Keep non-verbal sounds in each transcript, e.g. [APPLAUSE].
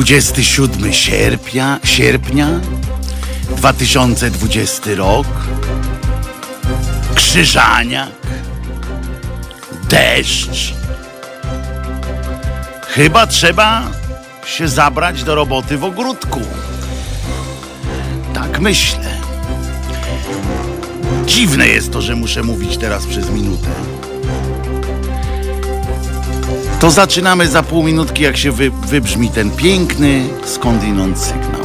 27 sierpnia, sierpnia 2020 rok. Krzyżaniak. Deszcz. Chyba trzeba się zabrać do roboty w ogródku. Tak myślę. Dziwne jest to, że muszę mówić teraz przez minutę. To zaczynamy za pół minutki, jak się wy, wybrzmi ten piękny, skądinąd sygnał.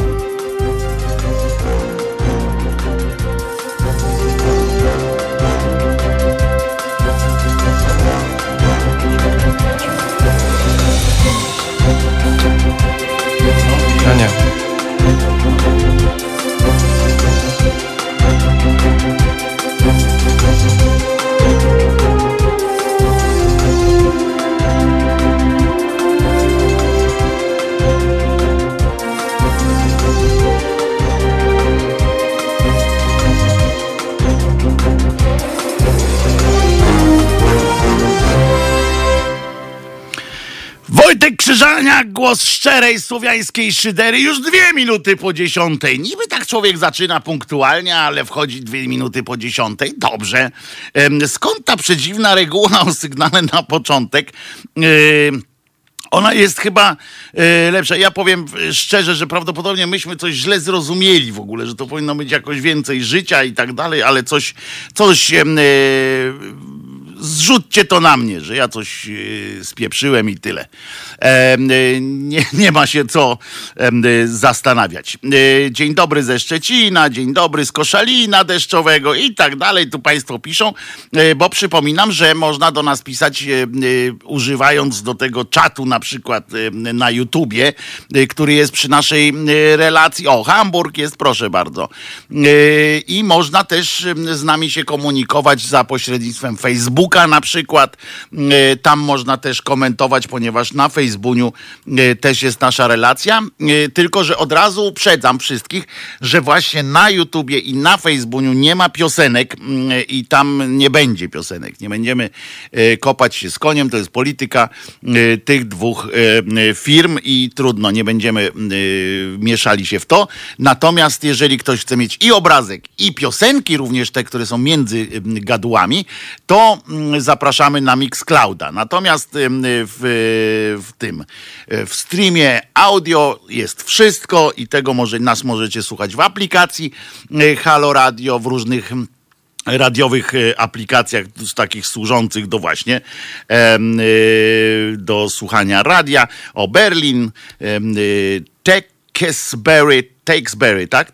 Głos szczerej słowiańskiej szydery, już dwie minuty po dziesiątej. Niby tak człowiek zaczyna punktualnie, ale wchodzi dwie minuty po dziesiątej. Dobrze. Skąd ta przedziwna reguła o sygnale na początek? Em, Ona jest chyba e, lepsza. Ja powiem szczerze, że prawdopodobnie myśmy coś źle zrozumieli w ogóle, że to powinno być jakoś więcej życia i tak dalej, ale coś, coś e, zrzućcie to na mnie, że ja coś e, spieprzyłem i tyle. Em, e, nie, [LAUGHS] nie ma się co e, zastanawiać. E, Dzień dobry ze Szczecina, dzień dobry z Koszalina deszczowego i tak dalej. Tu Państwo piszą, e, bo przypominam, że można do nas pisać e, e, używając do tego czatu na przykład e, na YouTubie, e, który jest przy naszej e, relacji. O, Hamburg jest, proszę bardzo. E, I można też e, z nami się komunikować za pośrednictwem Facebooka na przykład. E, Tam można też komentować, ponieważ na Facebooku e, też jest nasza relacja. E, Tylko, że od razu uprzedzam wszystkich, że właśnie na YouTubie i na Facebooku nie ma piosenek i tam nie będzie piosenek. Nie będziemy kopać się z koniem. To jest polityka tych dwóch firm i trudno, nie będziemy mieszali się w to. Natomiast jeżeli ktoś chce mieć i obrazek, i piosenki, również te, które są między gadłami, to zapraszamy na Mixclouda. Natomiast em, w, w tym, e, w streamie audio jest wszystko i tego może, nas możecie słuchać w aplikacji Halo Radio, w różnych radiowych e, aplikacjach takich służących do właśnie do słuchania radia o Berlin Tekesbury Takesbury, tak?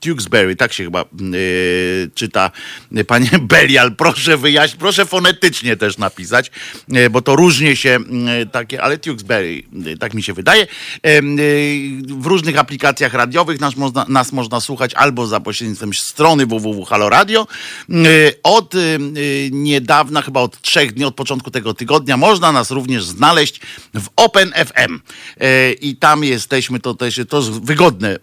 Tewksbury, tak się chyba y, czyta. Panie [LAUGHS] Belial, proszę wyjaśnić, proszę fonetycznie też napisać, y, bo to różnie się y, takie, ale Tewksbury, y, tak mi się wydaje. Em, y, w różnych aplikacjach radiowych nas można, nas można słuchać albo za pośrednictwem strony www.haloradio. Y, Od y, y, niedawna, chyba od trzech dni, od początku tego tygodnia, można nas również znaleźć w Open FM. Y, I tam jesteśmy, to też to jest wygodne,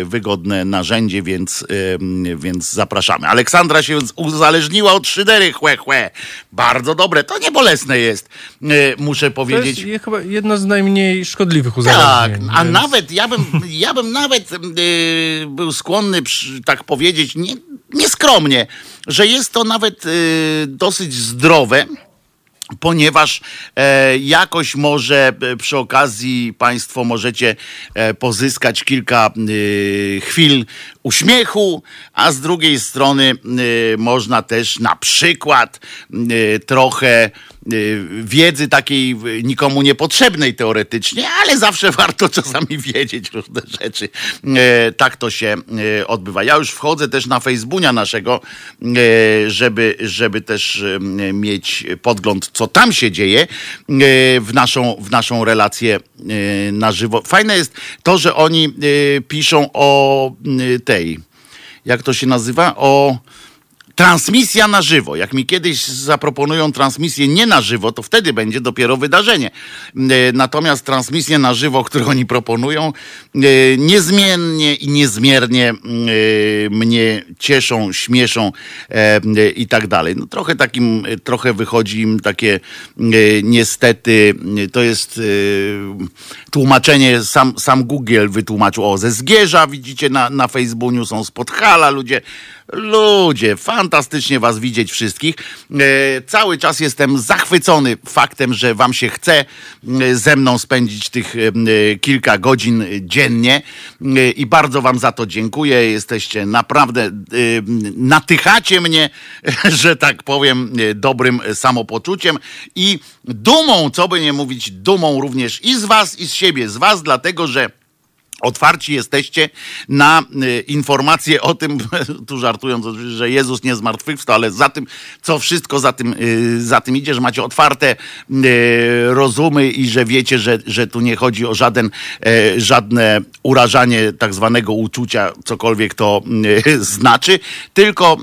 y, wygodne narzędzie, więc, y, więc zapraszamy. Aleksandra się uzależniła od szydery, chłe, chłe. Bardzo dobre, to nie bolesne jest, y, muszę To powiedzieć. jest je- chyba jedno z najmniej szkodliwych Tak, uzależnień. a więc- nawet ja bym, ja bym nawet y, był skłonny, przy, tak powiedzieć, nie, nieskromnie, że jest to nawet y, dosyć zdrowe. Ponieważ e, jakoś może e, przy okazji Państwo możecie e, pozyskać kilka y, chwil uśmiechu, a z drugiej strony y, można też na przykład y, trochę wiedzy takiej y, nikomu niepotrzebnej teoretycznie, ale zawsze [LAUGHS] warto czasami wiedzieć różne rzeczy. E, Tak to się odbywa. Ja już wchodzę też na Facebooka naszego, żeby, żeby też mieć podgląd, co tam się dzieje w naszą, w naszą relację na żywo. Fajne jest to, że oni piszą o tej, jak to się nazywa, o Transmisja na żywo. Jak mi kiedyś zaproponują transmisję nie na żywo, to wtedy będzie dopiero wydarzenie. E, natomiast transmisję na żywo, [LAUGHS] którą oni proponują, e, niezmiennie i niezmiernie e, mnie cieszą, śmieszą i tak dalej. No trochę takim, trochę wychodzi im takie niestety, to jest tłumaczenie, sam, sam Google wytłumaczył, o ze Zgierza, widzicie na, na Facebooku, są z Podhala ludzie, Ludzie, fantastycznie was widzieć wszystkich. E, cały czas jestem zachwycony faktem, że wam się chce e, ze mną spędzić tych e, kilka godzin dziennie i bardzo wam za to dziękuję. Jesteście naprawdę, natychacie mnie, [LAUGHS] że tak powiem, dobrym samopoczuciem i dumą, co by nie mówić, dumą również i z was, i z siebie, z was, dlatego że Otwarci jesteście na y, informacje o tym, [LAUGHS] tu żartując, że Jezus nie zmartwychwstał, ale za tym, co wszystko za tym, y, za tym idzie, że macie otwarte y, rozumy i że wiecie, że, że tu nie chodzi o żaden, e, żadne urażanie tak zwanego uczucia, cokolwiek to [LAUGHS] znaczy, tylko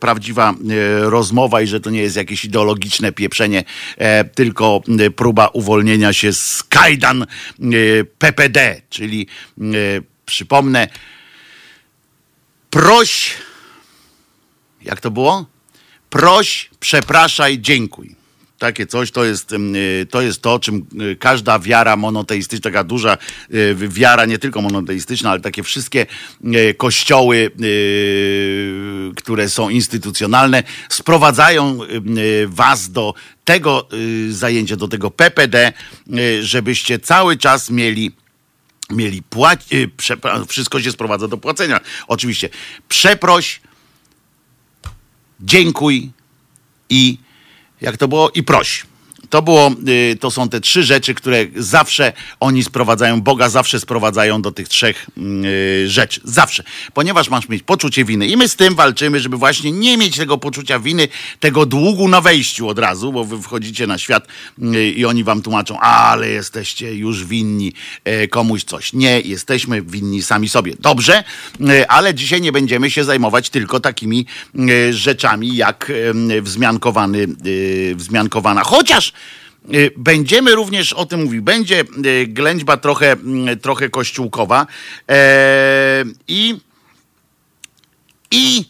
prawdziwa rozmowa i że to nie jest jakieś ideologiczne pieprzenie, e, tylko próba uwolnienia się z kajdan PPD, czyli przypomnę, proś, jak to było? Proś, przepraszaj, dziękuj. Takie coś to jest, e, to jest to, czym e, każda wiara monoteistyczna, taka duża wiara, nie tylko monoteistyczna, ale takie wszystkie kościoły, które są instytucjonalne, sprowadzają was do tego zajęcia, do tego PPD, żebyście cały czas mieli mieli płacić, y, wszystko się sprowadza do płacenia. Oczywiście przeproś, dziękuj i jak to było? I proś. To, było, y, to są te trzy rzeczy, które zawsze oni sprowadzają, Boga zawsze sprowadzają do tych trzech y, rzeczy. Zawsze. Ponieważ masz mieć poczucie winy. I my z tym walczymy, żeby właśnie nie mieć tego poczucia winy, tego długu na wejściu od razu, bo wy wchodzicie na świat y, i oni wam tłumaczą, ale jesteście już winni komuś coś. Nie, jesteśmy winni sami sobie. Dobrze, ale dzisiaj nie będziemy się zajmować tylko takimi rzeczami jak wzmiankowany, wzmiankowana. Chociaż będziemy również o tym mówić. Będzie y, ględźba trochę, mm, trochę kościółkowa e, i, i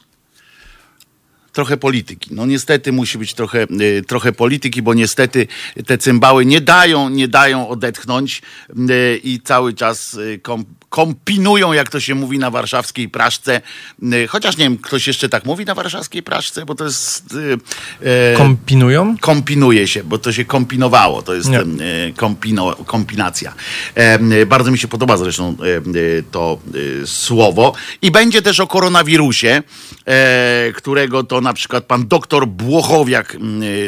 trochę polityki. No niestety musi być trochę, y, trochę polityki, bo niestety te cymbały nie dają, nie dają odetchnąć i cały czas kompinują, jak to się mówi na warszawskiej praszce. Y, chociaż nie wiem, ktoś jeszcze tak mówi na warszawskiej praszce, bo to jest. E, Kompinują? Kompinuje się, bo to się kompinowało. To jest e, kompino, kompinacja. E, bardzo mi się podoba zresztą to słowo. I będzie też o koronawirusie, e, którego to na przykład pan doktor Błochowiak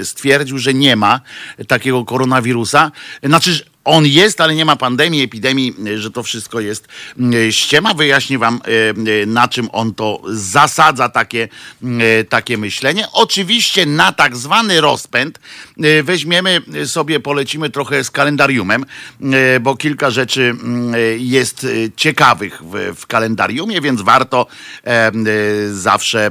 stwierdził, że nie ma takiego koronawirusa. Znaczy, on jest, ale nie ma pandemii, epidemii, że to wszystko jest mm, ściema. Wyjaśnię wam, e, e, na czym on to zasadza takie, e, takie myślenie. Oczywiście na tak zwany rozpęd weźmiemy sobie, polecimy trochę z kalendariumem, bo kilka rzeczy mm, jest ciekawych w, w kalendariumie, więc warto zawsze,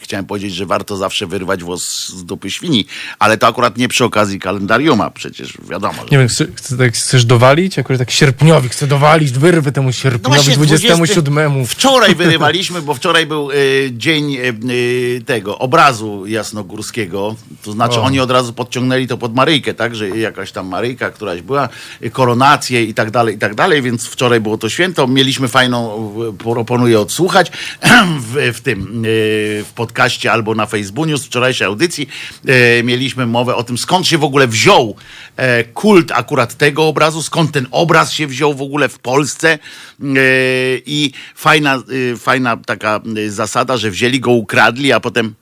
chciałem powiedzieć, że warto zawsze wyrwać włos z dupy świni, ale to akurat nie przy okazji kalendariuma, przecież wiadomo. Że... Nie wiem, chcę, chcę tak chcesz dowalić? Jakoś tak sierpniowi, chcę dowalić, wyrwę temu sierpniowi no 27. 20... Wczoraj [LAUGHS] wyrywaliśmy, bo wczoraj był y, dzień y, tego obrazu jasnogórskiego. To znaczy o. oni od razu podciągnęli to pod Maryjkę, tak? Że jakaś tam Maryjka, któraś była, koronacje i tak dalej, i tak dalej, więc wczoraj było to święto. Mieliśmy fajną, proponuję odsłuchać [CLEARS THROAT] w, w tym, y, w podcaście albo na Facebooku z wczorajszej audycji. Mieliśmy mowę o tym, skąd się w ogóle wziął kult akurat tego obrazu, skąd ten obraz się wziął w ogóle w Polsce? E, i fajna, e, fajna taka e, zasada, że wzięli go, ukradli, a potem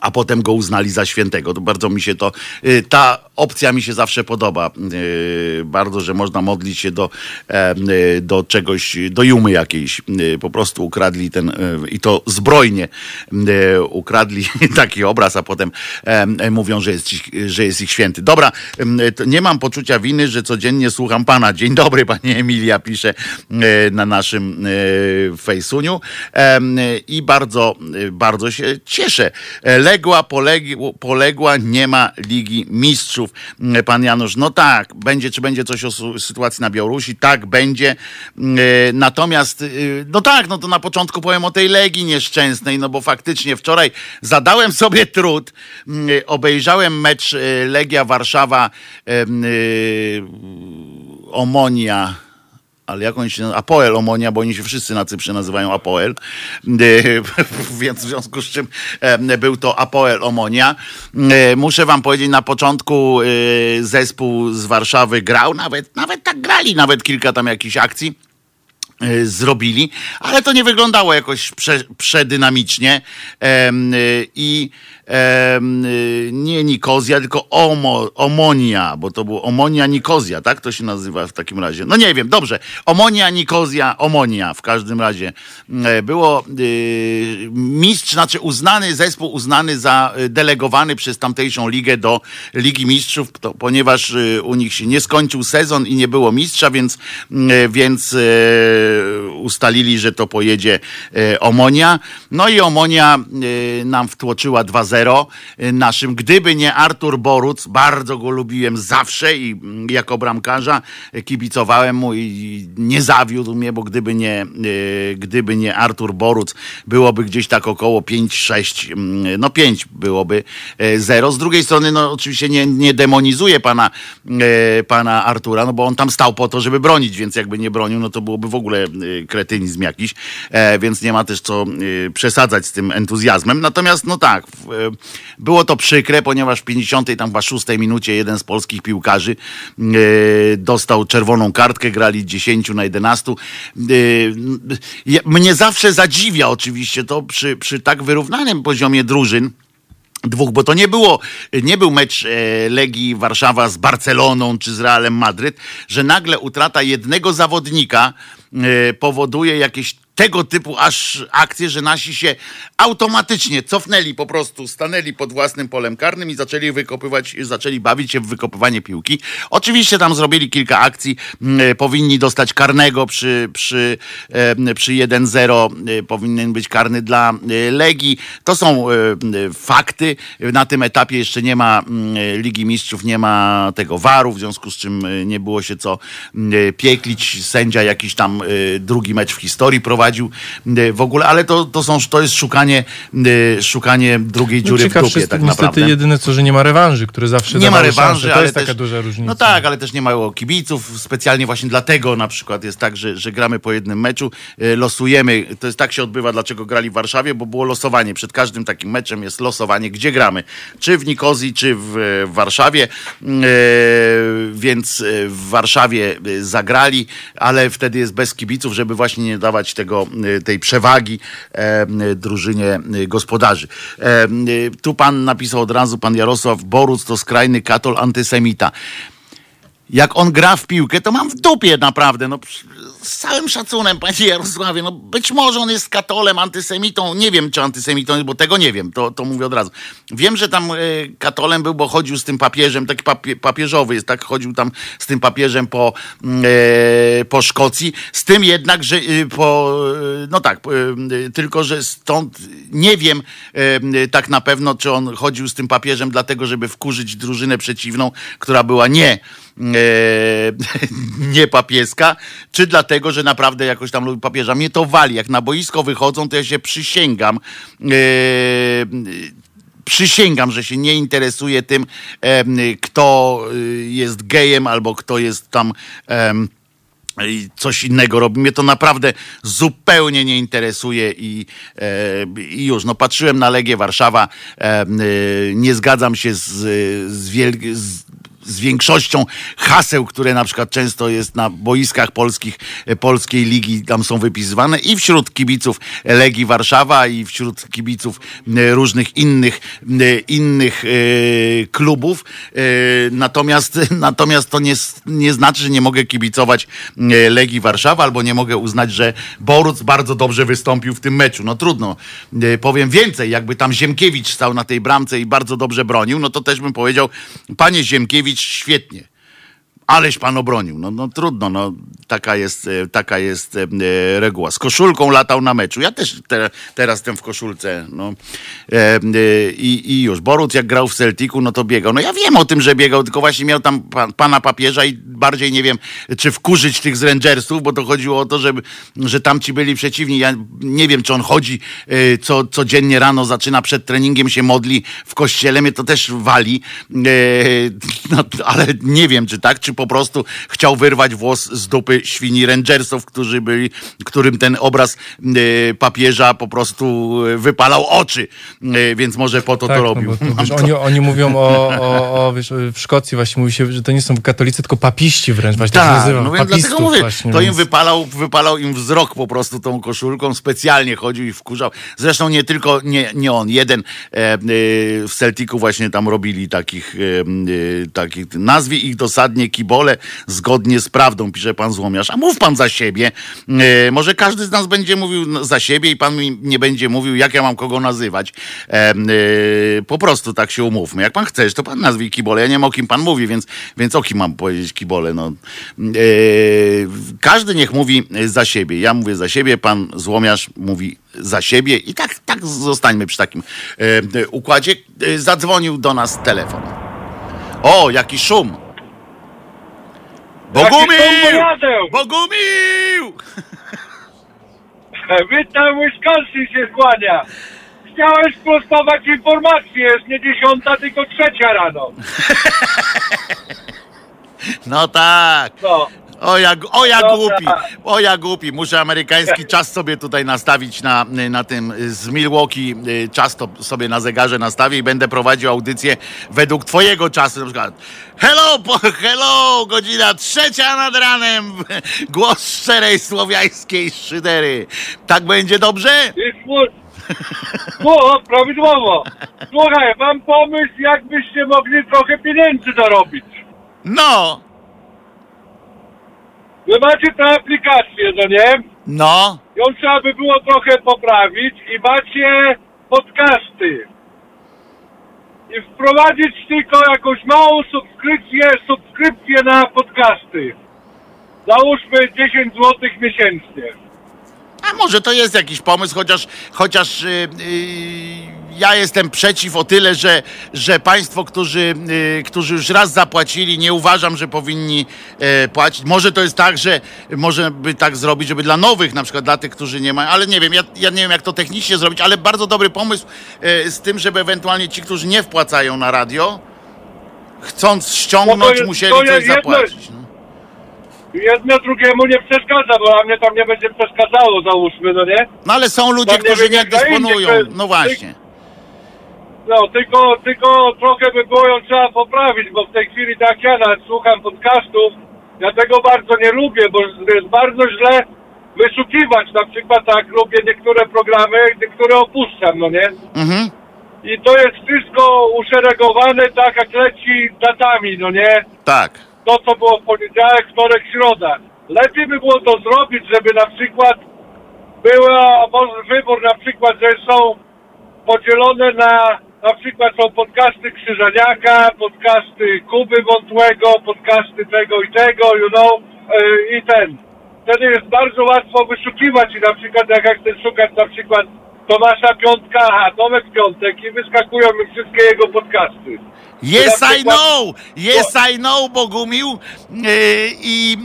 a potem go uznali za świętego. To bardzo mi się to, y, ta opcja mi się zawsze podoba. Y, bardzo, że można modlić się do, y, do czegoś, do jumy jakiejś. Po prostu ukradli ten, i to zbrojnie ukradli [LAUGHS] taki obraz, a potem mówią, że jest, że jest ich święty. Dobra, nie mam poczucia winy, że codziennie słucham pana. Dzień dobry, pani Emilia pisze na naszym fejsuniu i bardzo, bardzo się cieszę Legła, poległa, nie ma Ligi Mistrzów. Mm, pan Janusz, no tak, będzie, czy będzie coś o sytuacji na Białorusi? Tak, będzie. Mm, e, natomiast, y, no tak, no to na początku powiem o tej Legii nieszczęsnej, no bo faktycznie wczoraj zadałem sobie trud, mm, obejrzałem mecz e, Legia Warszawa e, Omonia ale jak oni się Apoel Omonia, bo oni się wszyscy na Cyprze nazywają Apoel, [LAUGHS] więc w związku z czym był to Apoel Omonia. Muszę wam powiedzieć, na początku zespół z Warszawy grał, nawet, nawet tak grali, nawet kilka tam jakichś akcji zrobili, ale to nie wyglądało jakoś prze, przedynamicznie. I nie Nikozja, tylko Omo, Omonia, bo to było Omonia Nikozja, tak to się nazywa w takim razie. No nie wiem, dobrze. Omonia, Nikozja, Omonia w każdym razie. E, było y, mistrz, znaczy uznany, zespół uznany za y, delegowany przez tamtejszą ligę do Ligi Mistrzów, to, ponieważ u nich się nie skończył sezon i nie było mistrza, więc, więc ustalili, że to pojedzie Omonia. No i Omonia nam wtłoczyła 2-0 0 y, naszym. Gdyby nie Artur Boruc, bardzo go lubiłem zawsze i mm, jako bramkarza kibicowałem mu i nie zawiódł mnie, bo gdyby nie, y, gdyby nie Artur Boruc, byłoby gdzieś tak około 5-6, mm, no 5 byłoby 0. Y, Z drugiej strony, no oczywiście nie, nie demonizuję pana, pana Artura, no bo on tam stał po to, żeby bronić, więc jakby nie bronił, no to byłoby w ogóle kretynizm jakiś, e, więc nie ma też co przesadzać z tym entuzjazmem. Natomiast, no tak, było to przykre, ponieważ w 50 tam chyba 6 minucie jeden z polskich piłkarzy e, dostał czerwoną kartkę, grali 10 na 11. E, mnie zawsze zadziwia oczywiście to przy, przy tak wyrównanym poziomie drużyn, dwóch, bo to nie było, nie był mecz e, Legii Warszawa z Barceloną czy z Realem Madryt, że nagle utrata jednego zawodnika powoduje jakieś tego typu aż akcje, że nasi się automatycznie cofnęli po prostu, stanęli pod własnym polem karnym i zaczęli wykopywać, zaczęli bawić się w wykopywanie piłki. Oczywiście tam zrobili kilka akcji, mm, powinni dostać karnego przy, przy, przy 1-0, e, powinien być karny dla e, Legii. To są e, fakty. Na tym etapie jeszcze nie ma mm, Ligi Mistrzów, nie ma tego waru, w związku z czym nie było się co pieklić. Sędzia jakiś tam drugi mecz w historii prowadzi prowadził e, w ogóle, ale to, to, są, to jest szukanie, e, szukanie drugiej dziury no, w dupie jest tak niestety naprawdę. jedyne co, że nie ma rewanży, które zawsze Nie ma rewanży, To ale jest też, taka duża różnica. No tak, ale też nie mają kibiców. Specjalnie właśnie dlatego na przykład jest tak, że, że gramy po jednym meczu, e, losujemy. To jest tak się odbywa, dlaczego grali w Warszawie, bo było losowanie. Przed każdym takim meczem jest losowanie, gdzie gramy. Czy w Nikozji, czy w, w Warszawie. Więc w Warszawie zagrali, ale wtedy jest bez kibiców, żeby właśnie nie dawać tego Y, tej przewagi e, drużynie y, gospodarzy. E, y, tu pan napisał od razu, pan Jarosław Boruc to skrajny katol antysemita jak on gra w piłkę, to mam w dupie naprawdę. No, z całym szacunem, panie Jarosławie, no być może on jest katolem, antysemitą, nie wiem czy antysemitą jest, bo tego nie wiem, to, to mówię od razu. Wiem, że tam y, katolem był, bo chodził z tym papieżem, taki papie, papieżowy jest, tak, chodził tam z tym papieżem po, y, po Szkocji, z tym jednak, że y, po, no tak, tylko, że stąd nie wiem tak na pewno, czy on chodził z tym papieżem dlatego, żeby wkurzyć drużynę przeciwną, która była nie e, [LAUGHS] nie papieska, czy dlatego, że naprawdę jakoś tam lubi papieża. Mnie to wali. Jak na boisko wychodzą, to ja się przysięgam. E, przysięgam, że się nie interesuje tym, e, kto jest gejem albo kto jest tam coś innego robi. Mnie to naprawdę zupełnie nie interesuje i, e, i już. No, patrzyłem na Legię Warszawa, e, nie zgadzam się z, z, wiel- z z większością haseł, które na przykład często jest na boiskach polskich, e, polskiej ligi tam są wypisywane i wśród kibiców Legii Warszawa i wśród kibiców e, różnych innych, e, innych klubów. Natomiast, [LAUGHS] natomiast to nie, nie znaczy, że nie mogę kibicować Legii Warszawa albo nie mogę uznać, że Boruc bardzo dobrze wystąpił w tym meczu. No trudno. Powiem więcej, jakby tam Ziemkiewicz stał na tej bramce i bardzo dobrze bronił, no to też bym powiedział, panie Ziemkiewicz, świetnie aleś pan obronił. No, no trudno, no, taka jest, e, taka jest e, e, reguła. Z koszulką latał na meczu. Ja też te, teraz jestem w koszulce. No. E, e, i, już. Boruc jak grał w Celticu, no to biegał. No ja wiem o tym, że biegał, tylko właśnie miał tam pan, pana papieża i bardziej nie wiem, czy wkurzyć tych z Rangersów, bo to chodziło o to, żeby, że tamci byli przeciwni. Ja nie wiem, czy on chodzi e, co, codziennie rano, zaczyna przed treningiem się modli w kościele. Mnie to też wali. no, ale nie wiem, czy tak, czy po prostu chciał wyrwać włos z dupy świni Rangersów, którzy byli, którym ten obraz y, papieża po prostu e, wypalał oczy, y, więc może po to tak, to no robił. No wiesz, [LAUGHS] oni, oni mówią o, o, o wiesz, w Szkocji właśnie mówi się, że to nie są katolicy, tylko papiści wręcz, właśnie tak, tak nazywa. No więc dlatego mówię, właśnie, to więc... im wypalał, wypalał im wzrok po prostu tą koszulką, specjalnie chodził i wkurzał. Zresztą nie tylko, nie, nie on, jeden e, e, w Celticu właśnie tam robili takich, e, takich nazwij ich dosadnie kibol Bole zgodnie z prawdą, pisze pan Złomiarz. A mów pan za siebie. E, może każdy z nas będzie mówił za siebie i pan mi nie będzie mówił, jak ja mam kogo nazywać. E, e, po prostu tak się umówmy. Jak pan chcesz, to pan nazwij Kibole. Ja nie wiem, o kim pan mówi, więc, więc o kim mam powiedzieć Kibole. No. każdy niech mówi za siebie. Ja mówię za siebie, pan Złomiarz mówi za siebie i tak, tak zostańmy przy takim układzie. Zadzwonił do nas telefon. O, jaki szum! Bogumił! Bogumił! [LAUGHS] Witam, Wisconsin się skłania. Chciałeś prostować informację, jest nie dziesiąta, tylko trzecia rano. [LAUGHS] No tak. No. O ja, o ja głupi, o ja głupi. Muszę amerykański czas sobie tutaj nastawić na, na tym z Milwaukee. Y, czas to sobie na zegarze nastawię i będę prowadził audycję według twojego czasu. Na przykład hello, hello, godzina trzecia nad ranem. [LAUGHS] Głos szczerej słowiańskiej szydery. Tak będzie dobrze? No, prawidłowo. Słuchaj, mam pomysł, jakbyście mogli trochę pieniędzy zarobić. No. Wy macie tę aplikację, no nie? No. Ją trzeba by było trochę poprawić i macie podcasty. I wprowadzić tylko jakąś małą subskrypcję, subskrypcję na podcasty. Załóżmy 10 zł miesięcznie. A może to jest jakiś pomysł, chociaż, chociaż yy, yy ja jestem przeciw o tyle, że, że państwo, którzy, y, którzy już raz zapłacili, nie uważam, że powinni e, płacić. Może to jest tak, że może by tak zrobić, żeby dla nowych, na przykład dla tych, którzy nie mają, ale nie wiem, ja, ja nie wiem, jak to technicznie zrobić, ale bardzo dobry pomysł e, z tym, żeby ewentualnie ci, którzy nie wpłacają na radio, chcąc ściągnąć, no jest, musieli coś jedno, zapłacić. No. Jedno drugiemu nie przeszkadza, bo a mnie tam nie będzie przeszkadzało, załóżmy, no nie? No ale są ludzie, tam którzy nie, nie dysponują. No właśnie. No, tylko, tylko trochę by było ją trzeba poprawić, bo w tej chwili tak ja nawet słucham podcastów, ja tego bardzo nie lubię, bo jest bardzo źle wyszukiwać. Na przykład tak lubię niektóre programy, niektóre opuszczam, no nie? Mhm. I to jest wszystko uszeregowane tak jak leci datami, no nie? Tak. To, co było w poniedziałek, wtorek, środa. Lepiej by było to zrobić, żeby na przykład była wybór na przykład, że są podzielone na na przykład są podcasty Krzyżaniaka, podcasty Kuby Wątłego, podcasty tego i tego, you know, yy, i ten. Wtedy jest bardzo łatwo wyszukiwać i na przykład jak ja chcę szukać na przykład Tomasza Piątka, aha, Tomek Piątek i wyskakują mi wszystkie jego podcasty. Yes, I know! Yes, I know, Bogumił. Yy, I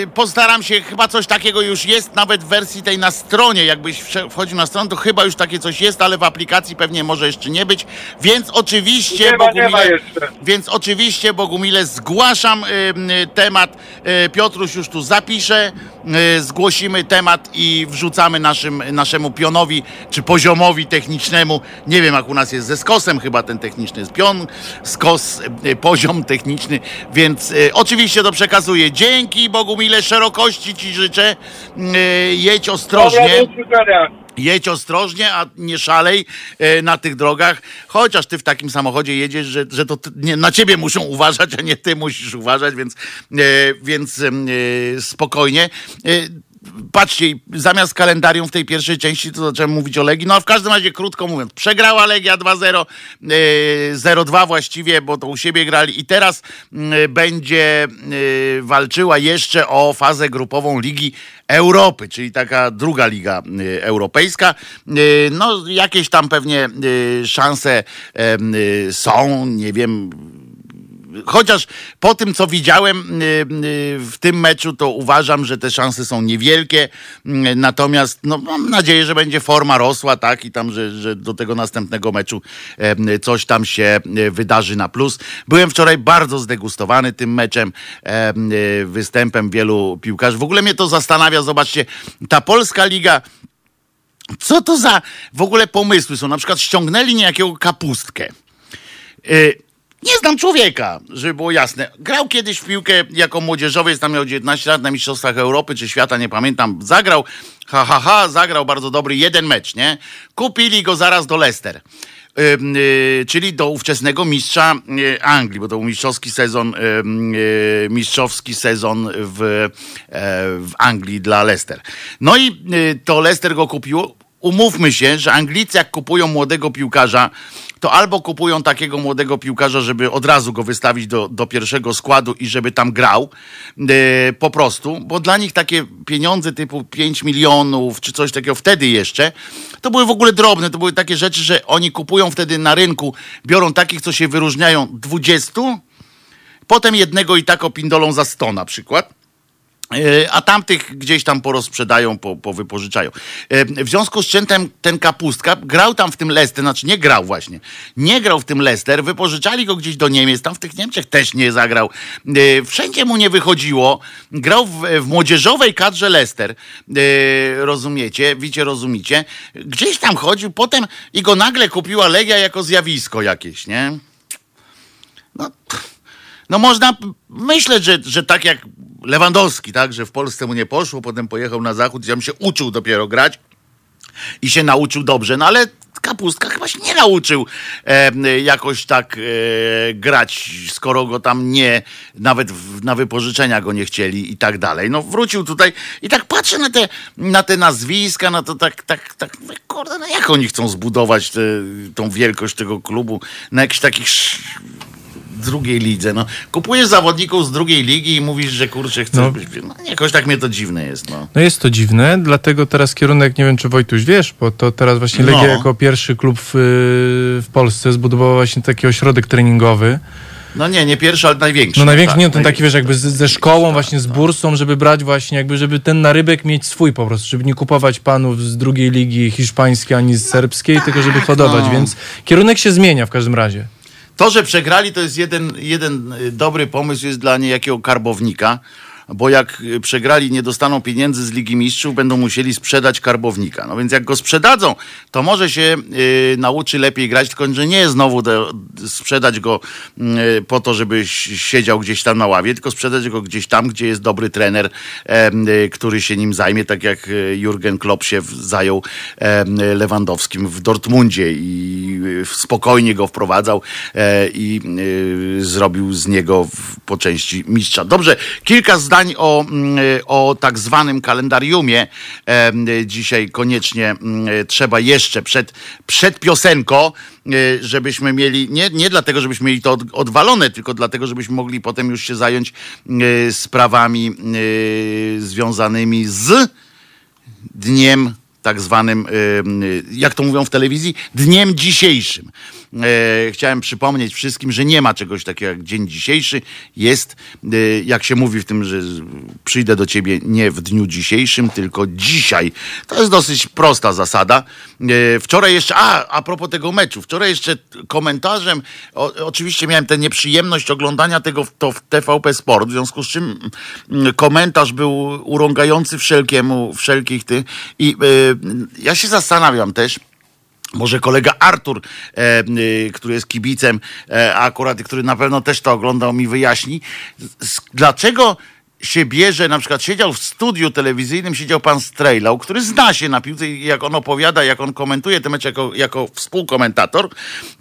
yy, postaram się, chyba coś takiego już jest, nawet w wersji tej na stronie. Jakbyś wchodził na stronę, to chyba już takie coś jest, ale w aplikacji pewnie może jeszcze nie być. Więc oczywiście, nie ma, Bogumile, nie ma jeszcze. więc oczywiście, Bogumile, zgłaszam yy, temat. Piotruś już tu zapisze, zgłosimy temat i wrzucamy naszym, naszemu pionowi, czy poziomowi technicznemu. Nie wiem, jak u nas jest ze skosem, chyba ten techniczny jest pion, skos, poziom techniczny, więc oczywiście to przekazuję. Dzięki Bogu mile szerokości Ci życzę. Jedź ostrożnie. Jedź ostrożnie, a nie szalej e, na tych drogach, chociaż ty w takim samochodzie jedziesz, że, że to nie, na ciebie muszą uważać, a nie ty musisz uważać, więc, e, więc e, spokojnie patrzcie, zamiast kalendarium w tej pierwszej części, to zacząłem mówić o Legii. No a w każdym razie, krótko mówiąc, przegrała Legia 2-0, 0-2 właściwie, bo to u siebie grali i teraz będzie walczyła jeszcze o fazę grupową Ligi Europy, czyli taka druga liga europejska. No, jakieś tam pewnie szanse są, nie wiem chociaż po tym, co widziałem w tym meczu, to uważam, że te szanse są niewielkie. Natomiast no, mam nadzieję, że będzie forma rosła, tak, i tam, że, że do tego następnego meczu coś tam się wydarzy na plus. Byłem wczoraj bardzo zdegustowany tym meczem, występem wielu piłkarzy. W ogóle mnie to zastanawia, zobaczcie, ta polska liga. Co to za w ogóle pomysły są? Na przykład ściągnęli niejakiego kapustkę. Y, nie znam człowieka, żeby było jasne. Grał kiedyś w piłkę jako młodzieżowy, jest tam miał 19 lat na Mistrzostwach Europy czy świata, nie pamiętam. Zagrał, ha, ha, ha, zagrał bardzo dobry jeden mecz, nie? Kupili go zaraz do Leicester. Yy, czyli do ówczesnego mistrza yy, Anglii, bo to był mistrzowski sezon, yy, mistrzowski sezon w, e, w Anglii dla Leicester. No i to Leicester go kupiło. Umówmy się, że Anglicy jak kupują młodego piłkarza, to albo kupują takiego młodego piłkarza, żeby od razu go wystawić do, do pierwszego składu i żeby tam grał e, po prostu, bo dla nich takie pieniądze typu 5 milionów czy coś takiego wtedy jeszcze, to były w ogóle drobne, to były takie rzeczy, że oni kupują wtedy na rynku, biorą takich, co się wyróżniają 20, potem jednego i tak opindolą za 100 na przykład a tamtych gdzieś tam porozprzedają, po, powypożyczają. E, w związku z czym ten, ten kapustka grał tam w tym Leicester, znaczy nie grał właśnie, nie grał w tym Leicester, wypożyczali go gdzieś do Niemiec, tam w tych Niemczech też nie zagrał. E, wszędzie mu nie wychodziło, grał w, w młodzieżowej kadrze Leicester, rozumiecie, wiecie, rozumiecie. Gdzieś tam chodził, potem i go nagle kupiła Legia jako zjawisko jakieś, nie? No, no można myśleć, że, że tak jak Lewandowski, tak, że w Polsce mu nie poszło, potem pojechał na zachód tam się uczył dopiero grać i się nauczył dobrze, no ale Kapustka chyba się nie nauczył e, jakoś tak e, grać, skoro go tam nie, nawet w, na wypożyczenia go nie chcieli i tak dalej. No wrócił tutaj i tak patrzę na te, na te nazwiska, na to tak, tak, tak, kurde, no jak oni chcą zbudować te, tą wielkość tego klubu na jakichś takich drugiej lidze. No, kupujesz zawodników z drugiej ligi i mówisz, że kurczę, chcesz no. być... No, jakoś tak mnie to dziwne jest. No. no jest to dziwne, dlatego teraz kierunek, nie wiem czy Wojtuś wiesz, bo to teraz właśnie Legia no. jako pierwszy klub w, w Polsce zbudowała właśnie taki ośrodek treningowy. No nie, nie pierwszy, ale największy. No największy, tak, nie, ten taki wiesz, jakby z, ze szkołą, tak, właśnie z tak. bursą, żeby brać właśnie, jakby, żeby ten narybek mieć swój po prostu, żeby nie kupować panów z drugiej ligi hiszpańskiej ani z serbskiej, no, tylko żeby tak, hodować, no. więc kierunek się zmienia w każdym razie. To, że przegrali, to jest jeden, jeden y, dobry pomysł, jest dla niejakiego karbownika bo jak przegrali, nie dostaną pieniędzy z Ligi Mistrzów, będą musieli sprzedać karbownika. No więc jak go sprzedadzą, to może się y, nauczy lepiej grać, tylko że nie znowu do, sprzedać go y, po to, żeby siedział gdzieś tam na ławie, tylko sprzedać go gdzieś tam, gdzie jest dobry trener, y, który się nim zajmie, tak jak y, Jurgen Klopp się zajął Lewandowskim w Dortmundzie i y, spokojnie go wprowadzał e, i y, zrobił z niego po części mistrza. Dobrze, kilka zdań zdań o, mm, o tak zwanym kalendariumie dzisiaj koniecznie trzeba jeszcze przed, przed piosenką, e, żebyśmy mieli, nie, nie dlatego, żebyśmy mieli to odwalone, tylko dlatego, żebyśmy mogli potem już się zająć e, sprawami e, związanymi z dniem tak zwanym, jak to mówią w telewizji, dniem dzisiejszym. E, chciałem przypomnieć wszystkim, że nie ma czegoś takiego jak dzień dzisiejszy. Jest, e, jak się mówi w tym, że przyjdę do ciebie nie w dniu dzisiejszym, tylko dzisiaj. To jest dosyć prosta zasada. E, wczoraj jeszcze, a, a propos tego meczu, wczoraj jeszcze komentarzem, o, oczywiście miałem tę nieprzyjemność oglądania tego w, to w TVP Sport, w związku z czym mm, komentarz był urągający wszelkiemu, wszelkich tych. I ja się zastanawiam też, Może kolega Artur, e, y, który jest kibicem, e, akurat, który na pewno też to oglądał, mi wyjaśni, dlaczego się bierze, na przykład siedział w studiu telewizyjnym, siedział pan Strejlał, który zna się na piłce i jak on opowiada, jak on komentuje te mecze jako, jako współkomentator,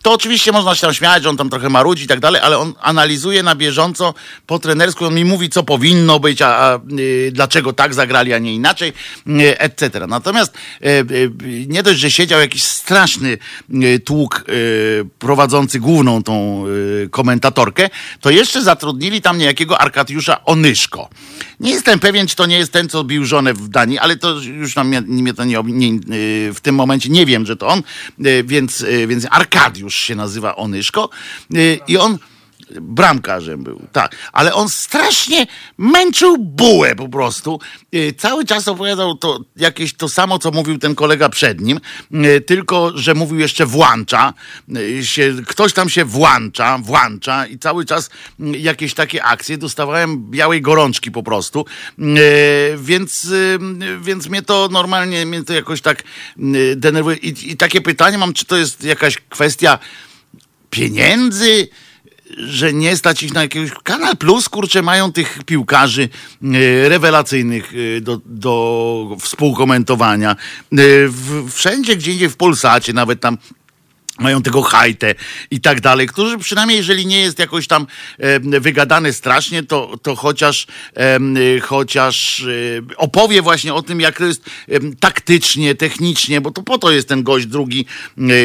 to oczywiście można się tam śmiać, on tam trochę marudzi i tak dalej, ale on analizuje na bieżąco po trenersku, on mi mówi, co powinno być, a, a y, dlaczego tak zagrali, a nie inaczej, y, etc. Natomiast y, y, nie dość, że siedział jakiś straszny y, tłuk y, prowadzący główną tą komentatorkę, to jeszcze zatrudnili tam niejakiego Arkadiusza Onyszko. Nie jestem pewien, czy to nie jest ten, co bił żonę w Danii, ale to już nam mnie, to nie, nie, y, w tym momencie nie wiem, że to on, y, więc, y, więc Arkadiusz się nazywa Onyszko i on bramkarzem był, tak, ale on strasznie męczył bułę po prostu. Y, Cały czas opowiadał to jakieś to samo, co mówił ten kolega przed nim, y, tylko, że mówił jeszcze włącza, y, się, ktoś tam się włącza, włącza i cały czas y, jakieś takie akcje. Dostawałem białej gorączki po prostu, więc, więc mnie to normalnie, mnie to jakoś tak y, denerwuje. I, I takie pytanie mam, czy to jest jakaś kwestia pieniędzy, że nie stać ich na jakiegoś Kanal Plus, kurczę, mają tych piłkarzy e, rewelacyjnych e, do, do współkomentowania. E, wszędzie, gdzie indziej w Polsacie, nawet tam mają tego hajtę i tak dalej, którzy przynajmniej jeżeli nie jest jakoś tam e, wygadany strasznie, to, to chociaż, y, chociaż e, opowie właśnie o tym, jak to jest taktycznie, technicznie, bo to po to jest ten gość drugi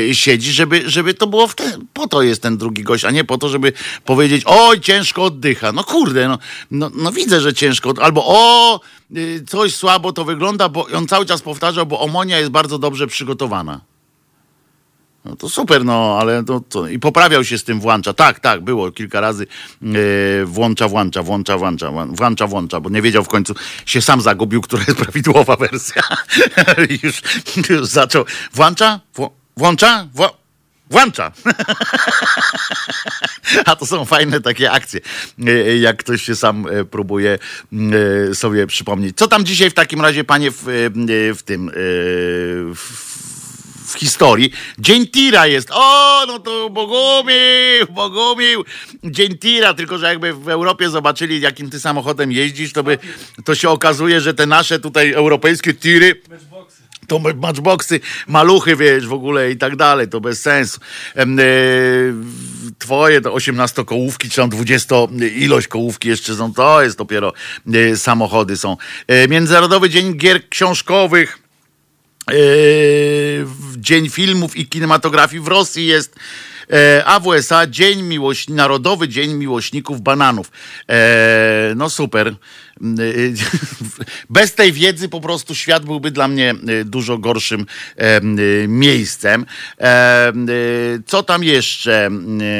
e, siedzi, żeby, żeby to było w po to jest ten drugi gość, a nie po to, żeby powiedzieć, oj, ciężko oddycha. No kurde, no, no, no widzę, że ciężko, albo o, y, coś słabo to wygląda, bo on cały czas powtarzał, bo Omonia jest bardzo dobrze przygotowana. No to super, no, ale to, to i poprawiał się z tym włącza. Tak, tak, było kilka razy e, włącza, włącza, włącza, włącza, włą- włącza, włącza, bo nie wiedział w końcu, się sam zagubił, która jest prawidłowa wersja. [LAUGHS] Już, już zaczął. Włącza? Włącza? Wło, włącza. [LAUGHS] A to są fajne takie akcje, e, jak ktoś się sam e, próbuje e, sobie przypomnieć. Co tam dzisiaj w takim razie, panie, w, e, w tym, e, w, w historii. Dzień Tira jest. O, no to Bogumił, Bogumił. Dzień Tira, tylko że jakby w Europie zobaczyli, jakim ty samochodem jeździsz, to by to się okazuje, że te nasze tutaj europejskie tiry to matchboxy, maluchy, wiesz, w ogóle i tak dalej, to bez sensu. E, twoje to 18 kołówki, czy tam 20 ilość kołówki jeszcze są, to jest dopiero e, samochody są. E, Międzynarodowy Dzień Gier Książkowych. E, Dzień Filmów i Kinematografii w Rosji jest, e, a w USA Dzień Miłoś... Narodowy Dzień Miłośników Bananów. E, No super. Mm, e, [LAUGHS] Bez tej wiedzy po prostu świat byłby dla mnie e, dużo gorszym miejscem. Co tam jeszcze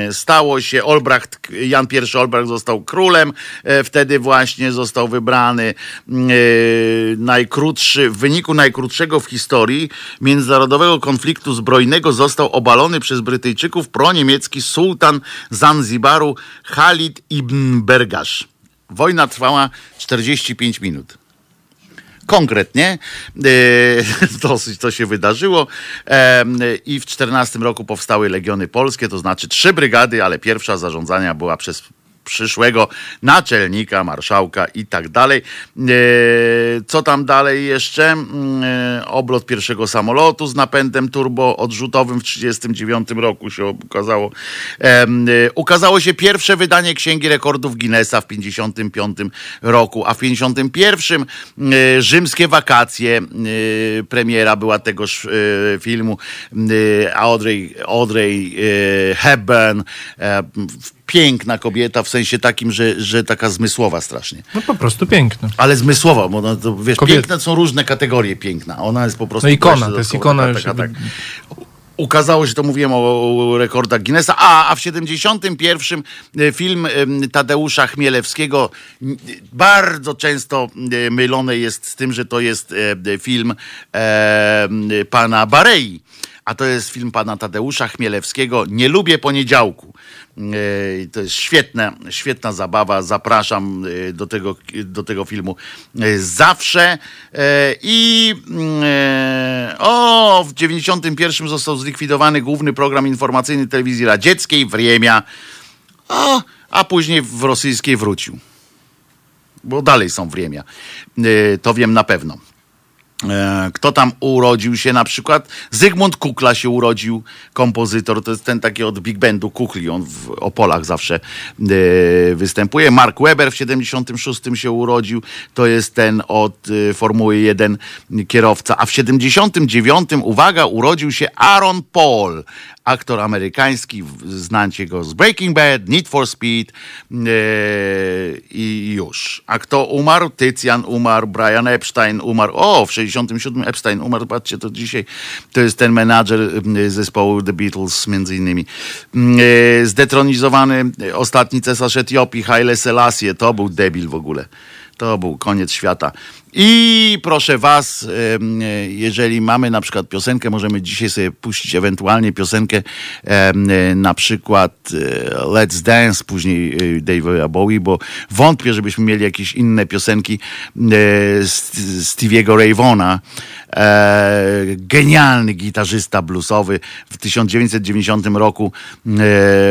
e, stało się? Olbracht, Jan I Olbracht został królem, e, wtedy właśnie został wybrany e, najkrótszy, w wyniku najkrótszego w historii międzynarodowego konfliktu zbrojnego został obalony przez Brytyjczyków proniemiecki sułtan Zanzibaru Khalid ibn Bergasz. Wojna trwała 45 minut. Konkretnie e, [LAUGHS] dosyć to się wydarzyło e, i w 14 roku powstały Legiony Polskie, to znaczy trzy brygady, ale pierwsza zarządzania była przez przyszłego naczelnika, marszałka i tak dalej. E, Co tam dalej jeszcze? Mm, e, Oblot pierwszego samolotu z napędem turbo odrzutowym w 1939 roku się ukazało. E, Ukazało się pierwsze wydanie Księgi Rekordów Guinnessa w 1955 roku, a w 1951 e, Rzymskie wakacje premiera była tegoż filmu Audrey, Audrey Hepburn piękna kobieta w sensie takim, że, że taka zmysłowa strasznie. No po prostu piękny. Ale zmysłowa, bo no, to, wiesz, Kobieta. piękne są różne kategorie piękna. Ona jest po prostu... No ikona, to jest ikona taka- taka- Ukazało się, to mówiłem o, o rekordach Guinnessa, a, a w 71 e, film Tadeusza Chmielewskiego bardzo często e, mylone jest z tym, że to jest e, film e, pana Barei, a to jest film pana Tadeusza Chmielewskiego Nie lubię poniedziałku. E, To jest świetna, świetna zabawa. Zapraszam e, do tego, do tego filmu e, zawsze. I o, w 91 został zlikwidowany główny program informacyjny telewizji radzieckiej, Wriemia, a, a później w rosyjskiej wrócił. Bo dalej są Wriemia. To wiem na pewno. E, Kto tam urodził się? Na przykład? Zygmunt Kukla się urodził, kompozytor, to jest ten taki od Big Bandu Kukli, on w Opolach zawsze e, występuje. Mark Webber w 76 się urodził, to jest ten od e, Formuły 1 kierowca, a w 79, uwaga, urodził się Aaron Paul, aktor amerykański, znacie go z Breaking Bad, Need for Speed e, i już. A kto umarł? Tycjan umarł, Brian Epstein umarł. O, w 67 Epstein umarł, patrzcie, to dzisiaj to jest ten menadżer zespołu The Beatles między innymi. E, Zdetronizowany ostatni cesarz Etiopii, Haile Selassie, to był debil w ogóle. To był koniec świata. I proszę Was, jeżeli mamy na przykład piosenkę, możemy dzisiaj sobie puścić ewentualnie piosenkę na przykład e, Let's Dance, później e, Dave'a Bowie, bo wątpię, żebyśmy mieli jakieś inne piosenki e, St- Stevie'ego. E, genialny gitarzysta bluesowy. W 1990 roku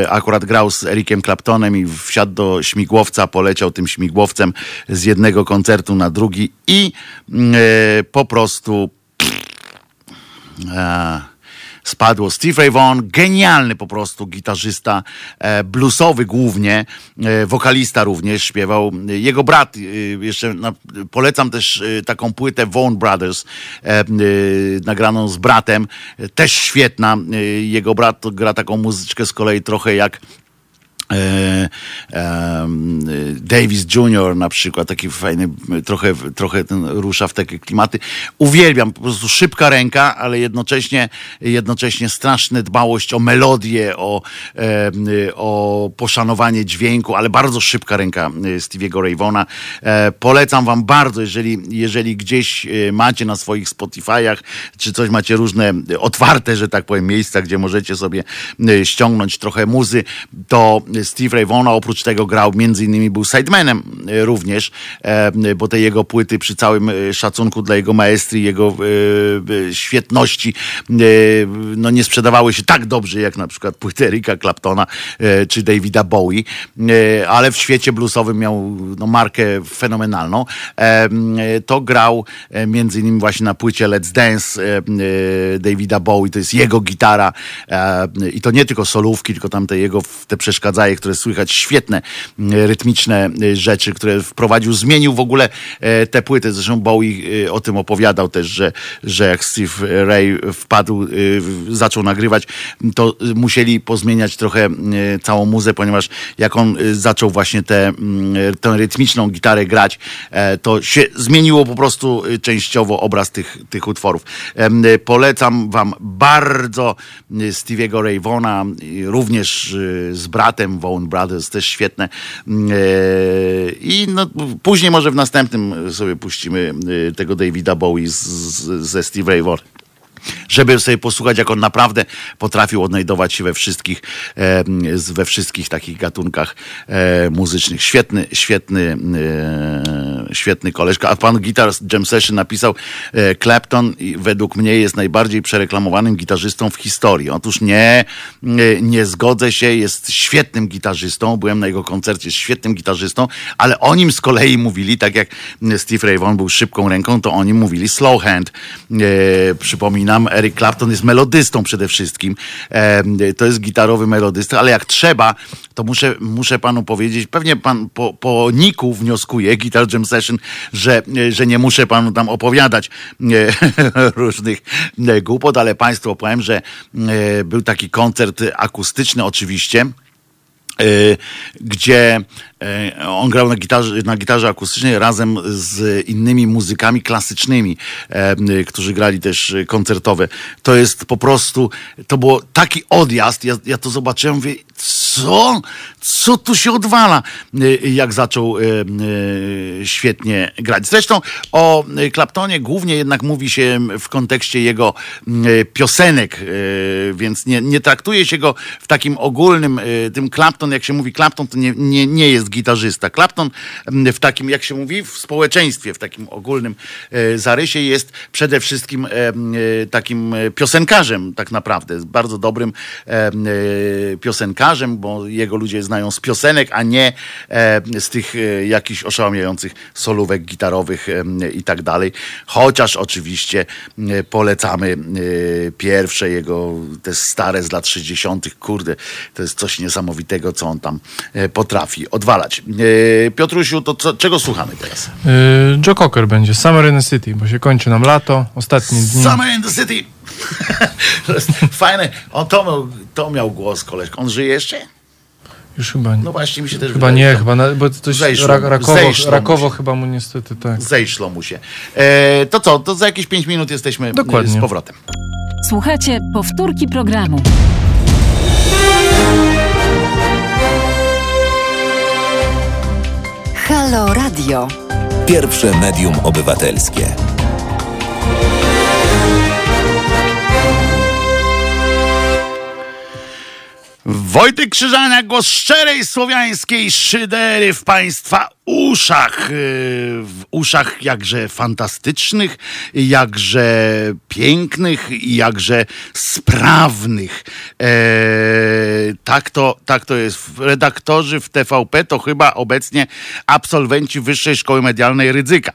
akurat grał z Ericiem Claptonem i wsiadł do śmigłowca, poleciał tym śmigłowcem z jednego koncertu na drugi i e, po prostu e, spadło. Steve Ray Vaughan, genialny po prostu gitarzysta, e, bluesowy głównie, wokalista również śpiewał. Jego brat, jeszcze na, polecam też taką płytę Vaughan Brothers, nagraną z bratem, też świetna. Jego brat gra taką muzyczkę z kolei trochę jak Davis Jr. na przykład, taki fajny, trochę, trochę ten rusza w takie klimaty. Uwielbiam, po prostu szybka ręka, ale jednocześnie, jednocześnie straszna dbałość o melodię, o, o poszanowanie dźwięku, ale bardzo szybka ręka e, Stevie'ego Rayvona. E, polecam wam bardzo, jeżeli, jeżeli gdzieś e, macie na swoich Spotify'ach, czy coś macie różne e, otwarte, że tak powiem, miejsca, gdzie możecie sobie e, ściągnąć trochę muzy, to Steve Ray Vaughan oprócz tego grał, między innymi był sidemanem e, również, e, bo te jego płyty przy całym e, szacunku dla jego maestrii, jego świetności, no nie sprzedawały się tak dobrze jak na przykład płyty Erika Claptona czy Davida Bowie, ale w świecie bluesowym miał no, markę fenomenalną. To grał między innymi właśnie na płycie Let's Dance Davida Bowie, to jest jego gitara i to nie tylko solówki, tylko tam te jego te które słychać, świetne m, rytmiczne e, rzeczy, które wprowadził, zmienił w ogóle e, te płyty. Zresztą Bowie e, o tym opowiadał też, że, że jak Steve Ray wpadł, e, zaczął nagrywać, to e, musieli pozmieniać trochę e, całą muzę, ponieważ jak on e, zaczął właśnie tę mm, e, tę rytmiczną gitarę grać, e, to się zmieniło po prostu e, częściowo obraz tych, tych utworów. E, Polecam wam bardzo e, Stevie'ego Ray Vaughna, i również e, z bratem Vaughan Brothers, też świetne. Mm, e, I no, później może w następnym sobie puścimy e, tego Davida Bowie z, z, ze Steve Ray Vaughan żeby sobie posłuchać, jak on naprawdę potrafił odnajdować się we wszystkich, we wszystkich takich gatunkach muzycznych. Świetny, świetny, świetny koleżka. A pan Guitar Jam Session napisał, e, Clapton według mnie jest najbardziej przereklamowanym gitarzystą w historii. Otóż nie, nie, zgodzę się, jest świetnym gitarzystą, byłem na jego koncercie, jest świetnym gitarzystą, ale o nim z kolei mówili, tak jak Steve Ray Vaughan był szybką ręką, to o nim mówili slow hand. E, przypominam, Eric Clapton jest melodystą przede wszystkim. To jest gitarowy melodysta, ale jak trzeba, to muszę, muszę panu powiedzieć, pewnie pan po, po niku wnioskuje, Guitar Jam Session, że, że nie muszę panu tam opowiadać e, [LAUGHS] różnych głupot, ale państwu opowiem, że e, był taki koncert akustyczny oczywiście, gdzie y, on grał na gitarze, na gitarze akustycznej razem z innymi muzykami klasycznymi, y, którzy grali też y, koncertowe. To jest po prostu, to było taki odjazd, ja, ja to zobaczyłem, mówię, co? Co tu się odwala? Jak zaczął świetnie grać. Zresztą o Claptonie głównie jednak mówi się w kontekście jego piosenek, więc nie, nie traktuje się go w takim ogólnym, tym Clapton, jak się mówi Clapton, to nie, nie, nie jest gitarzysta. Clapton w takim, jak się mówi, w społeczeństwie, w takim ogólnym zarysie jest przede wszystkim takim piosenkarzem tak naprawdę, bardzo dobrym piosenkarzem, bo jego ludzie znają z piosenek, a nie z tych e, jakichś oszałamiających solówek gitarowych i tak dalej. Chociaż oczywiście polecamy pierwsze jego, te stare z lat 60., kurde, to jest coś niesamowitego, co on tam e, potrafi odwalać. E, Piotrusiu, to co, czego słuchamy teraz? Joe Cocker będzie, Summer in the City, bo się kończy nam lato, ostatnie dni. Summer in the City! To [LAUGHS] jest fajne. On to miał, to miał głos, koleżka. On żyje jeszcze? Już chyba nie. No właśnie mi się też Chyba wydaje, nie, chyba, na, bo coś zejszło- ra, rakowo, zejszło chyba mu niestety tak. Zejszło mu się. E, to co, to za jakieś 5 minut jesteśmy e, Dokładnie. z powrotem. Słuchajcie, powtórki programu. Halo Radio. Pierwsze medium obywatelskie. Wojtek Krzyżania, głos szczerej słowiańskiej szydery w Państwa uszach. Yy, W uszach jakże fantastycznych, jakże pięknych i jakże sprawnych. Eee, tak, to, tak to jest. Redaktorzy w TVP to chyba obecnie absolwenci Wyższej Szkoły Medialnej Rydzyka.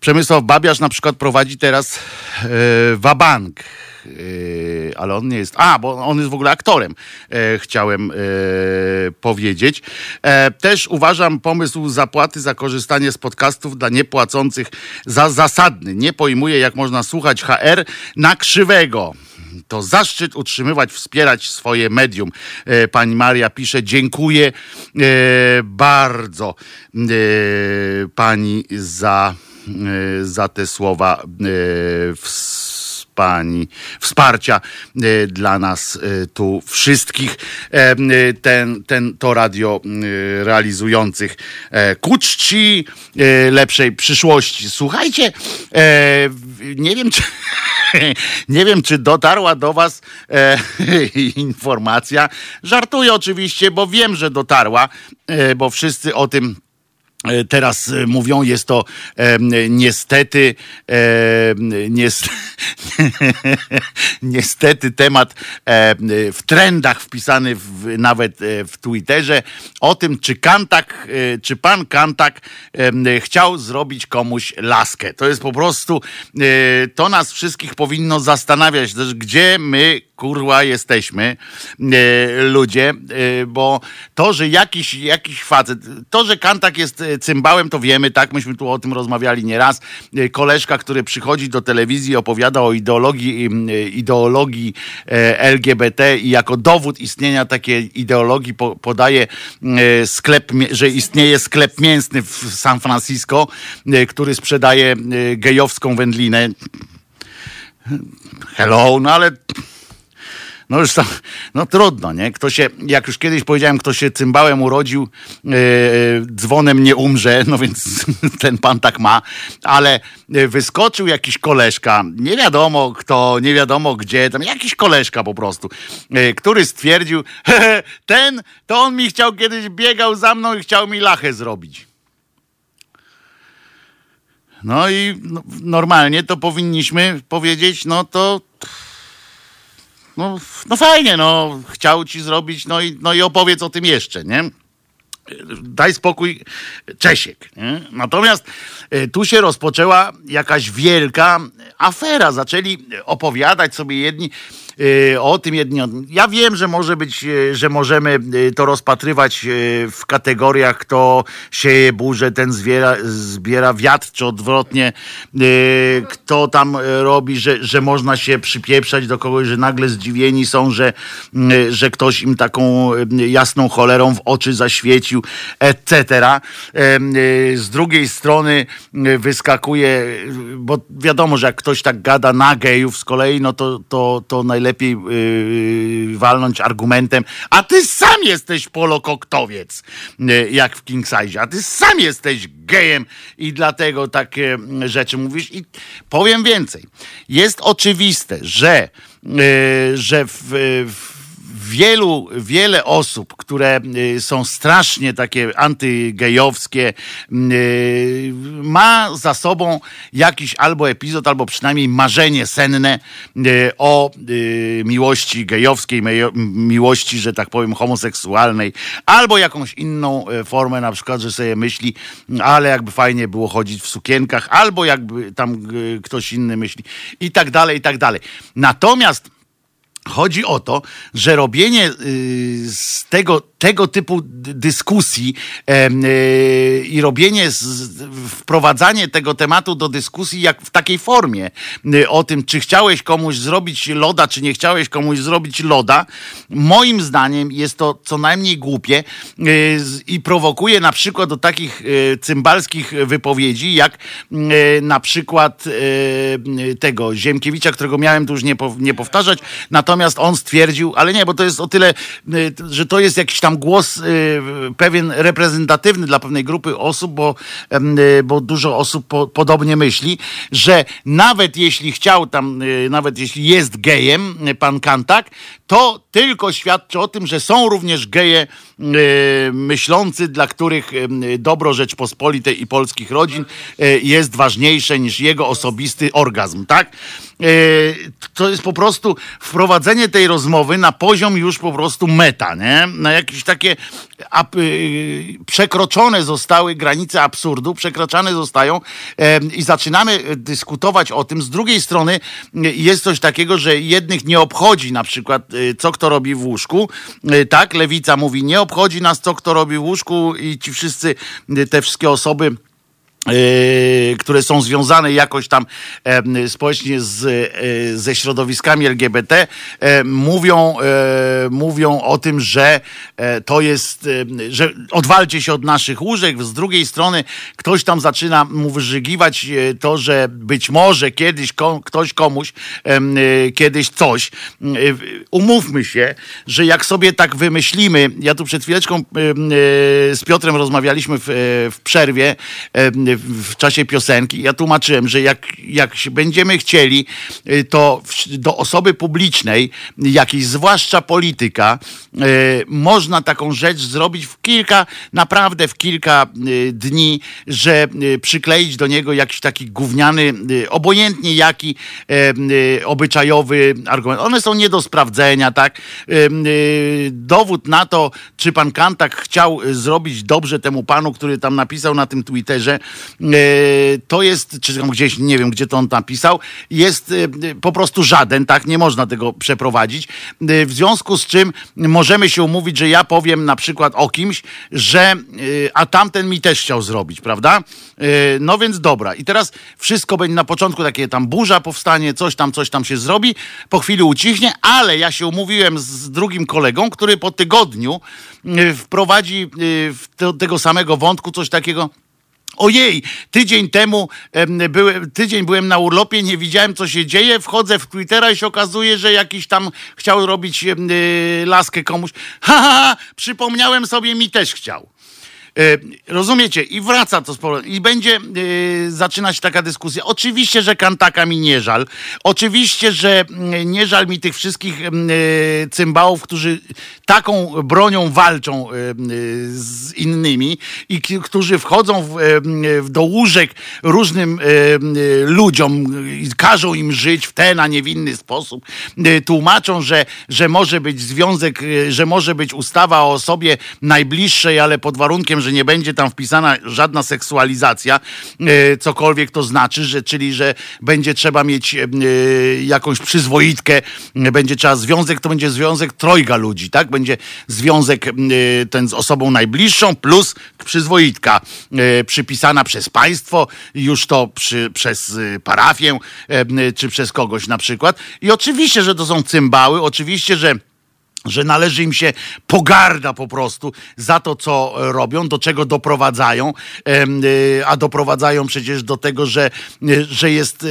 Przemysław Babiarz na przykład prowadzi teraz e, Wabank. E, ale on nie jest. A, bo on jest w ogóle aktorem, e, chciałem e, powiedzieć. E, też uważam pomysł zapłaty za korzystanie z podcastów dla niepłacących za zasadny. Nie pojmuję, jak można słuchać HR na krzywego. To zaszczyt utrzymywać, wspierać swoje medium. E, Pani Maria pisze, dziękuję bardzo pani za, za te słowa e, wsparcia e, dla nas e, tu wszystkich e, e, ten, ten, to radio e, realizujących e, ku czci e, lepszej przyszłości. Słuchajcie, e, nie wiem czy [LAUGHS] nie wiem, czy dotarła do Was e, [LAUGHS] informacja. Żartuję oczywiście, bo wiem, że dotarła, e, bo wszyscy o tym. E, Teraz e, mówią, jest to e, niestety, e, nies- [LAUGHS] niestety temat e, w trendach wpisany w, nawet e, w Twitterze o tym, czy Kantak, czy pan Kantak chciał zrobić komuś laskę. To jest po prostu, to nas wszystkich powinno zastanawiać gdzie my kurwa jesteśmy, e, ludzie, e, bo to, że jakiś, jakiś facet, to, że Kantak jest e, cymbałem, to wiemy, tak, myśmy tu o tym rozmawiali nieraz. Koleżka, który przychodzi do telewizji, opowiada o ideologii, ideologii LGBT i jako dowód istnienia takiej ideologii po, podaje sklep, że istnieje sklep mięsny w San Francisco, który sprzedaje gejowską wędlinę. Hello, no ale no już tam, no trudno, nie? Kto się, jak już kiedyś powiedziałem, kto się cymbałem urodził, e, dzwonem nie umrze, no więc [LAUGHS] ten pan tak ma, ale e, wyskoczył jakiś koleżka, nie wiadomo kto, nie wiadomo gdzie, tam jakiś koleżka po prostu, e, który stwierdził, [LAUGHS] "Hehe, ten, to on mi chciał kiedyś, biegał za mną i chciał mi lachę zrobić. No i no, normalnie to powinniśmy powiedzieć, no to no, no fajnie, no, chciał ci zrobić, no i, no i opowiedz o tym jeszcze, nie? Daj spokój, Czesiek. Nie? Natomiast e, tu się rozpoczęła jakaś wielka afera. Zaczęli opowiadać sobie jedni o tym, jedni. Ja wiem, że może być, e, że możemy e, to rozpatrywać w kategoriach, kto sieje burzę, ten zbiera, zbiera wiatr, czy odwrotnie, kto tam robi, że, że można się przypieprzać do kogoś, że nagle zdziwieni są, że, że ktoś im taką jasną cholerą w oczy zaświeci wrócił, etc. Y, Z drugiej strony y, wyskakuje, y, bo wiadomo, że jak ktoś tak gada na gejów z kolei, no to, to, to najlepiej yy, walnąć argumentem, a ty sam jesteś polokoktowiec, y, jak w King Size, a ty sam jesteś gejem i dlatego takie mm, rzeczy mówisz. I powiem więcej. Jest oczywiste, że, y, że w, w wielu, wiele osób, które y, są strasznie takie antygejowskie, y, ma za sobą jakiś albo epizod, albo przynajmniej marzenie senne y, o miłości gejowskiej, miłości, że tak powiem, homoseksualnej, albo jakąś inną formę, na przykład, że sobie myśli, ale jakby fajnie było chodzić w sukienkach, albo jakby tam ktoś inny myśli i tak dalej, i tak dalej. Natomiast Chodzi o to, że robienie y, z tego, tego typu dyskusji y, i robienie, wprowadzanie tego tematu do dyskusji jak w takiej formie o tym, czy chciałeś komuś zrobić loda, czy nie chciałeś komuś zrobić loda, moim zdaniem jest to co najmniej głupie z- i prowokuje na przykład do takich y, cymbalskich wypowiedzi, jak na przykład tego Ziemkiewicza, którego miałem tu już nie, nie powtarzać, natomiast on stwierdził, ale nie, bo to jest o tyle, że to jest jakiś tam głos y, pewien reprezentatywny dla pewnej grupy osób, bo, y, bo dużo osób po, podobnie myśli, że nawet jeśli chciał tam, y, nawet jeśli jest gejem, pan Kantak, to tylko świadczy o tym, że są również geje y, myślący, dla których y, dobro Rzeczpospolitej i polskich rodzin y, jest ważniejsze niż jego osobisty orgazm, tak? To jest po prostu wprowadzenie tej rozmowy na poziom już po prostu meta, nie? Na jakieś takie przekroczone zostały granice absurdu, przekraczane zostają i zaczynamy dyskutować o tym. Z drugiej strony jest coś takiego, że jednych nie obchodzi na przykład co kto robi w łóżku, y, tak? Lewica mówi, nie obchodzi nas co kto robi w łóżku i ci wszyscy, y, te wszystkie osoby które są związane jakoś tam społecznie z, e, ze środowiskami LGBT, mówią, e, mówią o tym, że e, to jest, że odwalcie się od naszych łóżek. Z drugiej strony ktoś tam zaczyna mu wyżygiwać e, to, że być może kiedyś ktoś komuś e, kiedyś coś. E, Umówmy się, że jak sobie tak wymyślimy, ja tu przed chwileczką z Piotrem rozmawialiśmy w, w przerwie, w, w czasie piosenki. Ja tłumaczyłem, że jak, jak będziemy chcieli, y, to do osoby publicznej, jakiejś zwłaszcza polityka, y, można taką rzecz zrobić w kilka, naprawdę w kilka dni, że przykleić do niego jakiś taki gówniany, obojętnie jaki e, obyczajowy argument. One są nie do sprawdzenia, tak? Dowód na to, czy pan Kantak chciał zrobić dobrze temu panu, który tam napisał na tym Twitterze, to jest, czy tam gdzieś, nie wiem, gdzie to on napisał, jest y, y, po prostu żaden, tak? Nie można tego przeprowadzić. Y, W związku z czym możemy się umówić, że ja powiem na przykład o kimś, że a tamten mi też chciał zrobić, prawda? No więc dobra. I teraz wszystko będzie na początku takie tam burza powstanie, coś tam, coś tam się zrobi, po chwili ucichnie, ale ja się umówiłem z drugim kolegą, który po tygodniu wprowadzi w do tego samego wątku coś takiego. Ojej, tydzień temu em, byłem, tydzień byłem na urlopie, nie widziałem co się dzieje, wchodzę w Twittera i się okazuje, że jakiś tam chciał robić y, laskę komuś. [LAUGHS] Ha, ha, ha, przypomniałem sobie, mi też chciał. E, Rozumiecie? I wraca to z powrotem. I będzie e, zaczynać taka dyskusja. Oczywiście, że Kantaka mi nie żal. Oczywiście, że mm, nie żal mi tych wszystkich mm, e, cymbałów, którzy taką bronią walczą z innymi i którzy wchodzą w, do łóżek różnym ludziom i każą im żyć w ten, a nie w inny sposób. Tłumaczą, że, że może być związek, że może być ustawa o osobie najbliższej, ale pod warunkiem, że nie będzie tam wpisana żadna seksualizacja, e, cokolwiek to znaczy, że, czyli że będzie trzeba mieć e, jakąś przyzwoitkę, e, będzie trzeba związek, to będzie związek trojga ludzi, tak? Będzie związek ten z osobą najbliższą plus przyzwoitka przypisana przez państwo, już to przy, przez parafię czy przez kogoś na przykład. I oczywiście, że to są cymbały, oczywiście, że że należy im się pogarda po prostu za to, co robią, do czego doprowadzają, y, a doprowadzają przecież do tego, że, y, że jest,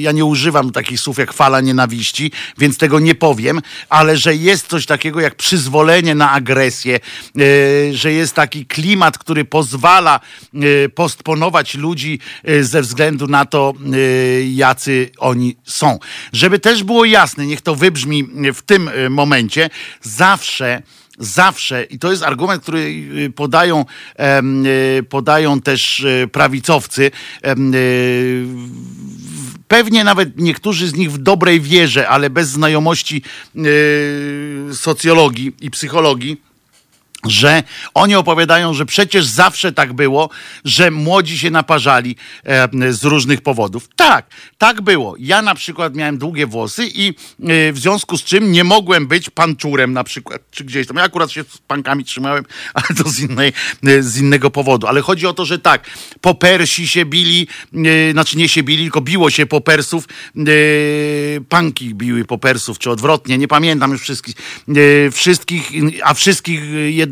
ja nie używam takich słów jak fala nienawiści, więc tego nie powiem, ale że jest coś takiego jak przyzwolenie na agresję, że jest taki klimat, który pozwala postponować ludzi ze względu na to, jacy oni są. Żeby też było jasne, niech to wybrzmi w tym momencie, zawsze Zawsze, i to jest argument, który y, podają, y, podają też y, prawicowcy, pewnie nawet niektórzy z nich w dobrej wierze, ale bez znajomości socjologii i psychologii, że oni opowiadają, że przecież zawsze tak było, że młodzi się naparzali e, z różnych powodów. Tak, tak było. Ja na przykład miałem długie włosy i e, w związku z czym nie mogłem być panczurem na przykład, czy gdzieś tam. Ja akurat się z pankami trzymałem, [LAUGHS] ale to z, innej, e, z innego powodu. Ale chodzi o to, że tak, po Persi się bili, e, znaczy nie się bili, tylko biło się po Persów, panki biły po Persów, czy odwrotnie, nie pamiętam już wszystkich, wszystkich, a wszystkich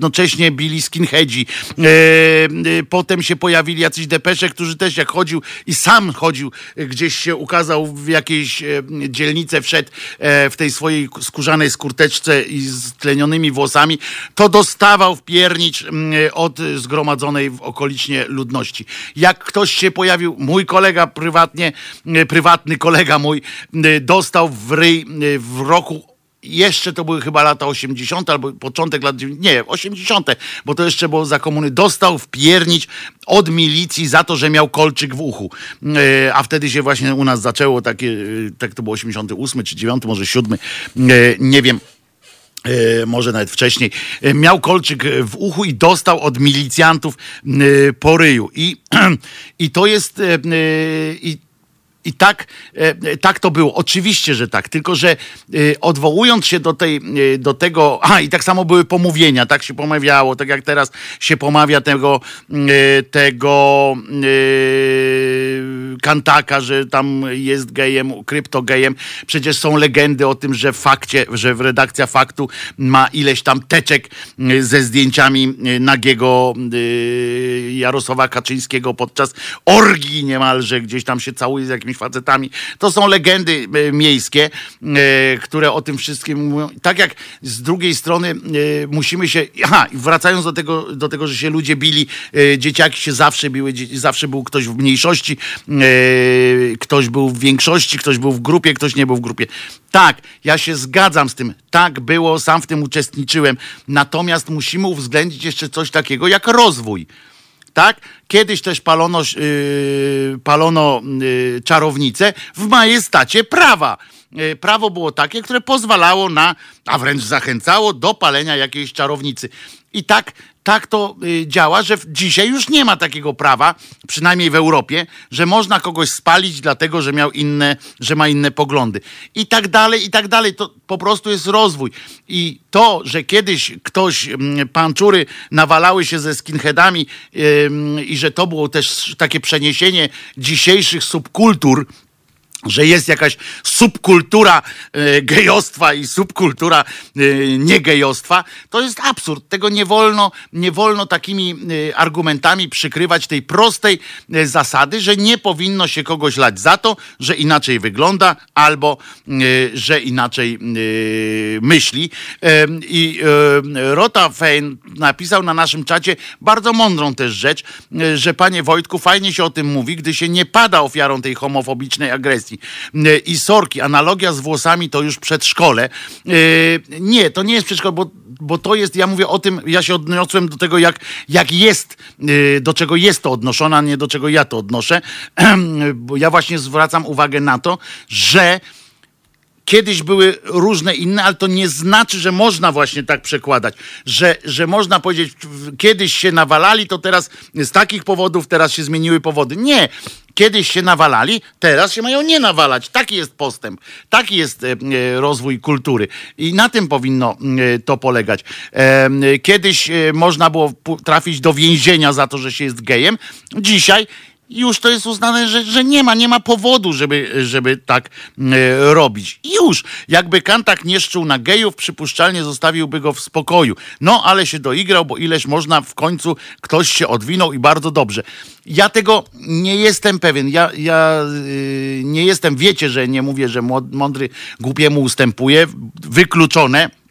jednocześnie bili skinheadzi. E, e, Potem się pojawili jacyś depesze, którzy też jak chodził i sam chodził, e, gdzieś się ukazał w jakiejś dzielnicę, wszedł w tej swojej skórzanej skurteczce i z tlenionymi włosami, to dostawał w piernicz od zgromadzonej w okolicznie ludności. Jak ktoś się pojawił, mój kolega prywatnie, prywatny kolega mój, dostał w ryj w roku jeszcze to były chyba lata 80. albo początek lat 90. Nie, 80., bo to jeszcze było za komuny. Dostał w piernić od milicji za to, że miał kolczyk w uchu. E, A wtedy się właśnie u nas zaczęło takie, e, tak to było 88 czy 9, może 7, e, nie wiem. Może nawet wcześniej, miał kolczyk w uchu i dostał od milicjantów e, po ryju. I, [CLEARS THROAT] i to jest. I, i tak, e, tak to było. Oczywiście, że tak. Tylko, że e, odwołując się do, tej, e, do tego. A, i tak samo były pomówienia, tak się pomawiało, tak jak teraz się pomawia tego, e, tego e, kantaka, że tam jest gejem, kryptogejem. Przecież są legendy o tym, że w fakcie, że redakcja faktu ma ileś tam teczek e, ze zdjęciami e, nagiego e, Jarosława Kaczyńskiego podczas orgii niemalże, gdzieś tam się całuje z jakimiś facetami. To są legendy e, miejskie, e, które o tym wszystkim mówią. Tak jak z drugiej strony e, musimy się, aha, wracając do tego, do tego, że się ludzie bili, dzieciaki się zawsze biły, zawsze był ktoś w mniejszości, ktoś był w większości, ktoś był w grupie, ktoś nie był w grupie. Tak, ja się zgadzam z tym. Tak było, sam w tym uczestniczyłem. Natomiast musimy uwzględnić jeszcze coś takiego jak rozwój. Tak? Kiedyś też palono, yy, palono yy, czarownice w majestacie prawa. Yy, prawo było takie, które pozwalało na, a wręcz zachęcało do palenia jakiejś czarownicy. I tak, tak to y, działa, że dzisiaj już nie ma takiego prawa, przynajmniej w Europie, że można kogoś spalić dlatego, że miał inne, że ma inne poglądy. I tak dalej, i tak dalej. To po prostu jest rozwój. I to, że kiedyś ktoś, mm, panczury nawalały się ze skinheadami ym, i że to było też takie przeniesienie dzisiejszych subkultur, że jest jakaś subkultura e, gejostwa i subkultura e, niegejostwa, to jest absurd. Tego nie wolno, nie wolno takimi e, argumentami przykrywać tej prostej zasady, że nie powinno się kogoś lać za to, że inaczej wygląda albo że inaczej myśli. I Rota Fein napisał na naszym czacie bardzo mądrą też rzecz, że panie Wojtku, fajnie się o tym mówi, gdy się nie pada ofiarą tej homofobicznej agresji. E, I sorki, analogia z włosami to już przedszkole. E, Nie, to nie jest przedszkole, bo, bo to jest, ja mówię o tym, ja się odniosłem do tego, jak, jak jest, e, do czego jest to odnoszone, a nie do czego ja to odnoszę. [CLEARS THROAT] Bo ja właśnie zwracam uwagę na to, że Kiedyś były różne inne, ale to nie znaczy, że można właśnie tak przekładać, że, że można powiedzieć, kiedyś się nawalali, to teraz z takich powodów teraz się zmieniły powody. Nie. Kiedyś się nawalali, teraz się mają nie nawalać. Taki jest postęp, taki jest e, e, rozwój kultury. I na tym powinno e, to polegać. Kiedyś można było trafić do więzienia za to, że się jest gejem. Dzisiaj już to jest uznane, że, że nie ma, nie ma powodu, żeby, żeby tak e, robić. Już, jakby Kantak nie szczuł na gejów, przypuszczalnie zostawiłby go w spokoju. No, ale się doigrał, bo ileś można, w końcu ktoś się odwinął i bardzo dobrze. Ja tego nie jestem pewien. Ja, ja y, nie jestem, wiecie, że nie mówię, że mądry głupiemu ustępuje. Wykluczone.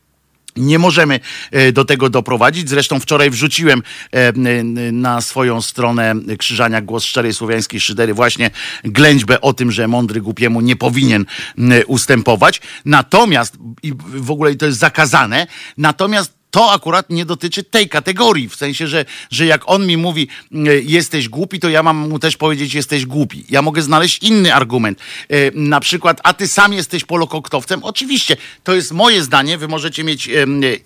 Nie możemy e, do tego doprowadzić. Zresztą wczoraj wrzuciłem e, na swoją stronę Krzyżania Głos Szczerej Słowiańskiej Szydery właśnie ględźbę o tym, że mądry głupiemu nie powinien ustępować. Natomiast, i w ogóle to jest zakazane, natomiast to akurat nie dotyczy tej kategorii, w sensie, że, że jak on mi mówi, y, jesteś głupi, to ja mam mu też powiedzieć, jesteś głupi. Ja mogę znaleźć inny argument. Y, Na przykład, a ty sam jesteś polokoktowcem. Oczywiście, to jest moje zdanie, wy możecie mieć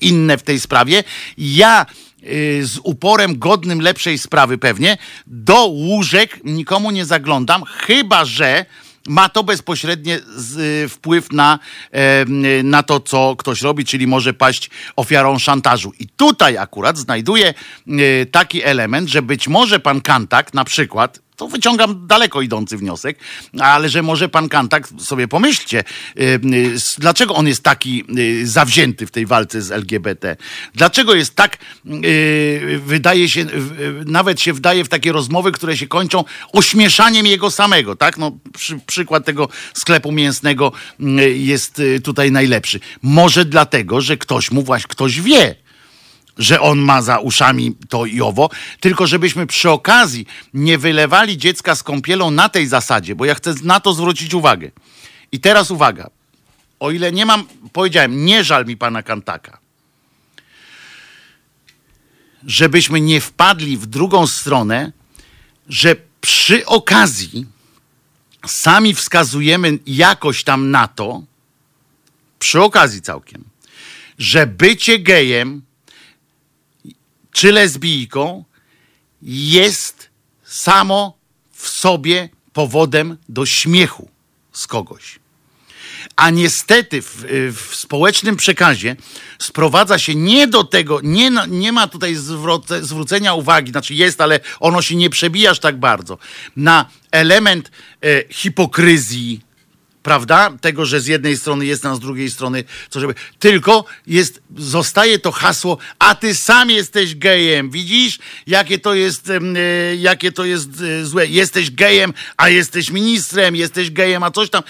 inne w tej sprawie. Ja y, z uporem godnym lepszej sprawy pewnie, do łóżek nikomu nie zaglądam, chyba że ma to bezpośredni z, y, wpływ na, e, na to, co ktoś robi, czyli może paść ofiarą szantażu. I tutaj akurat znajduję y, taki element, że być może pan Kantak na przykład, to wyciągam daleko idący wniosek, ale że może pan Kantak, sobie pomyślcie, y, dlaczego on jest taki y, zawzięty w tej walce z LGBT? Dlaczego jest tak, y, wydaje się, nawet się wdaje w takie rozmowy, które się kończą ośmieszaniem jego samego, tak? No, przy, przykład tego sklepu mięsnego jest tutaj najlepszy. Może dlatego, że ktoś mu właśnie, ktoś wie, że on ma za uszami to i owo, tylko żebyśmy przy okazji nie wylewali dziecka z kąpielą na tej zasadzie, bo ja chcę na to zwrócić uwagę. I teraz uwaga. O ile nie mam, powiedziałem, nie żal mi pana Kantaka, żebyśmy nie wpadli w drugą stronę, że przy okazji sami wskazujemy jakoś tam na to, przy okazji całkiem, że bycie gejem czy lesbijką jest samo w sobie powodem do śmiechu z kogoś. A niestety w, w społecznym przekazie sprowadza się nie do tego, nie, nie ma tutaj zwroce, zwrócenia uwagi, znaczy jest, ale ono się nie przebija aż tak bardzo, na element e, hipokryzji, prawda? Tego, że z jednej strony jest, a z drugiej strony co żeby. Tylko jest, zostaje to hasło, a ty sam jesteś gejem. Widzisz, jakie to jest, e, jakie to jest e, złe. Jesteś gejem, a jesteś ministrem, jesteś gejem, a coś tam.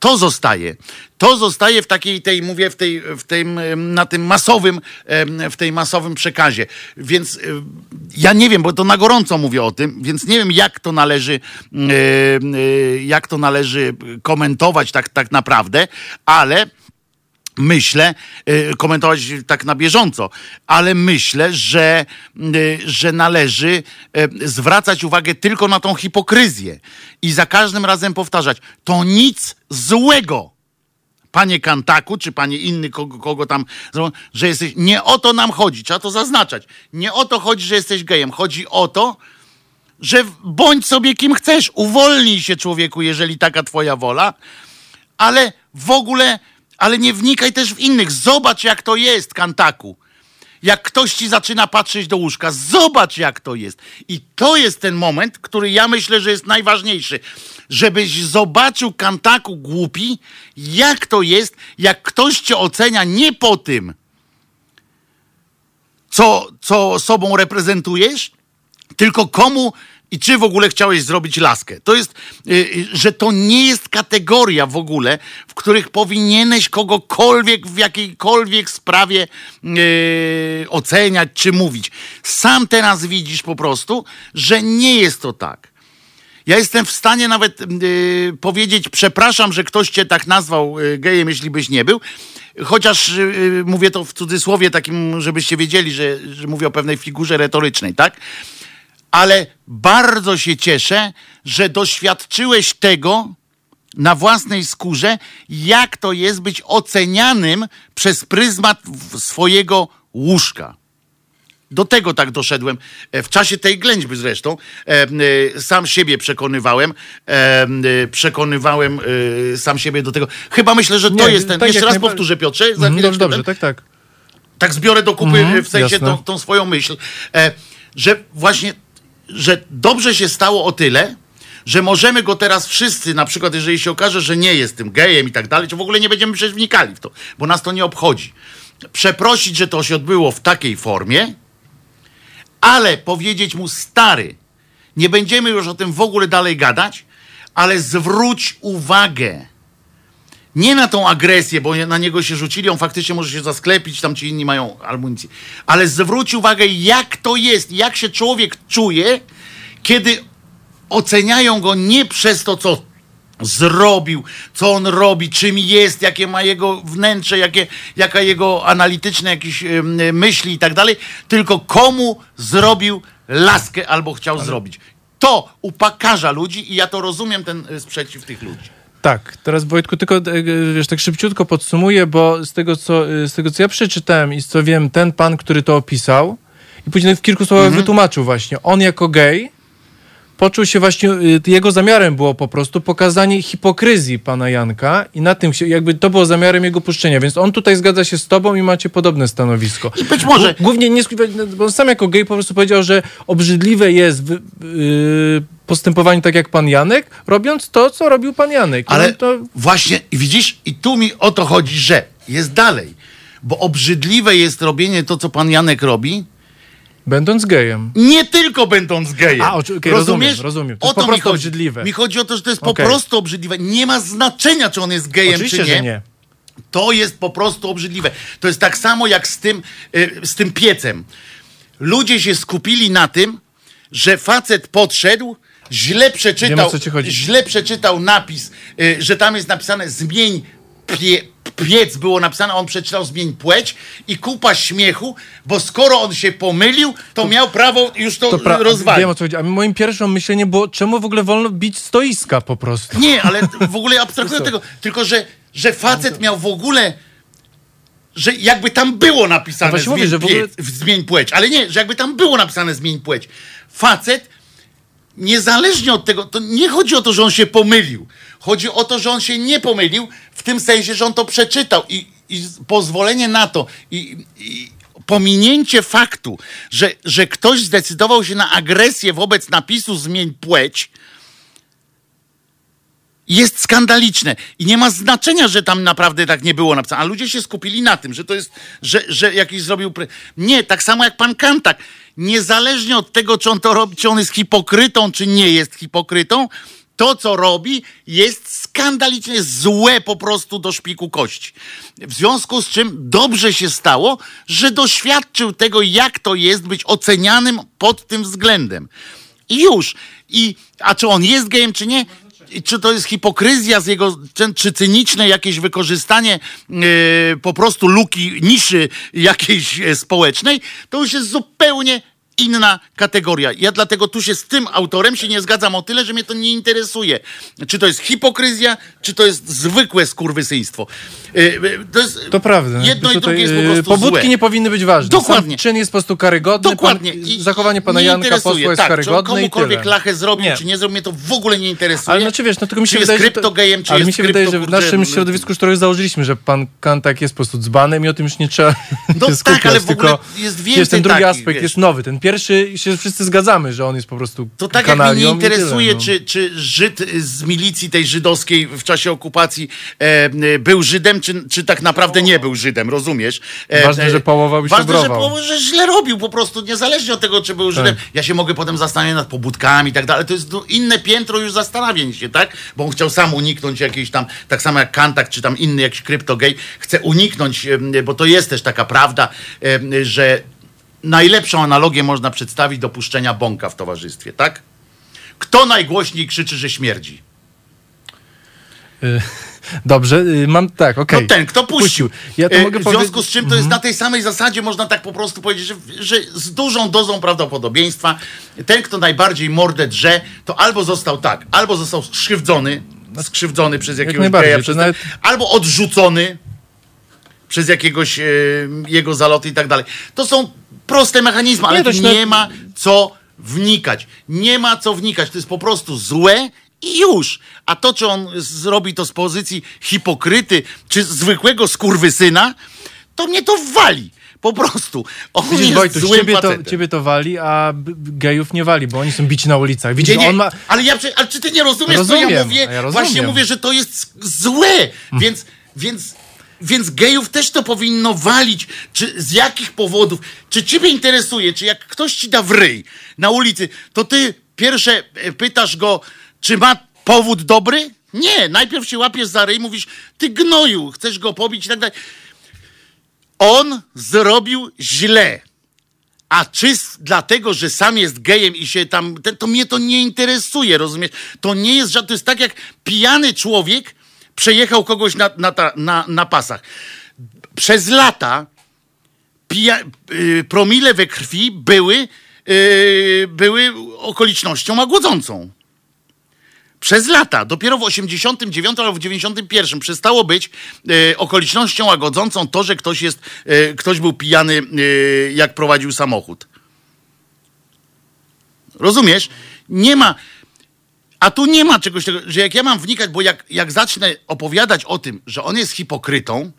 To zostaje. To zostaje w takiej tej, mówię, w tej, w tym, na tym masowym, w tej masowym przekazie. Więc ja nie wiem, bo to na gorąco mówię o tym, więc nie wiem, jak to należy, e, jak to należy komentować tak, tak naprawdę, ale myślę, y, komentować tak na bieżąco, ale myślę, że, y, że należy y, zwracać uwagę tylko na tą hipokryzję i za każdym razem powtarzać, to nic złego. Panie Kantaku, czy panie inny, kogo, kogo tam, że jesteś. Nie o to nam chodzi, trzeba to zaznaczać. Nie o to chodzi, że jesteś gejem. Chodzi o to, że bądź sobie kim chcesz. Uwolnij się, człowieku, jeżeli taka twoja wola, ale w ogóle, ale nie wnikaj też w innych. Zobacz, jak to jest, Kantaku. Jak ktoś ci zaczyna patrzeć do łóżka, zobacz, jak to jest. I to jest ten moment, który ja myślę, że jest najważniejszy. Żebyś zobaczył, Kantaku głupi, jak to jest, jak ktoś cię ocenia nie po tym, co, co sobą reprezentujesz, tylko komu i czy w ogóle chciałeś zrobić laskę. To jest, y, y, że to nie jest kategoria w ogóle, w których powinieneś kogokolwiek w jakiejkolwiek sprawie y, oceniać czy mówić. Sam teraz widzisz po prostu, że nie jest to tak. Ja jestem w stanie nawet y, powiedzieć, przepraszam, że ktoś cię tak nazwał y, gejem, jeśli byś nie był. Chociaż y, y, mówię to w cudzysłowie takim, żebyście wiedzieli, że, że mówię o pewnej figurze retorycznej, tak? Ale bardzo się cieszę, że doświadczyłeś tego na własnej skórze, jak to jest być ocenianym przez pryzmat swojego łóżka. Do tego tak doszedłem. E, W czasie tej ględźby zresztą e, e, sam siebie przekonywałem, przekonywałem sam siebie do tego. Chyba myślę, że to Nie, jest ten. tak Jeszcze raz najba- powtórzę, Piotrze. Za Mhm, chwileczkę dobrze, dobrze, tak, tak. tak zbiorę do kupy Mhm, w sensie jasne. tą, tą swoją myśl, że właśnie, że dobrze się stało o tyle, że możemy go teraz wszyscy, na przykład jeżeli się okaże, że nie jest tym gejem i tak dalej, to w ogóle nie będziemy przecież wnikali w to, bo nas to nie obchodzi. Przeprosić, że to się odbyło w takiej formie, ale powiedzieć mu stary, nie będziemy już o tym w ogóle dalej gadać, ale zwróć uwagę. Nie na tą agresję, bo na niego się rzucili, on faktycznie może się zasklepić, tam ci inni mają amunicję. Ale zwróć uwagę, jak to jest, jak się człowiek czuje, kiedy oceniają go nie przez to, co zrobił, co on robi, czym jest, jakie ma jego wnętrze, jakie, jaka jego analityczne jakieś em, myśli i tak dalej, tylko komu zrobił laskę albo chciał zrobić. To upakarza ludzi i ja to rozumiem, ten y, sprzeciw tych ludzi. Tak, teraz Wojtku tylko e, wiesz, tak szybciutko podsumuję, bo z tego, co, e, z tego co ja przeczytałem i z co wiem, ten pan, który to opisał i później w kilku słowach wytłumaczył właśnie, on jako gej poczuł się właśnie, y, jego zamiarem było po prostu pokazanie hipokryzji pana Janka i na tym się, jakby to było zamiarem jego puszczenia, więc on tutaj zgadza się z tobą i macie podobne stanowisko. I być może- Gł- Głównie nie, skli- bo on sam jako gej po prostu powiedział, że obrzydliwe jest wy, yy, postępowanie tak jak pan Janek, robiąc to, co robił pan Janek. Ale to właśnie, widzisz, i tu mi o to chodzi, że jest dalej. Bo obrzydliwe jest robienie to, co pan Janek robi, będąc gejem. nie tylko będąc gejem. A, oczy- okej, rozumiem, rozumiem. To o jest to po mi prostu chodzi. obrzydliwe. Mi chodzi o to, że to jest Okej. po prostu obrzydliwe. Nie ma znaczenia, czy on jest gejem, Oczywiście, czy nie. że nie. To jest po prostu obrzydliwe. To jest tak samo jak z tym, y, z tym piecem. Ludzie się skupili na tym, że facet podszedł, źle Wiem, przeczytał, o co ci chodzi. źle przeczytał napis, y, że tam jest napisane zmień pie, piec było napisane, on przeczytał zmień płeć i kupa śmiechu, bo skoro on się pomylił, to, miał prawo już to, To pra- rozwalić. Wiem o co chodzi. A moim pierwszym myśleniem było, czemu w ogóle wolno bić stoiska po prostu? Nie, ale w ogóle abstrahuję od tego. [LAUGHS] Tylko, że, że facet miał w ogóle. Że jakby tam było napisane No zmień, mówię, że w ogóle- zmień płeć, ale nie, że jakby tam było napisane zmień płeć. Facet, niezależnie od tego, to nie chodzi o to, że on się pomylił. Chodzi o to, że on się nie pomylił, w tym sensie, że on to przeczytał i, i pozwolenie na to i, i pominięcie faktu, że, że ktoś zdecydował się na agresję wobec napisu zmień płeć, jest skandaliczne i nie ma znaczenia, że tam naprawdę tak nie było napisane. A ludzie się skupili na tym, że to jest, że, że jakiś zrobił. Pre... Nie, tak samo jak pan Kantak. Niezależnie od tego, czy on to robi, czy on jest hipokrytą, czy nie jest hipokrytą, to, co robi, jest skandalicznie złe po prostu do szpiku kości. W związku z czym dobrze się stało, że doświadczył tego, jak to jest być ocenianym pod tym względem. I już. I, a czy on jest gejem, czy nie? Czy to jest hipokryzja z jego, czy, czy cyniczne jakieś wykorzystanie yy, po prostu luki, niszy jakiejś e, społecznej, to już jest zupełnie inna kategoria. Ja dlatego tu się z tym autorem się nie zgadzam o tyle, że mnie to nie interesuje. Czy to jest hipokryzja, czy to jest zwykłe skurwysyństwo. Yy, yy, to, jest, To prawda. Jedno i drugie jest po yy, prostu Pobudki złe. nie powinny być ważne. Dokładnie. Sam czyn jest po prostu karygodny. Dokładnie. Pan, I zachowanie pana Janka posła jest tak, czy on karygodne komukolwiek lachę zrobił, Nie. czy nie zrobił, mnie to w ogóle nie interesuje. Ale znaczy wiesz, no tylko mi się czy wydaje, jest kryptogejem, czy ale jest mi się wydaje, że w naszym kurde, środowisku już założyliśmy, że pan Kantak jest po prostu dzbanem i o tym już nie trzeba No tak, ale w ogóle jest więcej ten drugi takich, aspekt wiesz. jest nowy. Ten pierwszy się wszyscy zgadzamy, że on jest po prostu To tak jak mnie nie kanalią i tyle, interesuje, no. czy, czy Żyd z milicji tej żydowskiej w czasie okupacji e, e, był Żydem, czy, czy tak naprawdę nie był Żydem, rozumiesz? E, Ważne, że połował i Ważne, że, połował, że źle robił po prostu, niezależnie od tego, czy był Żydem. Ja się mogę potem zastanawiać nad pobudkami i tak dalej. To jest no, inne piętro już zastanawień się, tak? Bo on chciał sam uniknąć jakiejś tam, tak samo jak Kantak, czy tam inny jakiś kryptogej, chce uniknąć, e, bo to jest też taka prawda, e, że najlepszą analogię można przedstawić do puszczenia bąka w towarzystwie, tak? Kto najgłośniej krzyczy, że śmierdzi? Y, [LAUGHS] Dobrze, y, mam tak, okej. No ten, kto puścił. Ja to E, mogę w związku powiedzieć- z czym to jest na tej samej zasadzie, można tak po prostu powiedzieć, że, że z dużą dozą prawdopodobieństwa ten, kto najbardziej mordę drze, to albo został tak, albo został skrzywdzony, skrzywdzony przez jakiegoś najbardziej, geja, przez nawet- albo odrzucony przez jakiegoś e, jego zaloty i tak dalej. To są proste mechanizmy, ale Nie, nie ma co wnikać. Nie ma co wnikać. To jest po prostu złe i już. A to, czy on zrobi to z pozycji hipokryty, czy zwykłego skurwysyna, to mnie to wali. Po prostu. On Widzisz, jest Wojtuś, złym ciebie to, ciebie to wali, a gejów nie wali, bo oni są bici na ulicach. Widzisz, Nie, nie, ma... ale, ja, ale czy ty nie rozumiesz, co ja Rozumiem, mówię? ja rozumiem. Właśnie mówię, że to jest złe, więc, więc, więc gejów też to powinno walić. Czy z jakich powodów? Czy ciebie interesuje, czy jak ktoś ci da w ryj na ulicy, to ty pierwsze e, pytasz go, czy ma powód dobry? Nie, najpierw się łapiesz za ryj, mówisz, ty gnoju, chcesz go pobić i tak dalej. On zrobił źle. A czy dlatego, że sam jest gejem i się tam. To mnie to nie interesuje, rozumiesz? To nie jest żadne. To jest tak, jak pijany człowiek przejechał kogoś na, na, ta, na, na pasach. Przez lata pija, y, promile we krwi były, y, były okolicznością łagodzącą. Przez lata, dopiero w 89 albo w 91 przestało być e, okolicznością łagodzącą to, że ktoś jest, e, ktoś był pijany, e, jak prowadził samochód. Rozumiesz? Nie ma. A tu nie ma czegoś takiego, że jak ja mam wnikać, bo jak, jak zacznę opowiadać o tym, że on jest hipokrytą,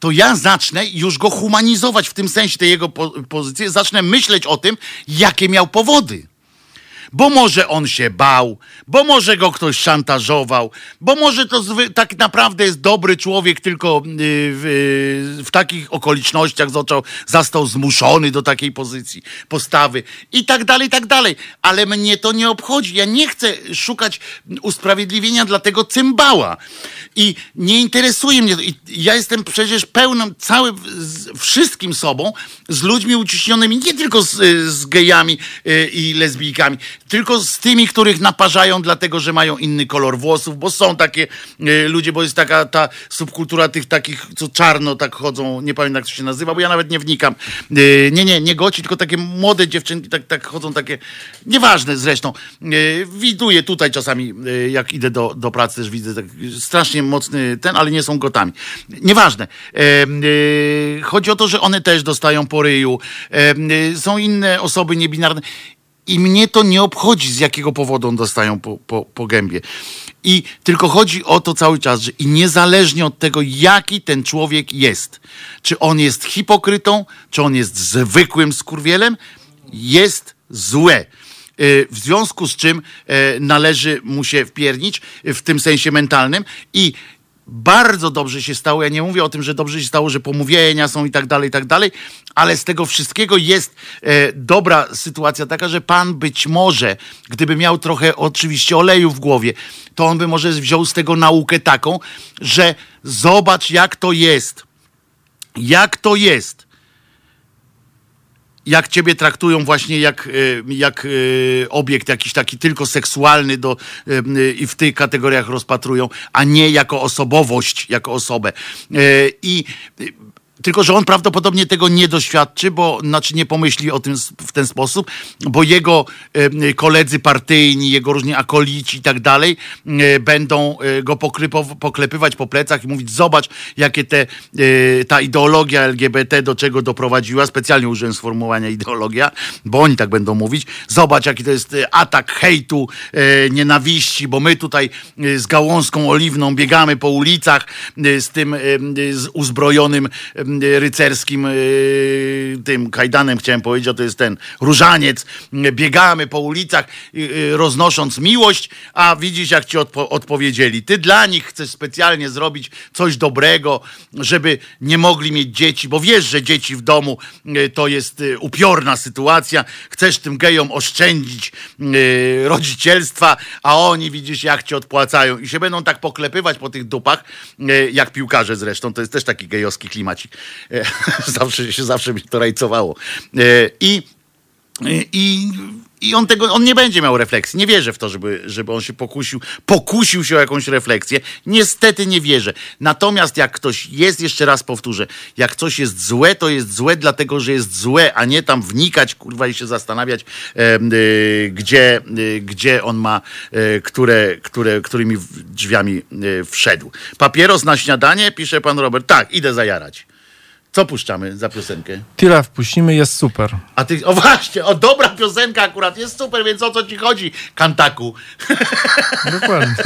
to ja zacznę już go humanizować w tym sensie tej jego po, pozycji, zacznę myśleć o tym, jakie miał powody bo może on się bał, bo może go ktoś szantażował, bo może to tak naprawdę jest dobry człowiek, tylko y, w, w takich okolicznościach został, został zmuszony do takiej pozycji, postawy i tak dalej, i tak dalej. Ale mnie to nie obchodzi. Ja nie chcę szukać usprawiedliwienia dla tego cymbała. I nie interesuje mnie to. I ja jestem przecież pełnym, całym, wszystkim sobą, z ludźmi uciśnionymi, nie tylko z, z gejami y, i lesbijkami, tylko z tymi, których naparzają dlatego, że mają inny kolor włosów, bo są takie y, ludzie, bo jest taka ta subkultura tych takich, co czarno tak chodzą, nie pamiętam jak to się nazywa, bo ja nawet nie wnikam. Y, nie, nie, nie goci, tylko takie młode dziewczynki tak, tak chodzą, takie, nieważne zresztą. Y, widuję tutaj czasami, jak idę do, do pracy, też widzę tak strasznie mocny ten, ale nie są gotami. Nieważne. E, chodzi o to, że one też dostają po ryju. E, są inne osoby niebinarne. I mnie to nie obchodzi, z jakiego powodu on dostają po, po, po gębie. I tylko chodzi o to cały czas, że i niezależnie od tego, jaki ten człowiek jest, czy on jest hipokrytą, czy on jest zwykłym skurwielem, jest złe. Y, W związku z czym e, należy mu się wpiernić w tym sensie mentalnym i bardzo dobrze się stało. Ja nie mówię o tym, że dobrze się stało, że pomówienia są i tak dalej, i tak dalej, ale z tego wszystkiego jest e, dobra sytuacja taka, że pan być może, gdyby miał trochę oczywiście oleju w głowie, to on by może wziął z tego naukę taką, że zobacz jak to jest. Jak to jest jak ciebie traktują właśnie jak, y, jak y, obiekt jakiś taki tylko seksualny do, y, i w tych kategoriach rozpatrują, a nie jako osobowość, jako osobę. I tylko, że on prawdopodobnie tego nie doświadczy, bo znaczy nie pomyśli o tym w ten sposób, bo jego koledzy partyjni, jego różni akolici i tak dalej y, będą y, go pokrypow- poklepywać po plecach i mówić, zobacz, jakie te, y, ta ideologia LGBT do czego doprowadziła. Specjalnie użyłem sformułowania ideologia, bo oni tak będą mówić. Zobacz, jaki to jest atak hejtu, nienawiści, bo my tutaj z gałązką oliwną biegamy po ulicach z tym z uzbrojonym rycerskim y, tym kajdanem, chciałem powiedzieć, a to jest ten różaniec. Y, Biegamy po ulicach y, y, roznosząc miłość, a widzisz, jak ci odpo- odpowiedzieli. Ty dla nich chcesz specjalnie zrobić coś dobrego, żeby nie mogli mieć dzieci, bo wiesz, że dzieci w domu y, to jest y, upiorna sytuacja. Chcesz tym gejom oszczędzić y, rodzicielstwa, a oni widzisz, jak ci odpłacają i się będą tak poklepywać po tych dupach, y, jak piłkarze zresztą. To jest też taki gejowski klimacik. E, [LAUGHS] zawsze się zawsze mi to rajcowało. E, I i, I on tego, on nie będzie miał refleksji. Nie wierzę w to, żeby, żeby on się pokusił, pokusił się o jakąś refleksję. Niestety nie wierzę. Natomiast jak ktoś jest, jeszcze raz powtórzę, jak coś jest złe, to jest złe dlatego, że jest złe, a nie tam wnikać, kurwa, i się zastanawiać, e, y, gdzie, y, gdzie on ma, e, które, które, którymi drzwiami e, wszedł. Papieros na śniadanie, pisze pan Robert. Tak, idę zajarać. Co puszczamy za piosenkę? Tira wpuścimy, jest super. A ty, o właśnie, o dobra piosenka akurat, jest super, więc o co ci chodzi, Kantaku? [LAUGHS] Dokładnie. [LAUGHS]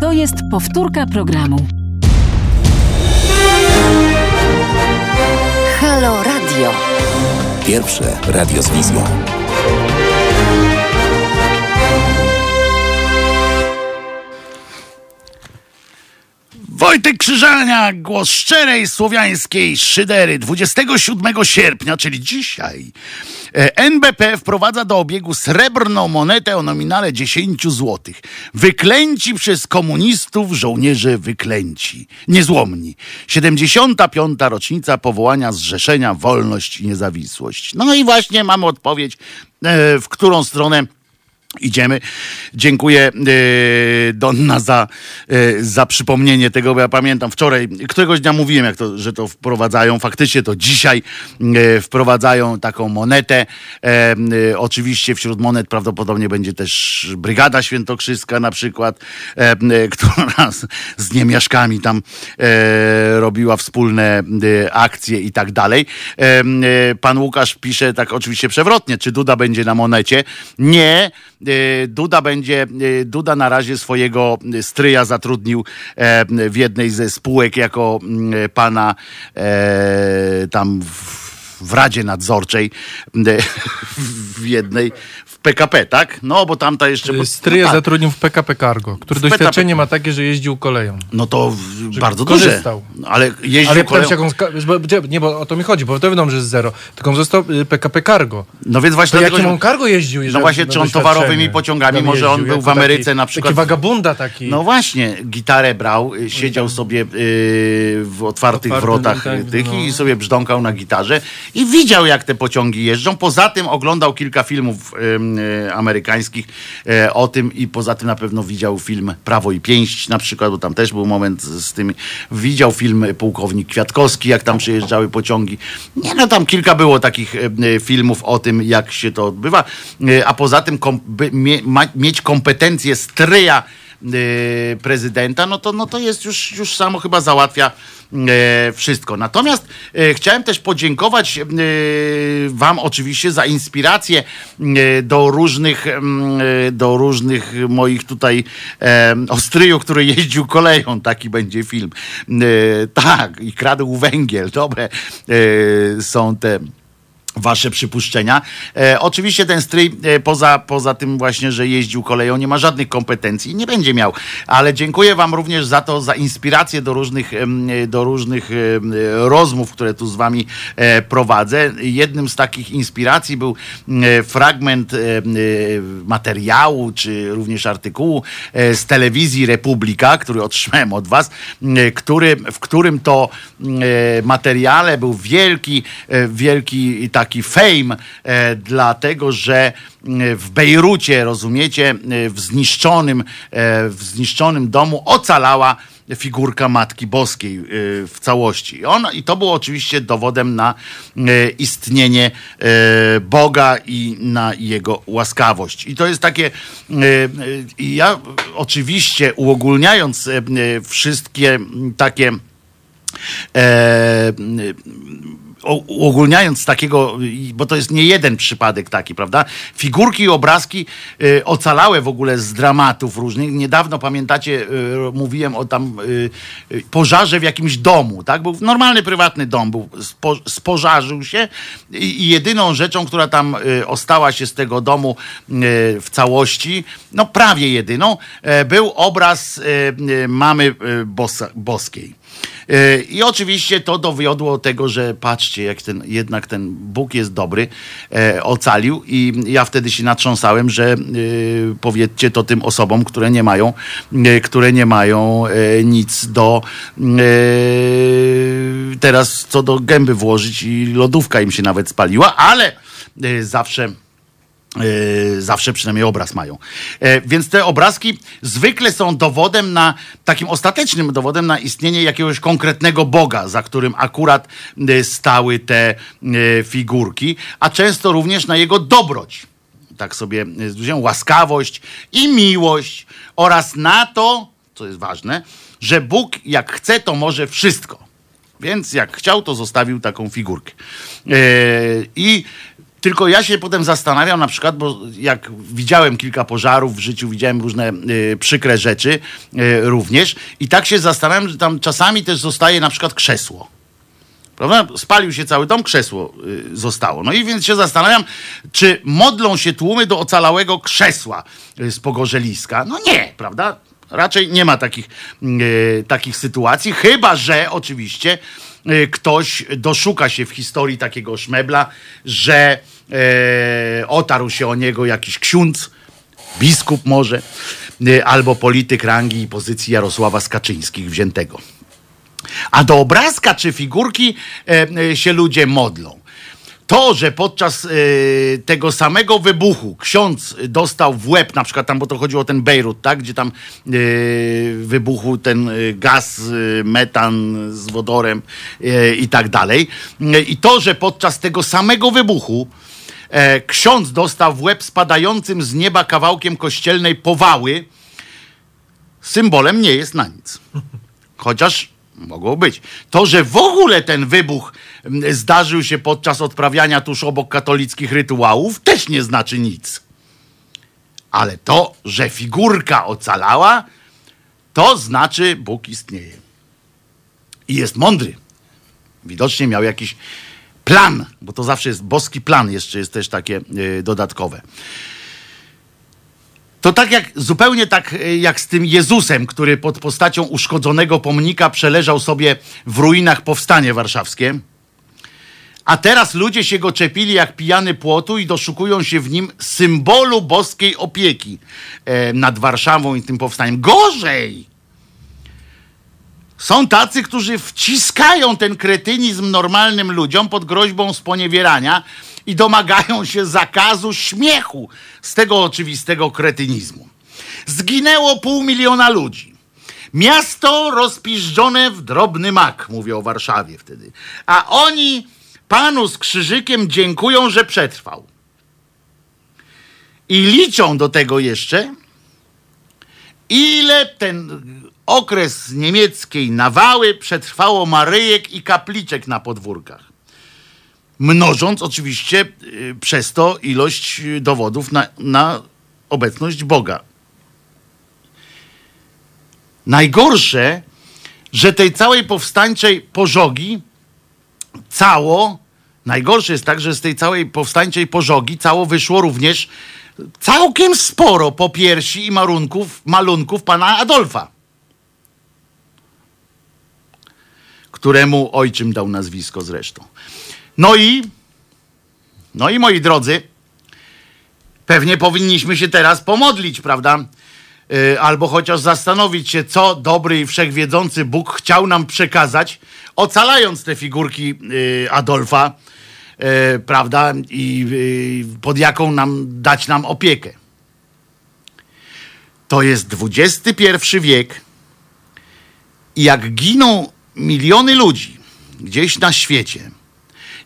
To jest powtórka programu. Halo Pierwsze radio z wizją. Wojtek Krzyżania, głos szczerej słowiańskiej szydery. 27 sierpnia, czyli dzisiaj, e, NBP wprowadza do obiegu srebrną monetę o nominale 10 zł. Wyklęci przez komunistów żołnierze wyklęci. Niezłomni. 75. rocznica powołania Zrzeszenia Wolność i Niezawisłość. No i właśnie mamy odpowiedź, e, w którą stronę Idziemy. Dziękuję e, Donna za, e, za przypomnienie tego, bo ja pamiętam wczoraj, któregoś dnia mówiłem, jak to, że to wprowadzają. Faktycznie to dzisiaj e, wprowadzają taką monetę. E, oczywiście wśród monet prawdopodobnie będzie też Brygada Świętokrzyska na przykład, e, [LAUGHS] która z, niemiaszkami tam e, robiła wspólne akcje i tak dalej. Pan Łukasz pisze tak oczywiście przewrotnie, czy Duda będzie na monecie? Nie. E, Duda będzie, e, Duda na razie swojego stryja zatrudnił e, w jednej ze spółek jako mm, pana e, tam w, w Radzie Nadzorczej e, [LAUGHS] w jednej, PKP, tak? No, bo tamta jeszcze... bo- Stryja no, tak. zatrudnił w PKP Cargo, który W PKP. doświadczenie ma takie, że jeździł koleją. No to w- bardzo korzystał. No, Ale jeździł Ale ja koleją... się, on, nie, bo o to mi chodzi, bo to wiadomo, że jest zero. Tylko on został y, PKP Cargo. No więc właśnie To dlatego, jakim on cargo jeździł? No właśnie, czy on towarowymi pociągami, tam może on jeździł, był w Ameryce taki, na przykład- Taki wagabunda taki. No właśnie, gitarę brał, y, siedział sobie y, w otwartych Otwartym, wrotach tak, y, tych no. i sobie brzdąkał na gitarze i widział, jak te pociągi jeżdżą. Poza tym oglądał kilka filmów ym, y, amerykańskich y, o tym i poza tym na pewno widział film Prawo i Pięść na przykład, bo tam też był moment z tym. Widział film Pułkownik Kwiatkowski, jak tam przejeżdżały pociągi. Nie no, tam kilka było takich y, y, filmów o tym, jak się to odbywa. Y, A poza tym kom, mie, mieć kompetencje stryja y, prezydenta, no to, no to jest już, już samo chyba załatwia e, wszystko. Natomiast e, chciałem też podziękować e, wam oczywiście za inspirację e, do różnych mm, e, do różnych moich tutaj e, ostryju, który jeździł koleją, taki będzie film. E, tak, i kradł węgiel. Dobre e, są te wasze przypuszczenia. E, oczywiście ten stryj, e, poza, poza tym właśnie, że jeździł koleją, nie ma żadnych kompetencji i nie będzie miał. Ale dziękuję wam również za to, za inspirację do różnych, em, do różnych em, rozmów, które tu z wami e, prowadzę. Jednym z takich inspiracji był e, fragment e, e, materiału, czy również artykułu e, z telewizji Republika, który otrzymałem od was, e, który, w którym to e, materiale był wielki, e, wielki taki fame, e, dlatego że e, w Bejrucie, rozumiecie, e, w zniszczonym, w zniszczonym domu ocalała figurka Matki Boskiej w całości. On, I to było oczywiście dowodem na istnienie Boga i na jego łaskawość. I to jest takie, ja oczywiście uogólniając wszystkie takie uogólniając takiego, bo to jest nie jeden przypadek taki, prawda? Figurki i obrazki e, ocalałe w ogóle z dramatów różnych. Niedawno, pamiętacie, e, mówiłem o tam e, pożarze w jakimś domu, tak? Był normalny, prywatny dom, był, spo, spożarzył się i, jedyną rzeczą, która tam ostała się z tego domu w całości, no prawie jedyną, był obraz mamy boskiej. I oczywiście to dowiodło tego, że patrzcie, jak ten, jednak ten Bóg jest dobry, e, ocalił i ja wtedy się natrząsałem, że e, powiedzcie to tym osobom, które nie mają, e, które nie mają nic do teraz co do gęby włożyć i lodówka im się nawet spaliła, ale zawsze zawsze przynajmniej obraz mają. E, Więc te obrazki zwykle są dowodem na, takim ostatecznym dowodem na istnienie jakiegoś konkretnego Boga, za którym akurat e, stały te e, figurki, a często również na jego dobroć. Tak sobie e, wziąłem, łaskawość i miłość oraz na to, co jest ważne, że Bóg jak chce, to może wszystko. Więc jak chciał, to zostawił taką figurkę. E, I tylko ja się potem zastanawiam, na przykład, bo jak widziałem kilka pożarów w życiu, widziałem różne e, przykre rzeczy e, również, i tak się zastanawiam, że tam czasami też zostaje na przykład krzesło. Prawda? Spalił się cały dom, krzesło y, zostało. No i więc się zastanawiam, czy modlą się tłumy do ocalałego krzesła y, z pogorzeliska. No nie, prawda? Raczej nie ma takich, y, takich sytuacji, chyba że oczywiście y, ktoś doszuka się w historii takiego szmebla, że e, otarł się o niego jakiś ksiądz, biskup może, y, albo polityk rangi i pozycji Jarosława Skaczyńskich wziętego. A do obrazka czy figurki e, e, się ludzie modlą. To, że podczas e, tego samego wybuchu ksiądz dostał w łeb, na przykład tam, bo to chodziło o ten Bejrut, tak? gdzie tam e, wybuchł ten e, gaz, e, metan z wodorem e, i tak dalej. E, I to, że podczas tego samego wybuchu e, ksiądz dostał w łeb spadającym z nieba kawałkiem kościelnej powały, symbolem nie jest na nic. Chociaż mogło być. To, że w ogóle ten wybuch zdarzył się podczas odprawiania tuż obok katolickich rytuałów, też nie znaczy nic. Ale to, że figurka ocalała, to znaczy Bóg istnieje. I jest mądry. Widocznie miał jakiś plan, bo to zawsze jest boski plan, jeszcze jest też takie y, dodatkowe. To tak jak, zupełnie tak y, jak z tym Jezusem, który pod postacią uszkodzonego pomnika przeleżał sobie w ruinach powstanie warszawskie. A teraz ludzie się go czepili jak pijany płotu i doszukują się w nim symbolu boskiej opieki e, nad Warszawą i tym powstaniem. Gorzej! Są tacy, którzy wciskają ten kretynizm normalnym ludziom pod groźbą sponiewierania i domagają się zakazu śmiechu z tego oczywistego kretynizmu. Zginęło pół miliona ludzi. Miasto rozpiżdżone w drobny mak, mówię o Warszawie wtedy. A oni panu z krzyżykiem dziękują, że przetrwał. I liczą do tego jeszcze, ile ten okres niemieckiej nawały przetrwało Maryjek i kapliczek na podwórkach. Mnożąc oczywiście y, przez to ilość dowodów na, na obecność Boga. Najgorsze, że tej całej powstańczej pożogi cało, najgorsze jest tak, że z tej całej powstańczej pożogi cało wyszło również całkiem sporo popiersi i marunków, malunków pana Adolfa. któremu ojczym dał nazwisko zresztą. No i, no i moi drodzy, pewnie powinniśmy się teraz pomodlić, prawda? Yy, albo chociaż zastanowić się, co dobry i wszechwiedzący Bóg chciał nam przekazać, ocalając te figurki yy, Adolfa, yy, prawda? I yy, pod jaką nam dać nam opiekę. To jest XXI wiek i jak giną miliony ludzi gdzieś na świecie,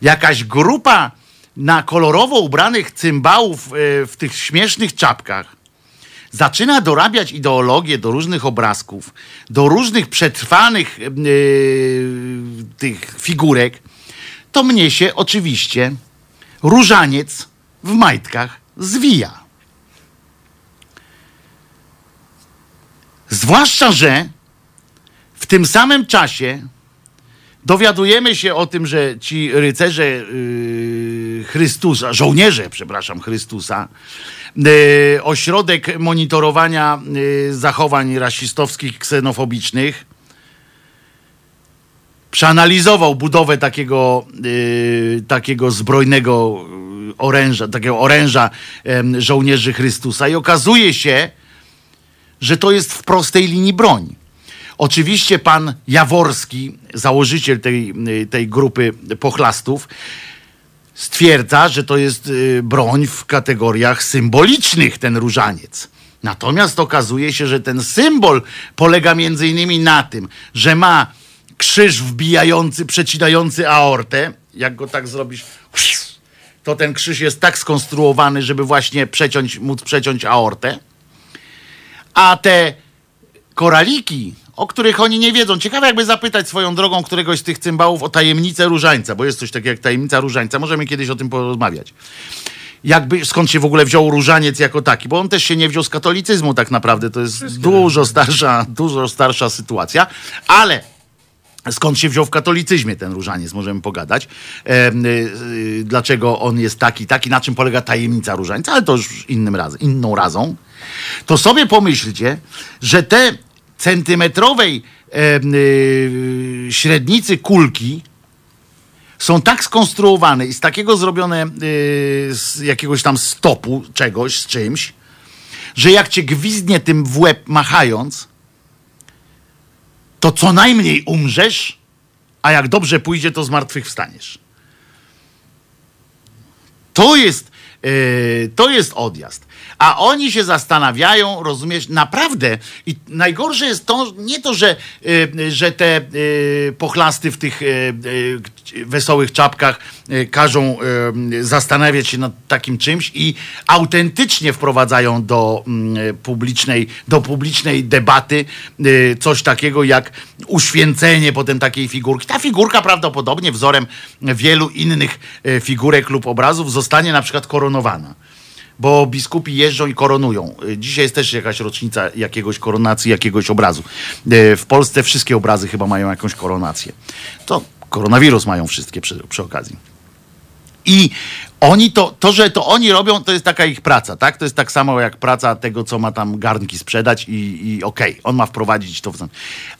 jakaś grupa na kolorowo ubranych cymbałów w tych śmiesznych czapkach zaczyna dorabiać ideologię do różnych obrazków, do różnych przetrwanych e, tych figurek, to mnie się oczywiście różaniec w majtkach zwija. Zwłaszcza, że w tym samym czasie dowiadujemy się o tym, że ci rycerze yy, Chrystusa, żołnierze, przepraszam, Chrystusa, yy, ośrodek monitorowania yy, zachowań rasistowskich, ksenofobicznych, przeanalizował budowę takiego, yy, takiego zbrojnego oręża, takiego oręża żołnierzy Chrystusa i okazuje się, że to jest w prostej linii broń. Oczywiście pan Jaworski, założyciel tej, tej grupy pochlastów, stwierdza, że to jest y, broń w kategoriach symbolicznych, ten różaniec. Natomiast okazuje się, że ten symbol polega między innymi na tym, że ma krzyż wbijający, przecinający aortę. Jak go tak zrobisz, to ten krzyż jest tak skonstruowany, żeby właśnie przeciąć, móc przeciąć aortę. A te koraliki, o których oni nie wiedzą. Ciekawe jakby zapytać swoją drogą któregoś z tych cymbałów o tajemnicę różańca, bo jest coś takiego jak tajemnica różańca. Możemy kiedyś o tym porozmawiać. Jakby, skąd się w ogóle wziął różaniec jako taki, bo on też się nie wziął z katolicyzmu tak naprawdę. To jest dużo starsza, dużo starsza sytuacja. Ale Skąd się wziął w katolicyzmie ten różaniec, możemy pogadać. E, y, dlaczego on jest taki, taki, na czym polega tajemnica różańca, ale to już innym razem, inną razą. To sobie pomyślcie, że te centymetrowej e, y, średnicy kulki są tak skonstruowane i z takiego zrobione y, z jakiegoś tam stopu czegoś, z czymś, że jak cię gwizdnie tym w łeb machając, to co najmniej umrzesz, a jak dobrze pójdzie, to zmartwychwstaniesz. To jest, yy, to jest odjazd. A oni się zastanawiają, rozumiesz, naprawdę. I najgorsze jest to, nie to, że, yy, że te yy, pochlasty w tych wesołych czapkach każą zastanawiać się nad takim czymś i autentycznie wprowadzają do yy, publicznej, do publicznej debaty coś takiego jak uświęcenie potem takiej figurki. Ta figurka prawdopodobnie wzorem wielu innych figurek lub obrazów zostanie na przykład koronowana bo biskupi jeżdżą i koronują. Y, Dzisiaj jest też jakaś rocznica jakiegoś koronacji, jakiegoś obrazu. Y, W Polsce wszystkie obrazy chyba mają jakąś koronację. To koronawirus mają wszystkie przy, przy okazji. I oni to, to, że to oni robią, to jest taka ich praca, tak? To jest tak samo jak praca tego, co ma tam garnki sprzedać i, i okej, on ma wprowadzić to. w-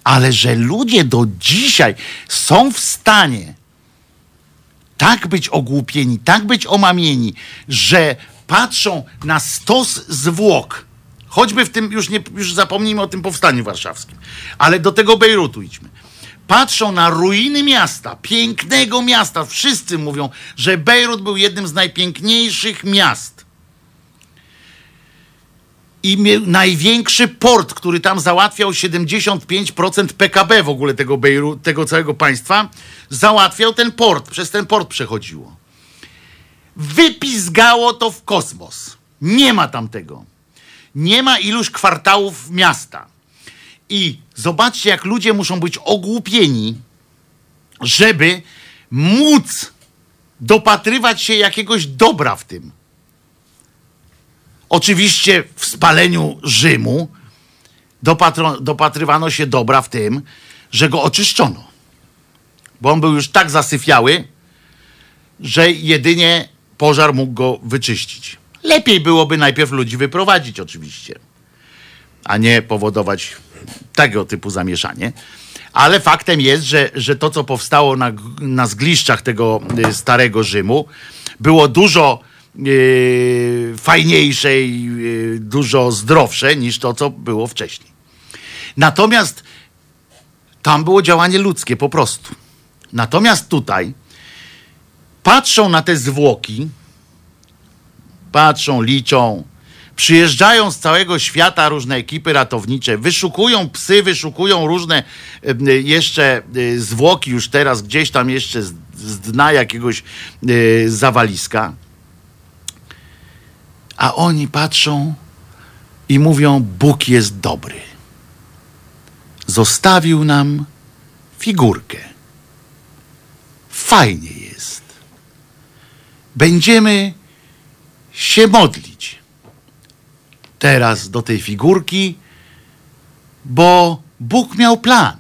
Ale że ludzie do dzisiaj są w stanie tak być ogłupieni, tak być omamieni, że patrzą na stos zwłok, choćby w tym, już, nie, już zapomnijmy o tym powstaniu warszawskim, ale do tego Bejrutu idźmy. Patrzą na ruiny miasta, pięknego miasta. Wszyscy mówią, że Bejrut był jednym z najpiękniejszych miast. I największy port, który tam załatwiał 75% PKB w ogóle tego, Bejru, tego całego państwa, załatwiał ten port. Przez ten port przechodziło. Wypizgało to w kosmos. Nie ma tam tego. Nie ma iluś kwartałów miasta. I zobaczcie, jak ludzie muszą być ogłupieni, żeby móc dopatrywać się jakiegoś dobra w tym. Oczywiście w spaleniu Rzymu dopatro, dopatrywano się dobra w tym, że go oczyszczono. Bo on był już tak zasyfiały, że jedynie pożar mógł go wyczyścić. Lepiej byłoby najpierw ludzi wyprowadzić, oczywiście, a nie powodować tego typu zamieszanie. Ale faktem jest, że, że to, co powstało na, na zgliszczach tego y, starego Rzymu, było dużo y, fajniejsze i y, dużo zdrowsze niż to, co było wcześniej. Natomiast tam było działanie ludzkie po prostu. Natomiast tutaj patrzą na te zwłoki, patrzą, liczą. Przyjeżdżają z całego świata różne ekipy ratownicze, wyszukują psy, wyszukują różne e, jeszcze e, zwłoki już teraz gdzieś tam jeszcze z, dna jakiegoś e, zawaliska. A oni patrzą i mówią: Bóg jest dobry. Zostawił nam figurkę. Fajnie jest. Będziemy się modlić teraz do tej figurki, bo Bóg miał plan.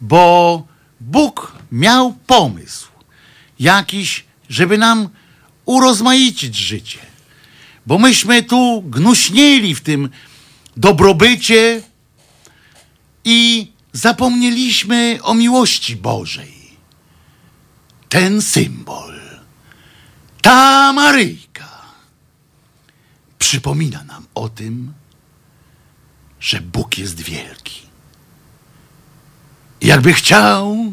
Bo Bóg miał pomysł jakiś, żeby nam urozmaicić życie. Bo myśmy tu gnuśnieli w tym dobrobycie i zapomnieliśmy o miłości Bożej. Ten symbol, ta Maryjka przypomina nam o tym, że Bóg jest wielki. Jakby chciał,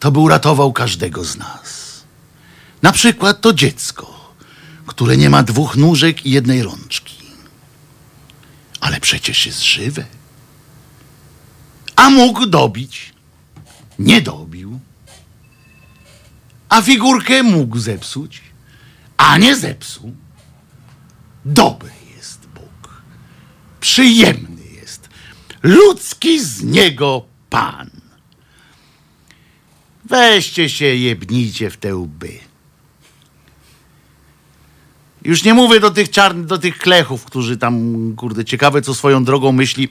to by uratował każdego z nas. Na przykład to dziecko, które nie ma dwóch nóżek i jednej rączki. Ale przecież jest żywe. A mógł dobić. Nie dobił. A figurkę mógł zepsuć. A nie zepsuł. Dobry jest Bóg. Przyjemny jest. Ludzki z niego Pan. Weźcie się, jebnijcie w te łby. Już nie mówię do tych czarnych, do tych klechów, którzy tam, kurde, ciekawe co swoją drogą myśli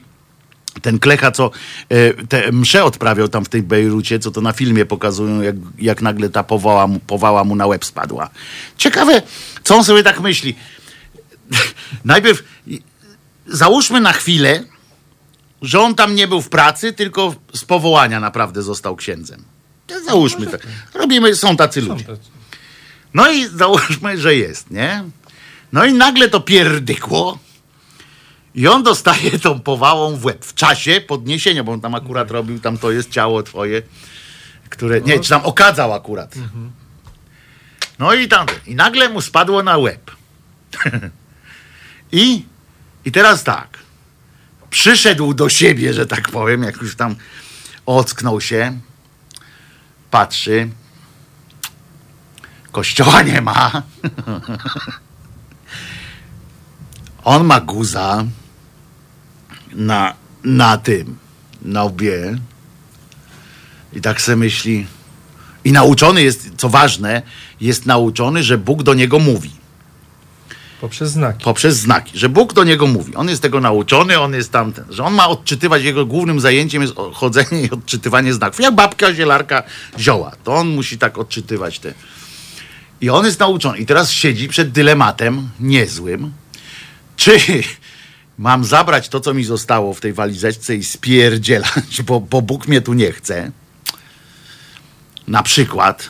ten klecha, co e, te msze odprawiał tam w tej Bejrucie, co to na filmie pokazują, jak, jak nagle ta powała mu, powała mu na łeb spadła. Ciekawe, co on sobie tak myśli. [LAUGHS] Najpierw załóżmy na chwilę, że on tam nie był w pracy, tylko z powołania naprawdę został księdzem. Załóżmy to. Robimy, są tacy ludzie. No i załóżmy, że jest, nie? No i nagle to pierdykło i on dostaje [LAUGHS] tą powałą w łeb w czasie podniesienia, bo on tam akurat robił, tam to jest ciało twoje, które, nie, czy tam okadzał akurat. No i tam, i nagle mu spadło na łeb. [LAUGHS] I, I teraz tak, przyszedł do siebie, że tak powiem, jak już tam ocknął się, patrzy, kościoła nie ma. [LAUGHS] On ma guza na, na tym, na łbie. I tak se myśli. I nauczony jest, co ważne, jest nauczony, że Bóg do niego mówi. Poprzez znaki. Poprzez znaki, że Bóg do niego mówi. On jest tego nauczony, on jest tamten, że on ma odczytywać, jego głównym zajęciem jest chodzenie i odczytywanie znaków. Jak babka, zielarka, zioła. To on musi tak odczytywać te. I on jest nauczony. I teraz siedzi przed dylematem niezłym, czy mam zabrać to, co mi zostało w tej walizeczce i spierdzielać, bo, bo Bóg mnie tu nie chce. Na przykład.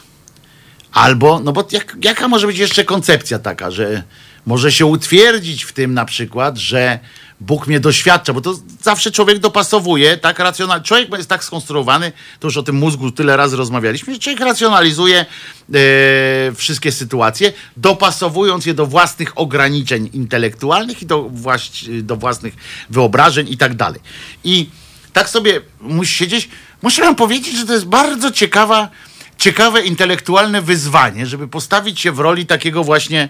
Albo, no bo jak, jaka może być jeszcze koncepcja taka, że może się utwierdzić w tym na przykład, że Bóg mnie doświadcza, bo to zawsze człowiek dopasowuje, tak racjonalnie. Człowiek jest tak skonstruowany, to już o tym mózgu tyle razy rozmawialiśmy, że człowiek racjonalizuje e, wszystkie sytuacje, dopasowując je do własnych ograniczeń intelektualnych i do, do własnych wyobrażeń i tak dalej. I tak sobie musi siedzieć. Muszę wam powiedzieć, że to jest bardzo ciekawa, ciekawe intelektualne wyzwanie, żeby postawić się w roli takiego właśnie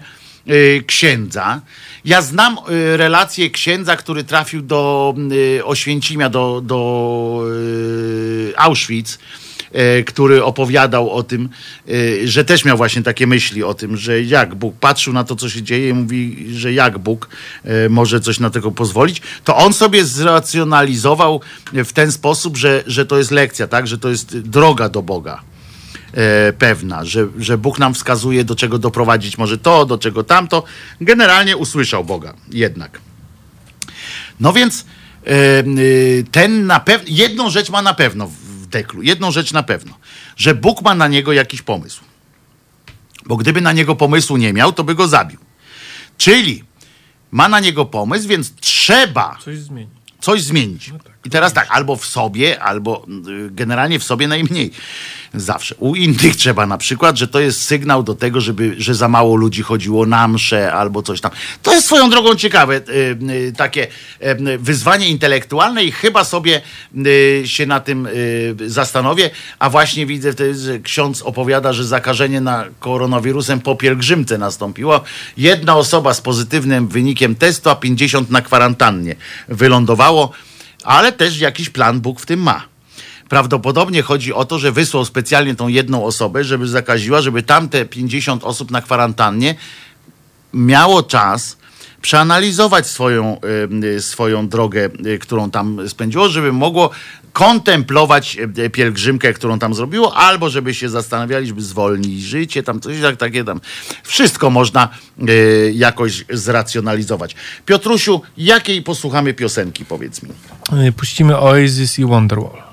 księdza. Ja znam y, relację księdza, który trafił do y, Oświęcimia, do, do y, Auschwitz, y, który opowiadał o tym, y, że też miał właśnie takie myśli o tym, że jak Bóg patrzył na to, co się dzieje mówi, że jak Bóg y, może coś na tego pozwolić, to on sobie zracjonalizował w ten sposób, że, że to jest lekcja, tak? że to jest droga do Boga pewna, że, że Bóg nam wskazuje, do czego doprowadzić może to, do czego tamto. Generalnie usłyszał Boga jednak. No więc e, e, ten na pewno, jedną rzecz ma na pewno w deklu, jedną rzecz na pewno, że Bóg ma na niego jakiś pomysł. Bo gdyby na niego pomysłu nie miał, to by go zabił. Czyli ma na niego pomysł, więc trzeba Coś zmieni. coś zmienić. I teraz tak, albo w sobie, albo y, generalnie w sobie najmniej. Zawsze. U innych trzeba na przykład, że to jest sygnał do tego, żeby, że za mało ludzi chodziło na msze albo coś tam. To jest swoją drogą ciekawe, y, y, takie y, wyzwanie intelektualne i chyba sobie się na tym zastanowię, a właśnie widzę że ksiądz opowiada, że zakażenie na koronawirusem po pielgrzymce nastąpiło. Jedna osoba z pozytywnym wynikiem testu, a 50 na kwarantannie wylądowało, ale też jakiś plan Bóg w tym ma. Prawdopodobnie chodzi o to, że wysłał specjalnie tą jedną osobę, żeby zakaziła, żeby tamte 50 osób na kwarantannie miało czas przeanalizować swoją, y, swoją drogę, y, którą tam spędziło, żeby mogło kontemplować y, pielgrzymkę, którą tam zrobiło, albo żeby się zastanawiali, żeby zwolnić życie, tam coś tak, takie tam. Wszystko można y, jakoś zracjonalizować. Piotrusiu, jakiej posłuchamy piosenki, powiedz mi? Puścimy Oasis i Wonderwall.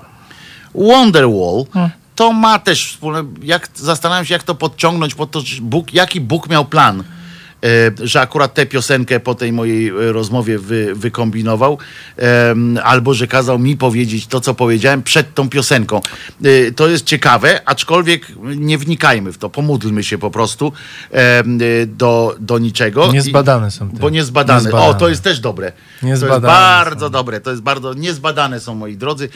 Wonderwall to ma też wspólne, jak zastanawiam się, jak to podciągnąć pod to, Bóg, jaki Bóg miał plan, że akurat tę piosenkę po tej mojej e, rozmowie wy, wykombinował, albo że kazał mi powiedzieć to, co powiedziałem przed tą piosenką. E, to jest ciekawe, aczkolwiek nie wnikajmy w to, pomódlmy się po prostu e, do, do niczego. Niezbadane są te. Bo niezbadane. Niezbadane. O, to jest też dobre. To jest Niezbadane bardzo są. dobre, to jest bardzo niezbadane są moi drodzy.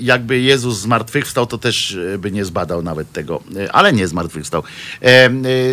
Jakby Jezus zmartwychwstał, to też by nie zbadał nawet tego, ale nie zmartwychwstał.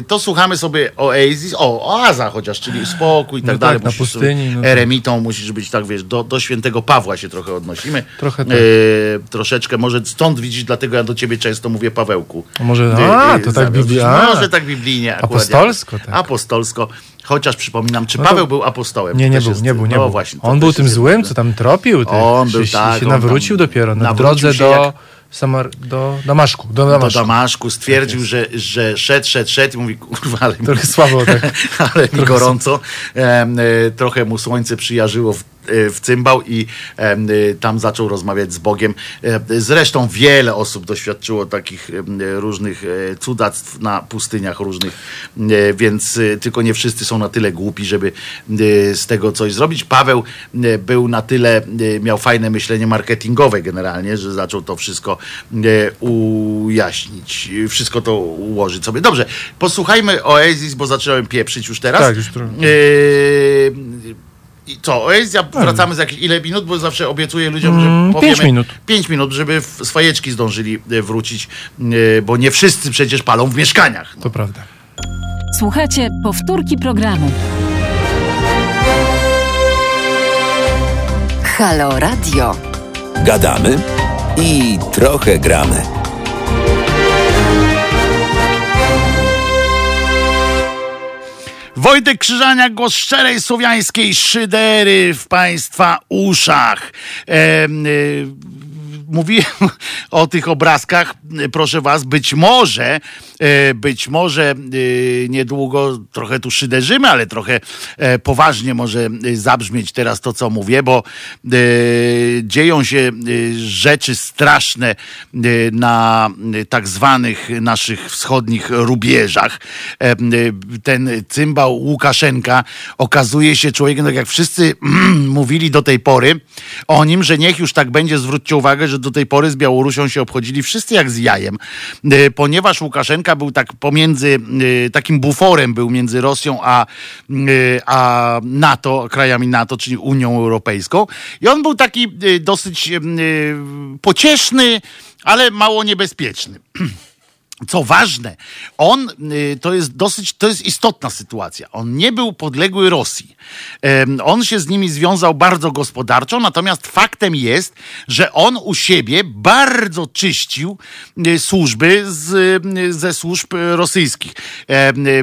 To słuchamy sobie oasis, o, oaza chociaż, czyli spokój i tak No dalej. tak, na pustyni, no tak. Eremitą musisz być, tak wiesz, do, do świętego Pawła się trochę odnosimy. Trochę tak. E, troszeczkę, może stąd widzisz, dlatego ja do ciebie często mówię Pawełku. A może- E, a, e, to tak zamiast- bibli- a. Może tak biblijnie. akurat Apostolsko, tak. Apostolsko. Chociaż przypominam, czy No to- Paweł był apostołem? Nie, nie był, jest- nie był, nie no był. Właśnie, on był tym złym, co tam tropił. Tych, On był, się, tak, się on nawrócił dopiero na drodze się do, jak- Samar, do Damaszku. Do do Damaszku. Damaszku, stwierdził, że, że szedł, szedł, szedł i mówi, kurwa, ale mi, Trochę słabo tak. [LAUGHS] ale mi gorąco. E, trochę mu słońce przyjarzyło w, w cymbał i em, e, tam zaczął rozmawiać z Bogiem. E, Zresztą wiele osób doświadczyło takich e, różnych e, cudactw na pustyniach różnych, e, więc e, tylko nie wszyscy są na tyle głupi, żeby e, z tego coś zrobić. Paweł e, był na tyle, e, miał fajne myślenie marketingowe generalnie, że zaczął to wszystko e, ujaśnić, e, wszystko to ułożyć sobie. Dobrze, posłuchajmy Oasis, bo zacząłem pieprzyć już teraz. Tak, już trochę. I co, Oasis, ja wracamy za jakieś ile minut, bo zawsze obiecuję ludziom, że Mm, powiemy... pięć minut. Pięć minut, żeby w swajeczki zdążyli e, wrócić, e, bo nie wszyscy przecież palą w mieszkaniach. To prawda. Słuchajcie powtórki programu. Halo Radio. Gadamy i trochę gramy. Wojtek Krzyżania, głos szczerej słowiańskiej szydery w Państwa uszach. Em, y, mówiłem [LAUGHS] o tych obrazkach, proszę Was, być może, y, być może y, niedługo trochę tu szyderzymy, ale trochę e, poważnie może zabrzmieć teraz to, co mówię, bo dzieją się rzeczy straszne na tak zwanych naszych wschodnich rubieżach. E, Ten cymbał Łukaszenka okazuje się człowiekiem, tak jak wszyscy [CLEARS THROAT] mówili do tej pory o nim, że niech już tak będzie, zwróćcie uwagę, że do tej pory z Białorusią się obchodzili wszyscy jak z jajem, Y, ponieważ Łukaszenka był tak pomiędzy, y, takim buforem był między Rosją a, y, a NATO, krajami NATO, czyli Unią Europejską i on był taki dosyć pocieszny, ale mało niebezpieczny. [CLEARS THROAT] Co ważne, on y, to jest dosyć, to jest istotna sytuacja. On nie był podległy Rosji. On się z nimi związał bardzo gospodarczo, natomiast faktem jest, że on u siebie bardzo czyścił y, służby z, y, ze służb rosyjskich.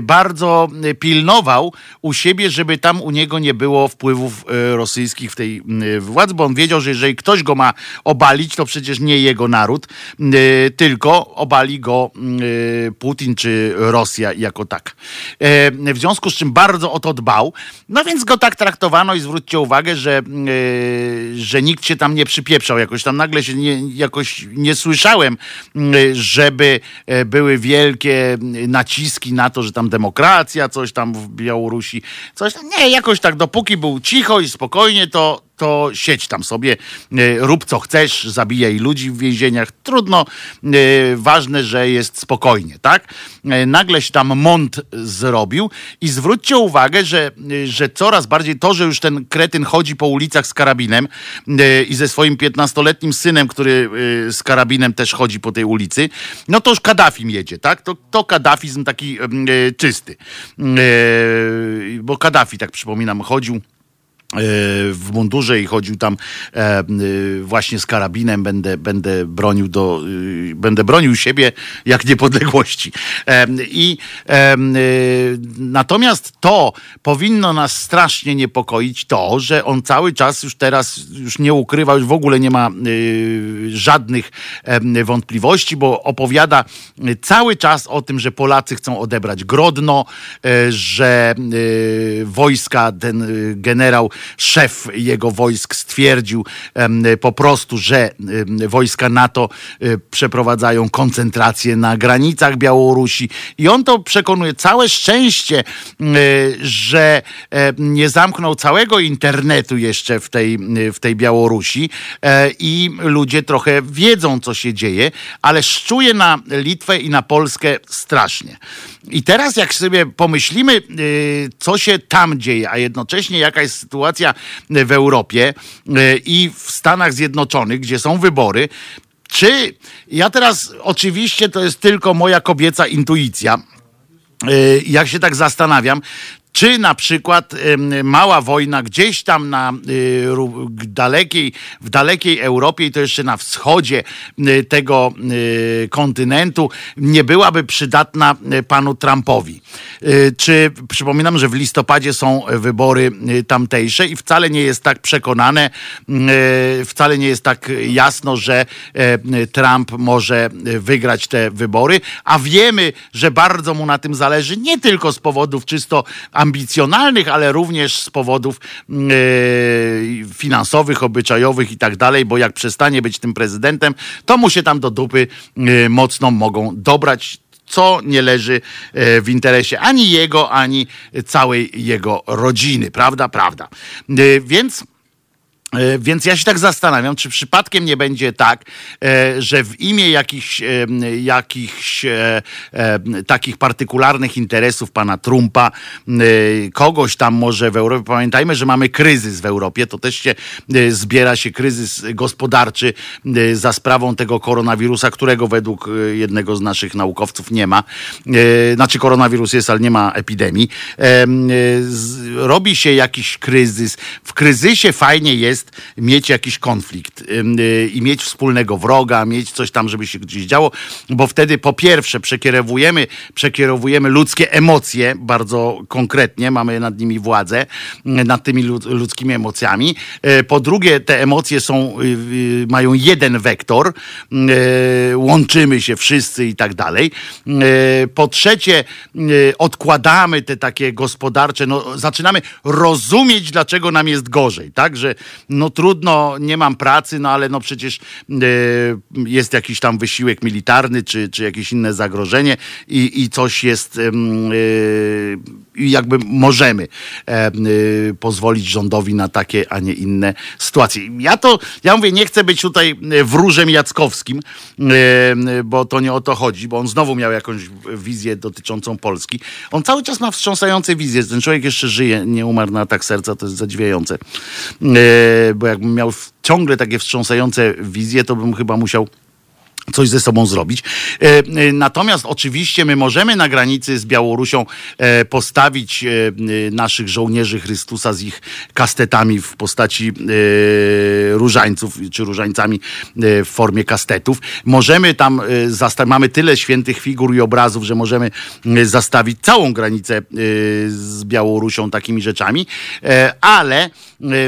Bardzo pilnował u siebie, żeby tam u niego nie było wpływów rosyjskich w tej władzy, bo on wiedział, że jeżeli ktoś go ma obalić, to przecież nie jego naród, tylko obali go Putin czy Rosja jako tak. E, W związku z czym bardzo o to dbał, no więc go tak traktowano i zwróćcie uwagę, że, y, że nikt się tam nie przypieprzał. Jakoś tam nagle się nie, jakoś nie słyszałem, y, żeby e, były wielkie naciski na to, że tam demokracja, coś tam w Białorusi, coś tam. Nie, jakoś tak, dopóki był cicho i spokojnie, to, to siedź tam sobie, e, rób co chcesz, zabijaj ludzi w więzieniach. Trudno, e, ważne, że jest spokojnie, tak? E, Nagle się tam mont zrobił i zwróćcie uwagę, że, że coraz bardziej to, że już ten kretyn chodzi po ulicach z karabinem i ze swoim 15-letnim synem, który z karabinem też chodzi po tej ulicy, no to już Kaddafim jedzie, tak? To, to Kaddafizm taki czysty. Bo Kaddafi, tak przypominam, chodził w mundurze i chodził tam e, y, właśnie z karabinem, będę, będę bronił do, będę bronił siebie jak niepodległości. E, I e, natomiast to powinno nas strasznie niepokoić to, że on cały czas już teraz już nie ukrywa, już w ogóle nie ma żadnych wątpliwości, bo opowiada cały czas o tym, że Polacy chcą odebrać Grodno, że wojska, ten generał, szef jego wojsk stwierdził po prostu, że wojska NATO y, przeprowadzają koncentrację na granicach Białorusi i on to przekonuje całe szczęście, y, że e, nie zamknął całego internetu jeszcze w tej, w tej Białorusi e, i ludzie trochę wiedzą, co się dzieje, ale szczuje na Litwę i na Polskę strasznie. I teraz jak sobie pomyślimy, y, co się tam dzieje, a jednocześnie jaka jest sytuacja w Europie y, i w Stanach Zjednoczonych, gdzie są wybory, czy ja teraz oczywiście to jest tylko moja kobieca intuicja, Y, jak się tak zastanawiam, czy na przykład mała wojna gdzieś tam na y, dalekiej, w dalekiej Europie i to jeszcze na wschodzie y, tego y, kontynentu nie byłaby przydatna panu Trumpowi. Czy przypominam, że w listopadzie są wybory tamtejsze i wcale nie jest tak przekonane, wcale nie jest tak jasno, że e, Trump może wygrać te wybory, a wiemy, że bardzo mu na tym zależy nie tylko z powodów czysto ambicjonalnych, ale również z powodów e, finansowych, obyczajowych i tak dalej, bo jak przestanie być tym prezydentem, to mu się tam do dupy e, mocno mogą dobrać co nie leży e, w interesie ani jego, ani całej jego rodziny. Prawda? Prawda. Więc. E, Więc ja się tak zastanawiam, czy przypadkiem nie będzie tak, e, że w imię jakichś, e, jakichś takich partykularnych interesów pana Trumpa, kogoś tam może w Europie, pamiętajmy, że mamy kryzys w Europie, to też się zbiera się kryzys gospodarczy za sprawą tego koronawirusa, którego według jednego z naszych naukowców nie ma. Znaczy koronawirus jest, ale nie ma epidemii. Robi się jakiś kryzys. W kryzysie fajnie jest mieć jakiś konflikt y, i mieć wspólnego wroga, mieć coś tam, żeby się gdzieś działo, bo wtedy po pierwsze przekierowujemy, przekierowujemy ludzkie emocje bardzo konkretnie, mamy nad nimi władzę, y, nad tymi lud- ludzkimi emocjami. Y, Po drugie, te emocje są, mają jeden wektor, łączymy się wszyscy i tak dalej. Po trzecie, odkładamy te takie gospodarcze, no, zaczynamy rozumieć, dlaczego nam jest gorzej, tak, że no trudno, nie mam pracy, no ale no przecież y, jest jakiś tam wysiłek militarny, czy, czy jakieś inne zagrożenie i, i coś jest, i jakby możemy em, y, pozwolić rządowi na takie, a nie inne sytuacje. Ja to, ja mówię, nie chcę być tutaj y, wróżem Jackowskim, y, y, bo to nie o to chodzi, bo on znowu miał jakąś wizję dotyczącą Polski. On cały czas ma wstrząsające wizje. Ten człowiek jeszcze żyje, nie umarł na atak serca, to jest zadziwiające. Y, Bo jakbym miał ciągle takie wstrząsające wizje, to bym chyba musiał coś ze sobą zrobić. E, e, Natomiast oczywiście my możemy na granicy z Białorusią e, postawić naszych żołnierzy Chrystusa z ich kastetami w postaci różańców, czy różańcami w formie kastetów. Możemy tam mamy tyle świętych figur i obrazów, że możemy zastawić całą granicę z Białorusią takimi rzeczami, ale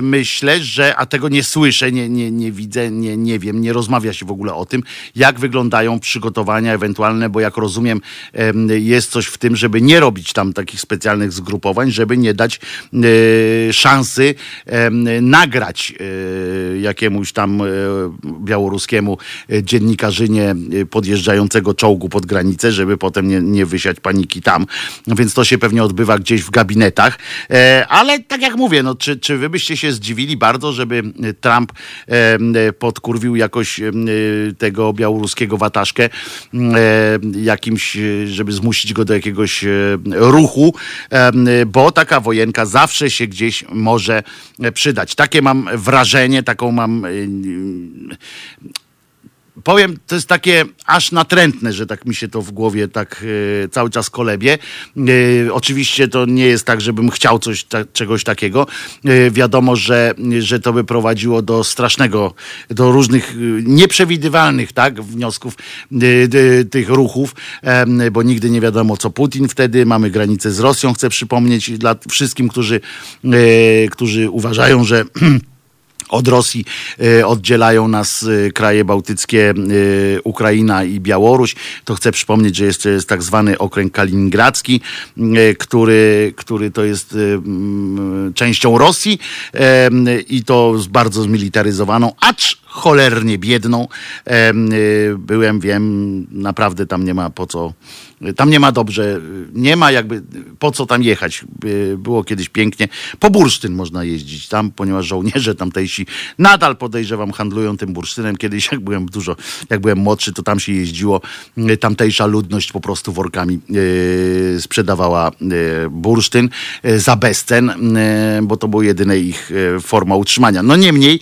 myślę, że, a tego nie słyszę, nie, nie, nie widzę, nie, nie wiem, nie rozmawia się w ogóle o tym, jak wyglądają przygotowania ewentualne, bo jak rozumiem, em, jest coś w tym, żeby nie robić tam takich specjalnych zgrupowań, żeby nie dać e, szansy nagrać e, jakiemuś tam e, białoruskiemu dziennikarzynie podjeżdżającego czołgu pod granicę, żeby potem nie, nie wysiać paniki tam. Więc to się pewnie odbywa gdzieś w gabinetach. Ale tak jak mówię, no, czy, czy wy byście się zdziwili bardzo, żeby Trump podkurwił jakoś tego białoruskiego wataszkę e, jakimś, e, żeby zmusić go do jakiegoś e, ruchu, bo taka wojenka zawsze się gdzieś może przydać. Takie mam wrażenie, taką mam powiem, to jest takie aż natrętne, że tak mi się to w głowie tak e, cały czas kolebie. E, oczywiście to nie jest tak, żebym chciał coś, ta, czegoś takiego. E, wiadomo, że, że to by prowadziło do strasznego, do różnych nieprzewidywalnych tak, wniosków tych ruchów, bo nigdy nie wiadomo, co Putin wtedy. Mamy granicę z Rosją, chcę przypomnieć dla wszystkim, którzy, którzy uważają, że [CLEARS THROAT] od Rosji e, oddzielają nas e, kraje bałtyckie, e, Ukraina i Białoruś. To chcę przypomnieć, że jest, jest tak zwany okręg kaliningradzki, który, który to jest częścią Rosji i to z bardzo zmilitaryzowaną, acz cholernie biedną. Y, Byłem, wiem, naprawdę tam nie ma po co. Tam nie ma dobrze, nie ma jakby po co tam jechać. Y, Było kiedyś pięknie. Po bursztyn można jeździć tam, ponieważ żołnierze tamtejsi nadal podejrzewam handlują tym bursztynem. Kiedyś jak byłem dużo, jak byłem młodszy, to tam się jeździło. Y, Tamtejsza ludność po prostu workami sprzedawała bursztyn za bezcen, bo to była jedyna ich forma utrzymania. No niemniej,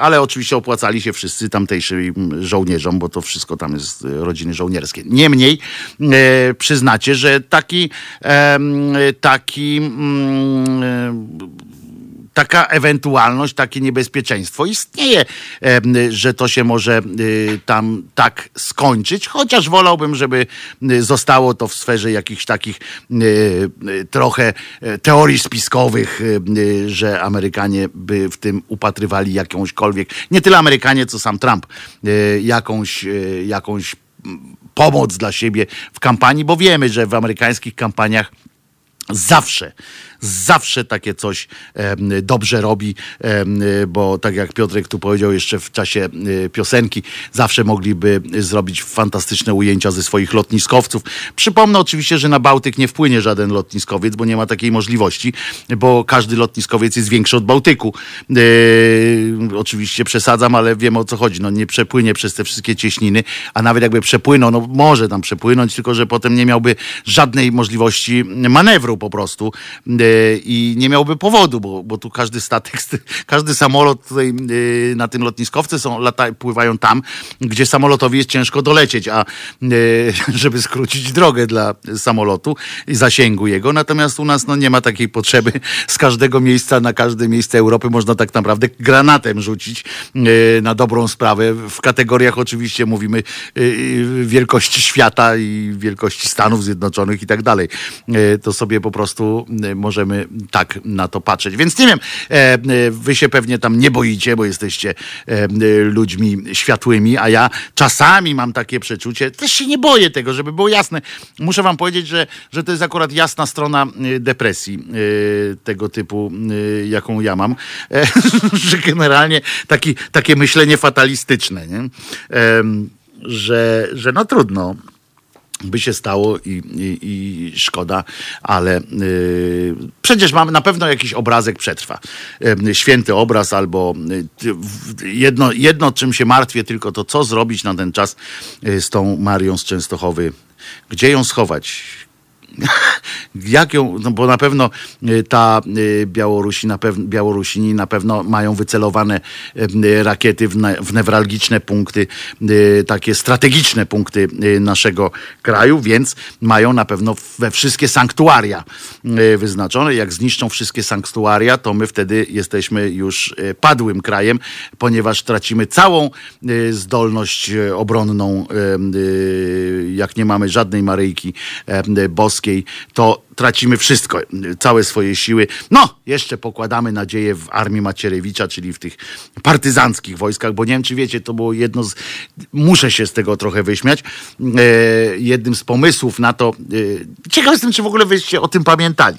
ale oczywiście opłacali się wszyscy tamtejszym żołnierzom, bo to wszystko tam jest e, rodziny żołnierskie. Niemniej e, przyznacie, że taki, taki mm, e, taka ewentualność, takie niebezpieczeństwo istnieje, że to się może y, tam tak skończyć, chociaż wolałbym, żeby y, zostało to w sferze jakichś takich y, trochę e, teorii spiskowych, że Amerykanie by w tym upatrywali jakąśkolwiek, nie tyle Amerykanie, co sam Trump, jakąś, jakąś pomoc dla siebie w kampanii, bo wiemy, że w amerykańskich kampaniach Zawsze, zawsze takie coś dobrze robi, bo tak jak Piotrek tu powiedział jeszcze w czasie e, piosenki, zawsze mogliby zrobić fantastyczne ujęcia ze swoich lotniskowców. Przypomnę oczywiście, że na Bałtyk nie wpłynie żaden lotniskowiec, bo nie ma takiej możliwości, bo każdy lotniskowiec jest większy od Bałtyku. E, oczywiście przesadzam, ale wiem o co chodzi. No, nie przepłynie przez te wszystkie cieśniny, a nawet jakby przepłynął, no może tam przepłynąć, tylko że potem nie miałby żadnej możliwości manewru po prostu e, i nie miałby powodu, bo, bo tu każdy statek, każdy samolot tutaj e, na tym lotniskowce są, lata, pływają tam, gdzie samolotowi jest ciężko dolecieć, a e, [LAUGHS] żeby skrócić drogę dla samolotu i zasięgu jego, natomiast u nas no, nie ma takiej potrzeby. Z każdego miejsca na każde miejsce Europy można tak naprawdę granatem rzucić e, na dobrą sprawę. W kategoriach oczywiście mówimy e, wielkości świata i wielkości Stanów Zjednoczonych i tak dalej. E, To sobie po prostu e, możemy tak na to patrzeć. Więc nie wiem, e, e, wy się pewnie tam nie boicie, bo jesteście e, ludźmi światłymi, a ja czasami mam takie przeczucie, też się nie boję tego, żeby było jasne. Muszę wam powiedzieć, że, że to jest akurat jasna strona depresji tego typu, jaką ja mam, [LAUGHS] że generalnie taki, takie myślenie fatalistyczne, nie? Że, że no trudno by się stało i, i, i szkoda, ale y, przecież mamy na pewno jakiś obrazek przetrwa. Y, święty obraz albo y, w- jedno, jedno, czym się martwię, tylko to, co zrobić na ten czas y, z tą Marią z Częstochowy. Gdzie ją schować? [LAUGHS] Jak ją, no bo na pewno y, ta y, Białorusi, na pew, Białorusini na pewno mają wycelowane y, rakiety w, w newralgiczne punkty, takie strategiczne punkty naszego kraju, więc mają na pewno we wszystkie sanktuaria wyznaczone. Jak zniszczą wszystkie sanktuaria, to my wtedy jesteśmy już padłym krajem, ponieważ tracimy całą zdolność obronną. Jak nie mamy żadnej Maryjki y, boskiej, to tracimy wszystko, całe swoje siły. No, jeszcze pokładamy nadzieję w armii Macierewicza, czyli w tych partyzanckich wojskach, bo nie wiem, czy wiecie, to było jedno z... Muszę się z tego trochę wyśmiać. E, jednym z pomysłów na to... E, ciekaw jestem, czy w ogóle wyście o tym pamiętali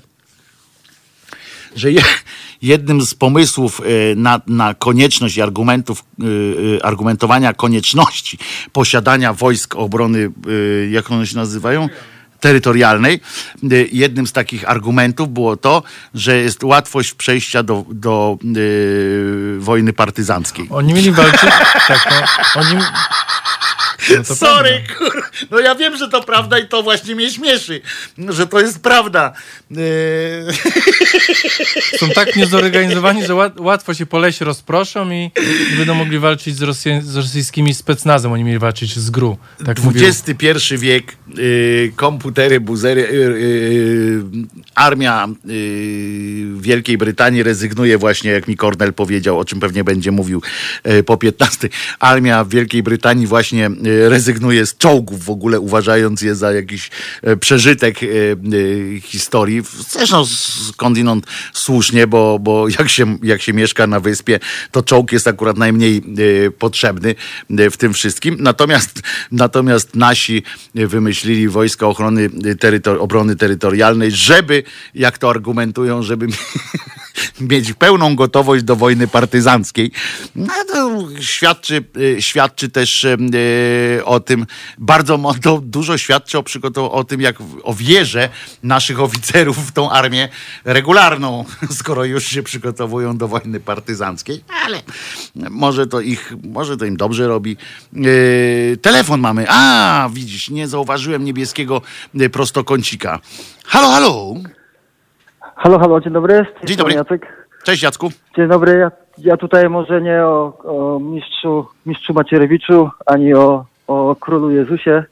że je, jednym z pomysłów e, na, na konieczność i argumentów, e, e, argumentowania konieczności posiadania wojsk obrony, jak one się nazywają? Terytorialnej. E, Jednym z takich argumentów było to, że jest łatwość przejścia do, do e, wojny partyzanckiej. Oni mieli walczyć? Tak, no. Oni... No Sorry, kur... no ja wiem, że to prawda i to właśnie mnie śmieszy, że to jest prawda. E, Są tak niezorganizowani, że łat, łatwo się po lesie rozproszą i będą mogli walczyć z, Rosja, z rosyjskimi specnazem. Oni mieli walczyć z GRU. Tak mówił. XXI wiek, y, komputery, buzery, y, y, armia Wielkiej Brytanii rezygnuje właśnie, jak mi Cornell powiedział, o czym pewnie będzie mówił po 15. Armia Wielkiej Brytanii właśnie rezygnuje z czołgów w ogóle, uważając je za jakiś y, przeżytek y, y, historii. Zresztą skądinąd słusznie, bo, bo jak, się, jak się mieszka na wyspie, to czołg jest akurat najmniej potrzebny w tym wszystkim. Natomiast, natomiast nasi wymyślili Wojska Ochrony Terytor- Obrony Terytorialnej, żeby, jak to argumentują, żeby [LAUGHS] mieć pełną gotowość do wojny partyzanckiej. No to świadczy, y, świadczy też y, o tym, bardzo dużo świadczy o, o tym, jak o wierze naszych oficerów w tą armię regularną, [LAUGHS] skoro już się przygotowują do wojny partyzanckiej, ale może to ich, może to im dobrze robi. Telefon mamy. A, widzisz, nie zauważyłem niebieskiego y, prostokącika. Halo, halo. Halo, halo, dzień dobry. Z Dzień dobry. Jacek. Cześć Jacku. Dzień dobry, ja ja tutaj może nie o, o mistrzu, mistrzu Macierewiczu, ani o, o królu Jezusie.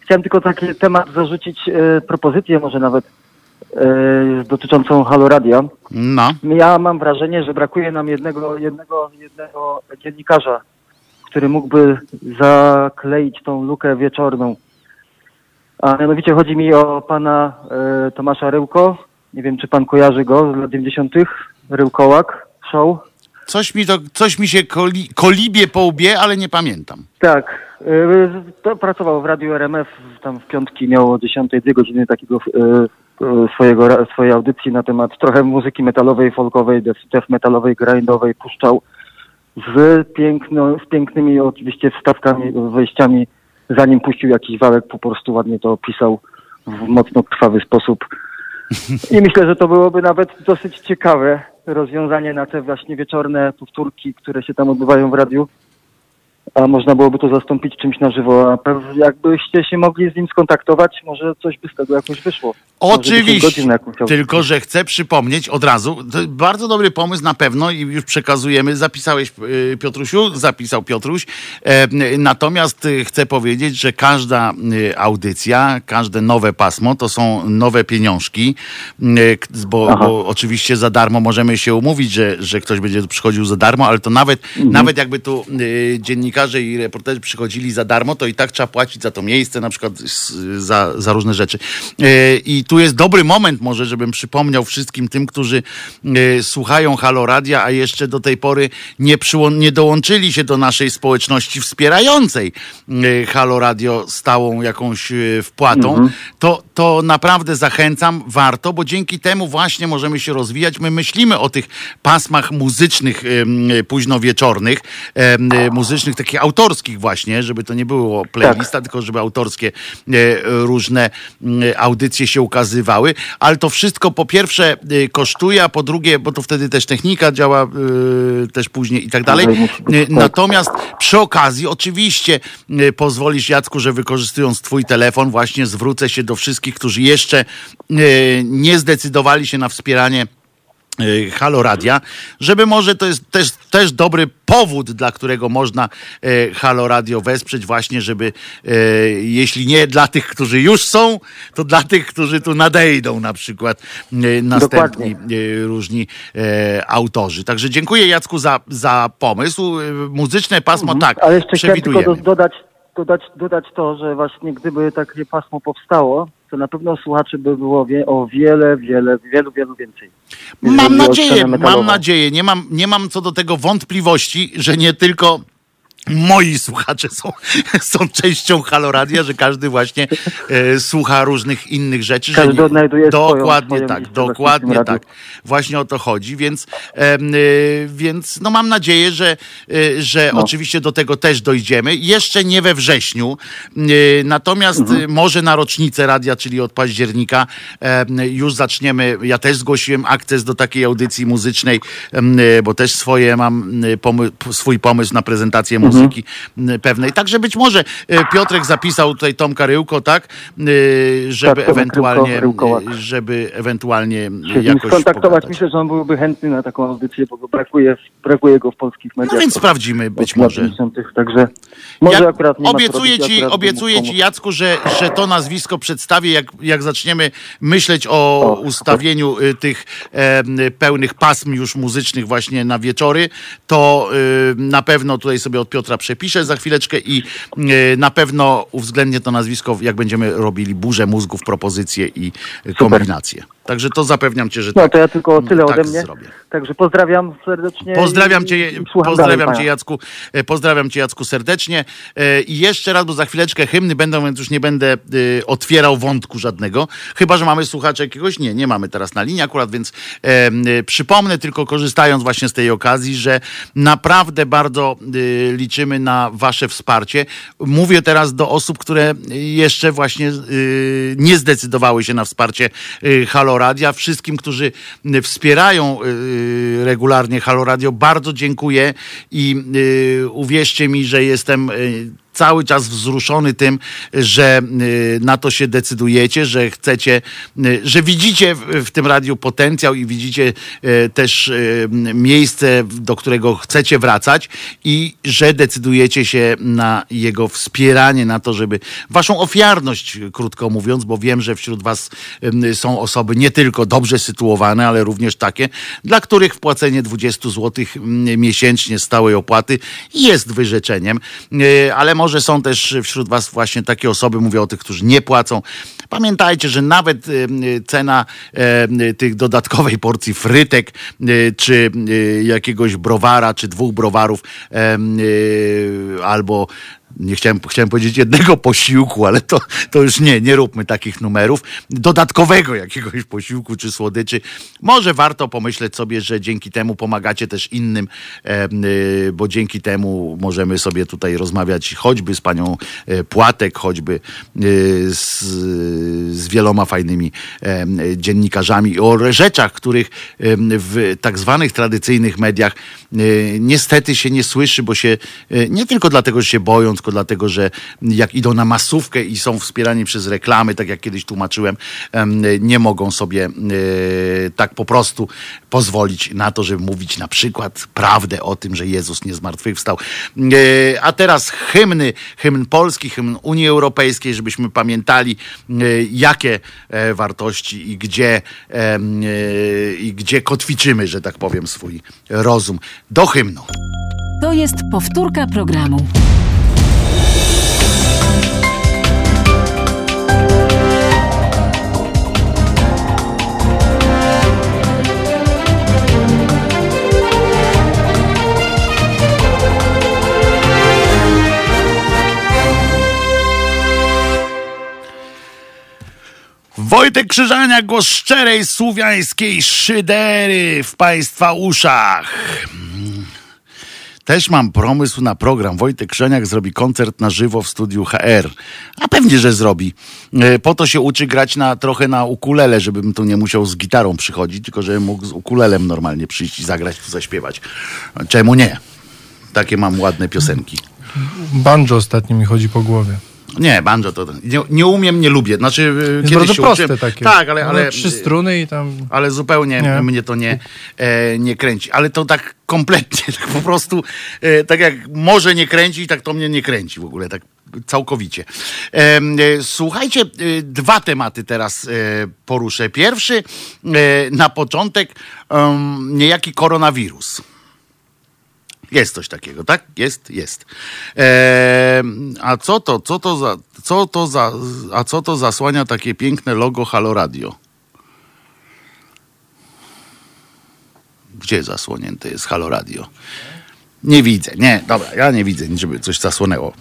Chciałem tylko taki temat zarzucić, e, propozycję może nawet e, dotyczącą Haloradia. No. Ja mam wrażenie, że brakuje nam jednego, jednego, jednego dziennikarza, który mógłby zakleić tą lukę wieczorną. A mianowicie chodzi mi o pana e, Tomasza Ryłko. Nie wiem, czy pan kojarzy go z lat 90. Ryłkołak Show. Coś mi, to, coś mi się koli, kolibie po łbie, ale nie pamiętam. Tak. To pracował w Radiu RMF, tam w piątki miał o 10 dwie godziny takiego e, e, swojego, swojej audycji na temat trochę muzyki metalowej, folkowej, death metalowej, grindowej. Puszczał z, piękno, z pięknymi oczywiście wstawkami, wejściami, zanim puścił jakiś wałek, po prostu ładnie to opisał w mocno krwawy sposób. I myślę, że to byłoby nawet dosyć ciekawe rozwiązanie na te właśnie wieczorne powtórki, które się tam odbywają w radiu. A można byłoby to zastąpić czymś na żywo. A jakbyście się mogli z nim skontaktować, może coś by z tego jakoś wyszło. Może 10 Oczywiście, jakąś tylko że chcę przypomnieć od razu, bardzo dobry pomysł na pewno i już przekazujemy. Zapisałeś y, Piotrusiu, zapisał Piotruś. E, natomiast y, chcę powiedzieć, że każda y, audycja, każde nowe pasmo to są nowe pieniążki, bo, bo oczywiście za darmo możemy się umówić, że, że ktoś będzie przychodził za darmo, ale to nawet, Mhm. nawet jakby tu y, dziennikarze i reporterzy przychodzili za darmo, to i tak trzeba płacić za to miejsce, na przykład za, za różne rzeczy. Y, I tu jest dobry moment może, żebym przypomniał wszystkim tym, którzy y, słuchają Halo Radia, a jeszcze do tej pory nie, przyłą- nie dołączyli się do naszej społeczności wspierającej y, Halo Radio stałą jakąś wpłatą, to, to naprawdę zachęcam, warto, bo dzięki temu właśnie możemy się rozwijać. My myślimy o tych pasmach muzycznych ym, późno wieczornych, em, y, muzycznych, takich autorskich właśnie, żeby to nie było playlista, tylko żeby autorskie e, różne mm, audycje się ukazywały, ale to wszystko po pierwsze y, kosztuje, a po drugie, bo to wtedy też technika działa y, też później i tak dalej. Tak. Natomiast przy okazji oczywiście pozwolisz Jacku, że wykorzystując twój telefon właśnie zwrócę się do wszystkich, którzy jeszcze nie zdecydowali się na wspieranie Halo Radia, żeby może to jest też, też dobry powód, dla którego można e, Halo Radio wesprzeć właśnie, żeby e, jeśli nie dla tych, którzy już są, to dla tych, którzy tu nadejdą na przykład e, następni różni autorzy. Także dziękuję Jacku za, za pomysł. Muzyczne pasmo tak, Ale jeszcze chciałem tylko dodać, dodać, dodać to, że właśnie gdyby takie pasmo powstało, to na pewno słuchaczy by było wie, o wiele, wiele, wielu, wielu więcej. Mam nadzieję, mam nadzieję. Nie mam, nie mam co do tego wątpliwości, że nie tylko moi słuchacze są, [LAUGHS] są częścią Haloradia, że każdy właśnie e, słucha różnych innych rzeczy. że Każdy nie- odnajduje swoją- Dokładnie swoją tak, listę we dokładnie tak. Właśnie o to chodzi, więc, y, więc no mam nadzieję, że, y, że No. oczywiście do tego też dojdziemy. Jeszcze nie we wrześniu, y, natomiast Mhm. y, może na rocznicę radia, czyli od października już zaczniemy. Ja też zgłosiłem akces do takiej audycji muzycznej, y, bo też swoje mam swój pomysł na prezentację Mhm. Muzyki y, pewnej. Także być może y, Piotrek zapisał tutaj Tomka Ryłko, tak, y, żeby Tak, ewentualnie, Ryłko- Ryłkołak. y, żeby ewentualnie się jakoś skontaktować. pogadać. Myślę, że on byłby chętny na taką audycję, bo go brakuje, brakuje go w polskich mediach. No więc sprawdzimy, być może. 90., Także może Ja akurat nie obiecuję ci, akurat obiecuję ci. Jacku, że, że to nazwisko przedstawię, jak, jak zaczniemy myśleć o O, ustawieniu y, tych em, pełnych pasm już muzycznych właśnie na wieczory, to y, na pewno tutaj sobie od Piotra przepiszę za chwileczkę i y, na pewno uwzględnię to nazwisko, jak będziemy robili burzę mózgów, propozycje i y, kombinacje. Także to zapewniam cię, że No to ja tylko tyle tak ode mnie. zrobię. Także pozdrawiam serdecznie. Pozdrawiam i- cię, i pozdrawiam dalej cię. Jacku, e, pozdrawiam cię Jacku serdecznie E, i jeszcze raz, bo za chwileczkę hymny będą, więc już nie będę e, otwierał wątku żadnego, chyba, że mamy słuchacza jakiegoś, nie, nie mamy teraz na linii akurat, więc przypomnę tylko korzystając właśnie z tej okazji, że naprawdę bardzo liczymy na wasze wsparcie. Mówię teraz do osób, które jeszcze właśnie nie zdecydowały się na wsparcie e, Halo Radia. Wszystkim, którzy wspierają regularnie. Halo Radio, bardzo dziękuję i e, uwierzcie mi, że jestem e, cały czas wzruszony tym, że y, na to się decydujecie, że chcecie, y, że widzicie w, tym radiu potencjał i widzicie y, też miejsce, do którego chcecie wracać i że decydujecie się na jego wspieranie, na to, żeby waszą ofiarność, krótko mówiąc, bo wiem, że wśród was są osoby nie tylko dobrze sytuowane, ale również takie, dla których wpłacenie 20 zł miesięcznie stałej opłaty jest wyrzeczeniem, ale może są też wśród was właśnie takie osoby, mówię o tych, którzy nie płacą. Pamiętajcie, że nawet ym, cena em, tych dodatkowej porcji frytek, y, czy y, jakiegoś browara, czy dwóch browarów, y, albo nie chciałem, chciałem powiedzieć jednego posiłku, ale to, to już nie, nie róbmy takich numerów. Dodatkowego jakiegoś posiłku czy słodyczy. Może warto pomyśleć sobie, że dzięki temu pomagacie też innym, em, y, bo dzięki temu możemy sobie tutaj rozmawiać choćby z panią e, Płatek, choćby y, z, z wieloma fajnymi dziennikarzami o rzeczach, których w tak zwanych tradycyjnych mediach niestety się nie słyszy, bo się nie tylko dlatego, że się boją, tylko dlatego, że jak idą na masówkę i są wspierani przez reklamy, tak jak kiedyś tłumaczyłem, em, nie mogą sobie e, tak po prostu pozwolić na to, żeby mówić na przykład prawdę o tym, że Jezus nie zmartwychwstał. E, A teraz hymny, hymn polski, hymn Unii Europejskiej, żebyśmy pamiętali, e, jakie wartości i gdzie, i gdzie kotwiczymy, że tak powiem, swój rozum. Do hymnu. To jest powtórka programu. Wojtek Krzyżania, głos szczerej słowiańskiej szydery w Państwa uszach. Też mam pomysł na program. Wojtek Krzyżaniak zrobi koncert na żywo w studiu HR. A pewnie, że zrobi. E, Po to się uczy grać na, trochę na ukulele, żebym tu nie musiał z gitarą przychodzić, tylko żebym mógł z ukulelem normalnie przyjść i zagrać, tu zaśpiewać. Czemu nie? Takie mam ładne piosenki. Banjo ostatnio mi chodzi po głowie. Nie, banjo to nie, nie umiem, nie lubię. Znaczy, e, Jest kiedyś bardzo proste uczyłem. takie. Tak, ale, No, ale Trzy struny i tam... ale zupełnie Nie. mnie to nie, e, nie kręci. Ale to tak kompletnie, [LAUGHS] tak po prostu, e, tak jak może nie kręci, tak to mnie nie kręci w ogóle, tak całkowicie. E, e, słuchajcie, e, dwa tematy teraz poruszę. Pierwszy, na początek, niejaki koronawirus. Jest coś takiego, tak? Jest, jest. E, a co to, co to za, co to za, a co to zasłania takie piękne logo Halo Radio? Gdzie zasłonięte jest Halo Radio? Nie widzę. Nie, dobra, ja nie widzę, żeby coś zasłonęło.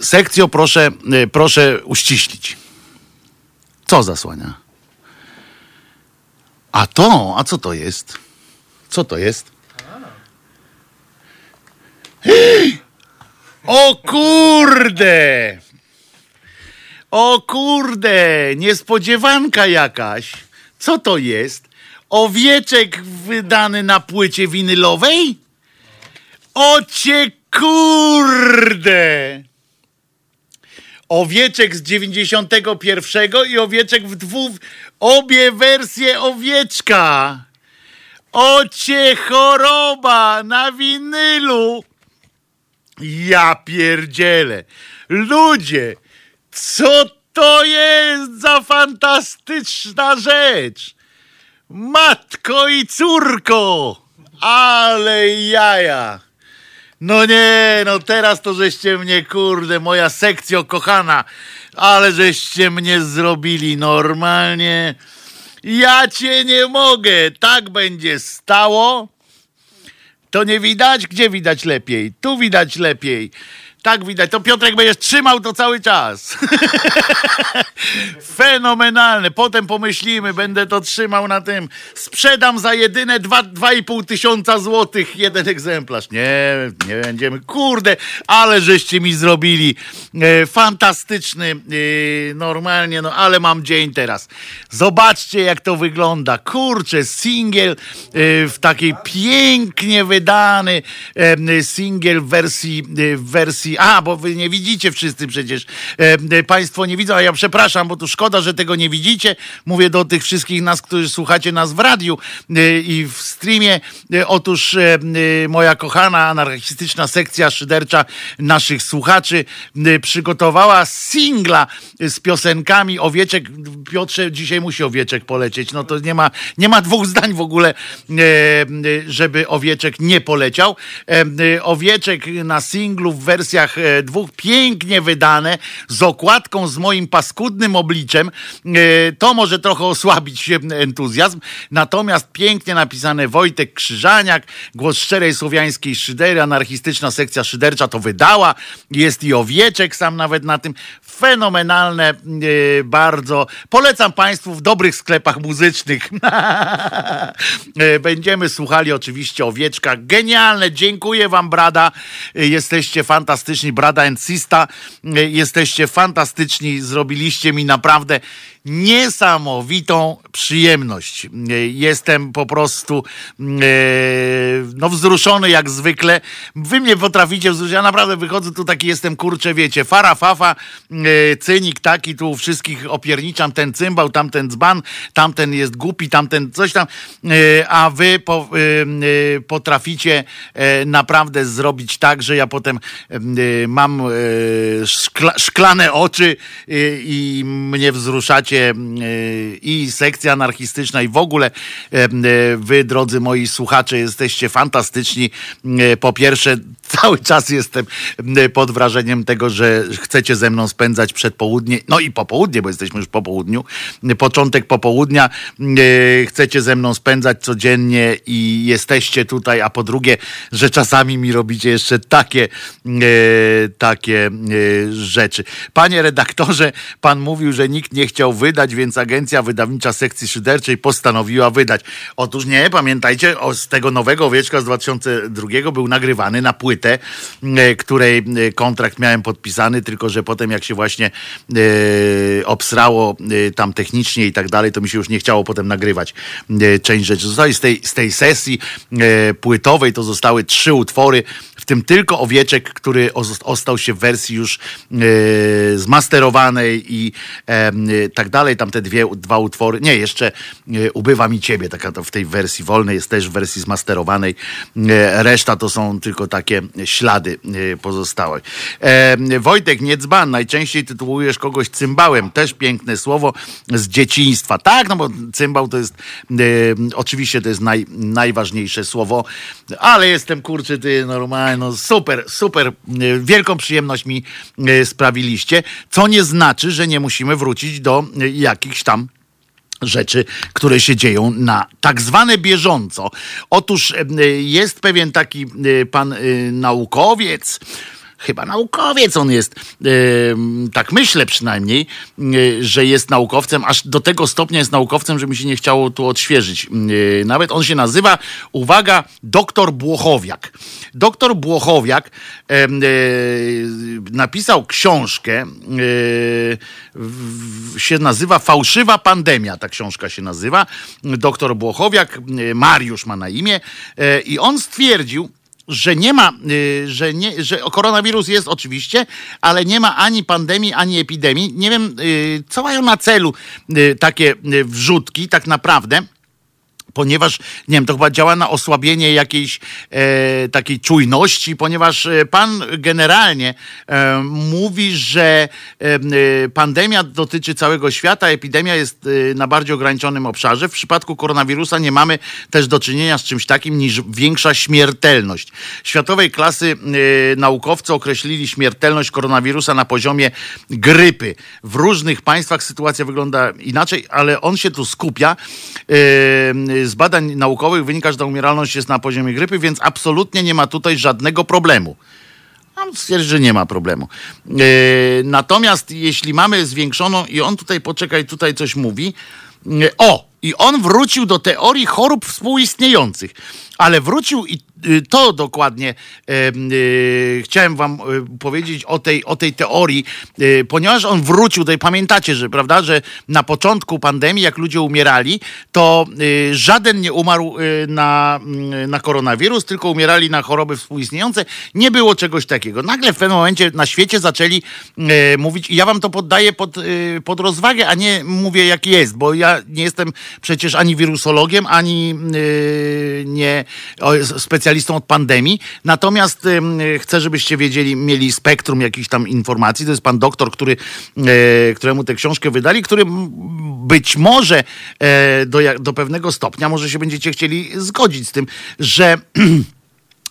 Sekcjo, proszę, e, proszę uściślić. Co zasłania? A to, a co to jest? Co to jest? [GASPS] O kurde! O kurde! Niespodziewanka jakaś. Co to jest? Owieczek wydany na płycie winylowej? O cię kurde! Owieczek z 91 i owieczek w dwóch. Obie wersje owieczka. O cię choroba na winylu. Ja pierdzielę. Ludzie, co to jest za fantastyczna rzecz? Matko i córko, ale jaja. No nie, no teraz to żeście mnie, kurde, moja sekcjo kochana, ale żeście mnie zrobili normalnie. Ja cię nie mogę, tak będzie stało. To nie widać? Gdzie widać lepiej? Tu widać lepiej. Tak widać. To Piotrek będziesz trzymał to cały czas. [LAUGHS] Fenomenalne. Potem pomyślimy, będę to trzymał na tym. Sprzedam za jedyne dwa- 2,5 tysiąca złotych jeden egzemplarz. Nie, nie będziemy. Kurde, ale żeście mi zrobili. E, fantastyczny. E, normalnie, no ale mam dzień teraz. Zobaczcie, jak to wygląda. Kurczę, singiel e, w takiej pięknie wydany e, singiel w wersji, e, w wersji A, bo wy nie widzicie wszyscy przecież. E, e, państwo nie widzą, a ja przepraszam, bo tu szkoda, że tego nie widzicie. Mówię do tych wszystkich nas, którzy słuchacie nas w radiu e, i w streamie. E, otóż e, e, moja kochana anarchistyczna sekcja szydercza naszych słuchaczy przygotowała singla z piosenkami Owieczek. Piotrze, dzisiaj musi Owieczek polecieć. No to nie ma, nie ma dwóch zdań w ogóle, żeby Owieczek nie poleciał. Owieczek na singlu w wersjach e, dwóch pięknie wydane, z okładką z moim paskudnym obliczem. E, To może trochę osłabić entuzjazm. Natomiast pięknie napisane Wojtek Krzyżaniak, głos szczerej słowiańskiej szydery, anarchistyczna sekcja szydercza to wydała. Jest i Owieczek sam nawet na tym. Fenomenalne, e, bardzo. Polecam Państwu w dobrych sklepach muzycznych. [LAUGHS] Będziemy słuchali oczywiście Owieczka. Genialne, dziękuję Wam, Brada. Jesteście fantastyczni, Brada and Sista. E, Jesteście fantastyczni, zrobiliście mi naprawdę niesamowitą przyjemność. E, Jestem po prostu e, no wzruszony jak zwykle. Wy mnie potraficie wzruszyć. Ja naprawdę wychodzę tu taki jestem, kurczę, wiecie, fara, fafa, e, cynik taki, tu wszystkich opierniczam, ten cymbał, tamten dzban, tamten jest głupi, tamten coś tam, a wy po, potraficie naprawdę zrobić tak, że ja potem mam szkla, szklane oczy i mnie wzruszacie e, i sekcja anarchistyczna i w ogóle e, wy, drodzy moi słuchacze, jesteście fantastyczni. E, Po pierwsze, [LAUGHS] cały czas jestem e, pod wrażeniem tego, że chcecie ze mną spędzać przedpołudnie, no i popołudnie, bo jesteśmy już po południu, początek popołudnia, chcecie ze mną spędzać codziennie i jesteście tutaj, a po drugie, że czasami mi robicie jeszcze takie, takie rzeczy. Panie redaktorze, pan mówił, że nikt nie chciał wydać, więc agencja wydawnicza sekcji szyderczej postanowiła wydać. Otóż nie, pamiętajcie, o, z tego nowego owieczka z 2002 był nagrywany na płytę, e, której e, kontrakt miałem podpisany, tylko że potem jak się właśnie e, obsrało e, tam technicznie i tak dalej, to mi się już nie chciało potem nagrywać e, część rzeczy. Zostały z tej, z tej sesji e, płytowej, to zostały trzy utwory, w tym tylko owieczek, który os- ostał się w wersji już e, zmasterowanej i e, tak dalej. Tam te dwie, dwa utwory, nie, jeszcze e, Ubywa mi ciebie, taka w tej wersji wolnej, jest też w wersji zmasterowanej. Reszta to są tylko takie ślady pozostałe. Wojtek Niedzban, najczęściej tytułujesz kogoś cymbałem, też piękne słowo z dzieciństwa. Tak, no bo cymbał to jest, oczywiście to jest naj, najważniejsze słowo, ale jestem kurczę, ty normalnie, no super, super, wielką przyjemność mi sprawiliście, co nie znaczy, że nie musimy wrócić do jakichś tam rzeczy, które się dzieją na tak zwane bieżąco. Otóż e, jest pewien taki e, pan e, naukowiec, chyba naukowiec on jest, tak myślę przynajmniej, e, że jest naukowcem, aż do tego stopnia jest naukowcem, że mi się nie chciało tu odświeżyć. E, Nawet on się nazywa, uwaga, doktor Błochowiak. Doktor Błochowiak e, napisał książkę, się nazywa Fałszywa Pandemia, ta książka się nazywa. Doktor Błochowiak, Mariusz ma na imię i on stwierdził, że nie ma, y, że, nie, że koronawirus jest oczywiście, ale nie ma ani pandemii, ani epidemii. Nie wiem, y, co mają na celu y, takie wrzutki tak naprawdę ponieważ, nie wiem, to chyba działa na osłabienie jakiejś e, takiej czujności, ponieważ e, pan generalnie e, mówi, że e, e, pandemia dotyczy całego świata, epidemia jest e, na bardziej ograniczonym obszarze. W przypadku koronawirusa nie mamy też do czynienia z czymś takim niż większa śmiertelność. Światowej klasy naukowcy określili śmiertelność koronawirusa na poziomie grypy. W różnych państwach sytuacja wygląda inaczej, ale on się tu skupia. Z badań naukowych wynika, że ta umieralność jest na poziomie grypy, więc absolutnie nie ma tutaj żadnego problemu. On stwierdzi, że nie ma problemu. E, Natomiast jeśli mamy zwiększoną, i on tutaj, poczekaj, tutaj coś mówi. E, O, I on wrócił do teorii chorób współistniejących. Ale wrócił i y, to dokładnie y, chciałem wam y, powiedzieć o tej, o tej teorii, ponieważ on wrócił, tutaj pamiętacie, że prawda, że na początku pandemii, jak ludzie umierali, to żaden nie umarł na, y, na koronawirus, tylko umierali na choroby współistniejące. Nie było czegoś takiego. Nagle w pewnym momencie na świecie zaczęli mówić, i ja wam to poddaję pod, pod rozwagę, a nie mówię jak jest, bo ja nie jestem przecież ani wirusologiem, ani y, nie specjalistą od pandemii. Natomiast y, chcę, żebyście wiedzieli, mieli spektrum jakichś tam informacji. To jest pan doktor, który, y, któremu tę książkę wydali, który być może e, do, do pewnego stopnia, może się będziecie chcieli zgodzić z tym, że [CLEARS THROAT]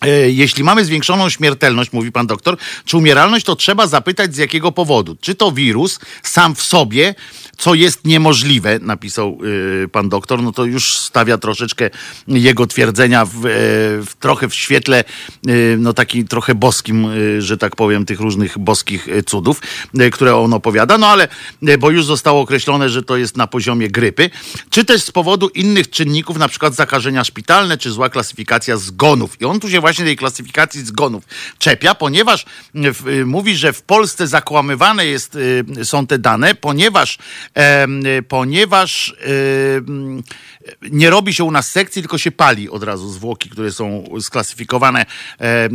E, Jeśli mamy zwiększoną śmiertelność, mówi pan doktor, czy umieralność, to trzeba zapytać z jakiego powodu. Czy to wirus sam w sobie, co jest niemożliwe, napisał y, pan doktor, no to już stawia troszeczkę jego twierdzenia w, e, w trochę w świetle, y, no taki trochę boskim, y, że tak powiem, tych różnych boskich cudów, które on opowiada, no ale, bo już zostało określone, że to jest na poziomie grypy, czy też z powodu innych czynników, na przykład zakażenia szpitalne, czy zła klasyfikacja zgonów. I on tu się właśnie tej klasyfikacji zgonów czepia, ponieważ w, mówi, że w Polsce zakłamywane jest, są te dane, ponieważ, ponieważ y, nie robi się u nas sekcji, tylko się pali od razu zwłoki, które są sklasyfikowane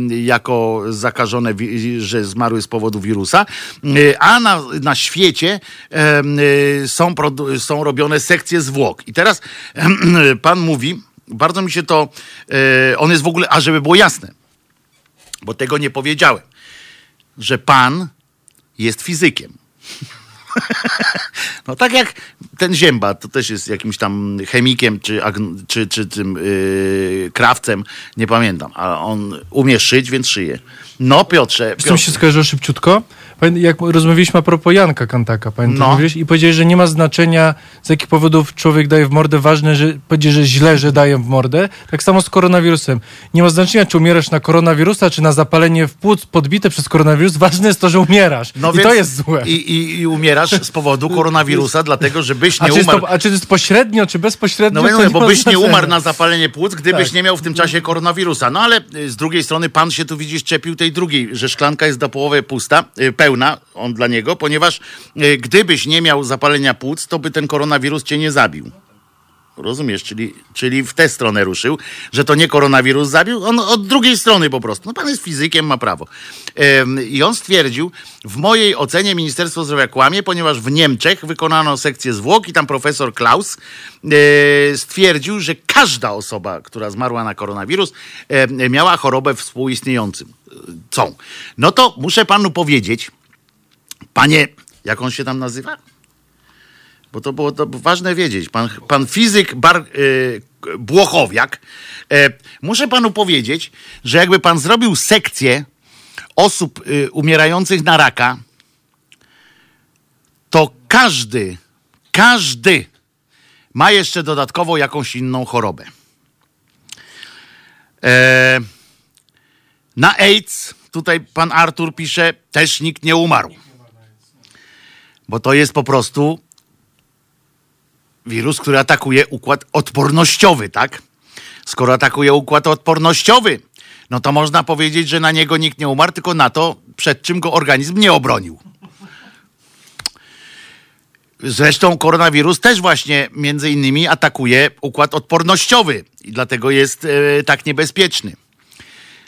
jako zakażone, że zmarły z powodu wirusa. Y, A na, na świecie y, są, są robione sekcje zwłok. I teraz [CLEARS THROAT] pan mówi, bardzo mi się to, on jest w ogóle, a żeby było jasne, bo tego nie powiedziałem, że pan jest fizykiem. [LAUGHS] No tak jak ten Zięba, to też jest jakimś tam chemikiem, czy, czy, czy tym yy, krawcem, nie pamiętam, ale on umie szyć, więc szyje. No Piotrze, Z tym się Piotrze skojarzyło szybciutko. Jak rozmawialiśmy a propos Janka Kantaka, pamiętam, No. mówiłeś, i powiedziałeś, że nie ma znaczenia, z jakich powodów człowiek daje w mordę. Ważne, że powiedzieć, że źle, że daje w mordę. Tak samo z koronawirusem. Nie ma znaczenia, czy umierasz na koronawirusa, czy na zapalenie w płuc podbite przez koronawirus. Ważne jest to, że umierasz. no I więc- to jest złe. I, i, I umierasz z powodu koronawirusa, dlatego że byś a, nie czy jest umarł. to, a czy to jest pośrednio, czy bezpośrednio? No nie bo byś nie umarł na zapalenie płuc, gdybyś Tak. nie miał w tym czasie koronawirusa. No ale y, z drugiej strony pan się tu widzisz czepił tej drugiej, że szklanka jest do połowy pusta, y, pełna, on dla niego, ponieważ y, gdybyś nie miał zapalenia płuc, to by ten koronawirus cię nie zabił. Rozumiesz, czyli, czyli w tę stronę ruszył, że to nie koronawirus zabił, on od drugiej strony po prostu. No pan jest fizykiem, ma prawo. I on stwierdził, w mojej ocenie Ministerstwo Zdrowia kłamie, ponieważ w Niemczech wykonano sekcję zwłok i tam profesor Klaus e, stwierdził, że każda osoba, która zmarła na koronawirus, e, miała chorobę współistniejącą. Cą. No to muszę panu powiedzieć, panie, jak on się tam nazywa? Bo to było to ważne wiedzieć. Pan, pan fizyk Bar, y, Błochowiak. E, muszę panu powiedzieć, że jakby pan zrobił sekcję osób y, umierających na raka, to każdy, każdy ma jeszcze dodatkowo jakąś inną chorobę. E, na AIDS, tutaj pan Artur pisze, też nikt nie umarł. Bo to jest po prostu wirus, który atakuje układ odpornościowy, tak? Skoro atakuje układ odpornościowy, no to można powiedzieć, że na niego nikt nie umarł, tylko na to, przed czym go organizm nie obronił. Zresztą koronawirus też właśnie między innymi atakuje układ odpornościowy i dlatego jest e, tak niebezpieczny.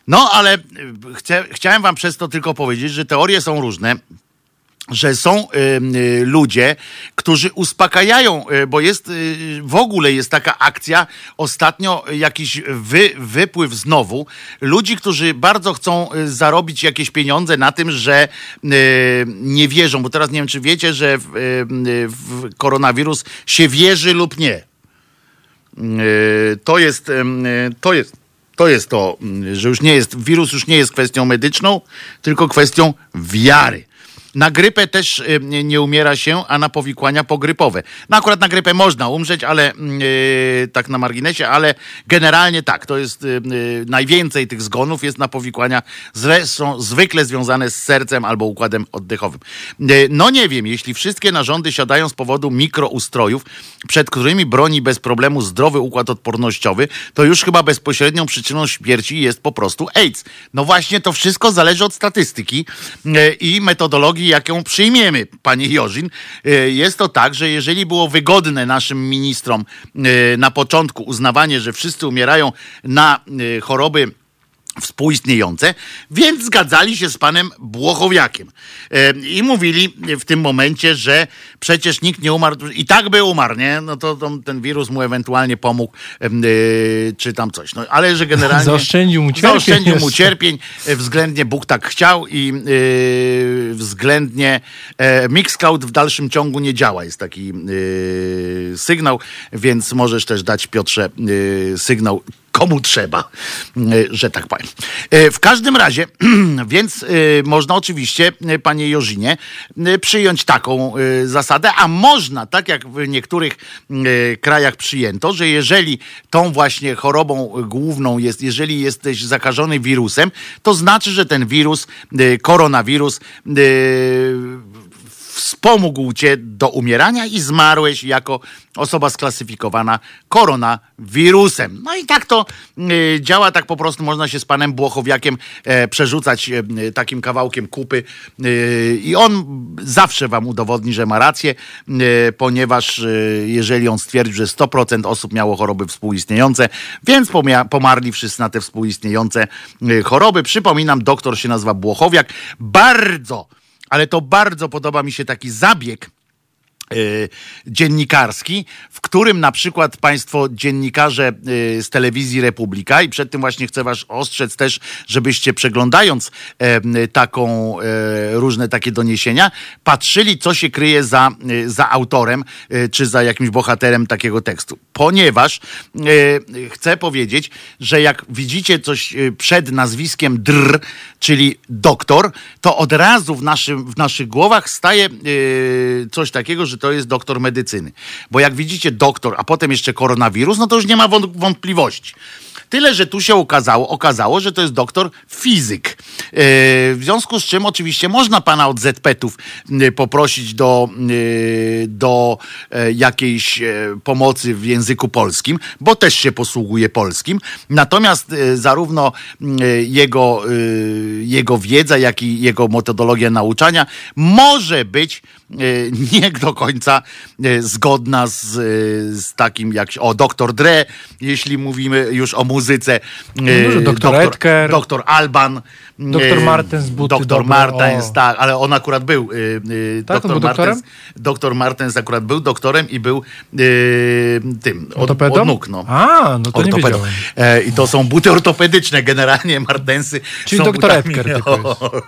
No, ale e, chcę, chciałem wam przez to tylko powiedzieć, że teorie są różne że są y, ludzie, którzy uspokajają, y, bo jest y, w ogóle jest taka akcja, ostatnio jakiś wy, wypływ znowu, ludzi, którzy bardzo chcą y, zarobić jakieś pieniądze na tym, że y, nie wierzą, bo teraz nie wiem, czy wiecie, że w, y, w koronawirus się wierzy lub nie. To jest, to jest, to jest to, że już nie jest, wirus już nie jest kwestią medyczną, tylko kwestią wiary. Na grypę też y, nie umiera się, a na powikłania pogrypowe. No akurat na grypę można umrzeć, ale y, tak na marginesie, ale generalnie tak, to jest y, najwięcej tych zgonów jest na powikłania, zresztą zwykle związane z sercem albo układem oddechowym. No nie wiem, jeśli wszystkie narządy siadają z powodu mikroustrojów, przed którymi broni bez problemu zdrowy układ odpornościowy, to już chyba bezpośrednią przyczyną śmierci jest po prostu AIDS. No właśnie, to wszystko zależy od statystyki i metodologii, jaką przyjmiemy, panie Jorzin. E, Jest to tak, że jeżeli było wygodne naszym ministrom e, na początku uznawanie, że wszyscy umierają na e, choroby współistniejące, więc zgadzali się z panem Błochowiakiem. E, I mówili w tym momencie, że przecież nikt nie umarł, i tak by umarł, nie? No to, to ten wirus mu ewentualnie pomógł, e, czy tam coś. No, ale że generalnie... Zaoszczędził mu cierpień Zaoszczędził mu cierpień, e, względnie Bóg tak chciał i e, względnie e, Mixcloud w dalszym ciągu nie działa. Jest taki e, sygnał, więc możesz też dać Piotrze sygnał komu trzeba, e, że tak powiem. E, W każdym razie, [CLEARS THROAT] więc e, można oczywiście, panie Jorzinie, e, przyjąć taką zasadę, a można, tak jak w niektórych krajach przyjęto, że jeżeli tą właśnie chorobą główną jest, jeżeli jesteś zakażony wirusem, to znaczy, że ten wirus, koronawirus, wspomógł cię do umierania i zmarłeś jako osoba sklasyfikowana koronawirusem. No i tak to y, działa, tak po prostu można się z panem Błochowiakiem e, przerzucać e, takim kawałkiem kupy y, i on zawsze wam udowodni, że ma rację, y, ponieważ y, jeżeli on stwierdził, że 100% osób miało choroby współistniejące, więc pomarli wszyscy na te współistniejące y, choroby. Przypominam, doktor się nazywa Błochowiak. Bardzo ale to bardzo podoba mi się taki zabieg dziennikarski, w którym na przykład państwo dziennikarze y, z telewizji Republika i przed tym właśnie chcę was ostrzec też, żebyście przeglądając e, taką e, różne takie doniesienia, patrzyli co się kryje za, za autorem czy za jakimś bohaterem takiego tekstu. Ponieważ chcę powiedzieć, że jak widzicie coś przed nazwiskiem dr, czyli doktor, to od razu w, naszym, w naszych głowach staje coś takiego, że to jest doktor medycyny. Bo jak widzicie doktor, a potem jeszcze koronawirus, no to już nie ma wąt- wątpliwości. Tyle, że tu się okazało, okazało, że to jest doktor fizyk. E, W związku z czym oczywiście można pana od ZP-ów e, poprosić do, e, do e, jakiejś pomocy w języku polskim, bo też się posługuje polskim. Natomiast zarówno jego, jego wiedza, jak i jego metodologia nauczania może być nie do końca e, zgodna z, e, z takim jak o doktor Dre, jeśli mówimy już o muzyce. e, może doktor Edker. doktor Alban. Doktor Martens, buty Doktor Martens, tak, ale on akurat był. e, e, Tak, on doktor był? Martens, doktor Martens akurat był doktorem i był e, tym, od, od nóg, no. A, no to nie Ortopedą. wiedziałem. E, I to są buty ortopedyczne generalnie, Martensy. Czyli są doktor tylko o-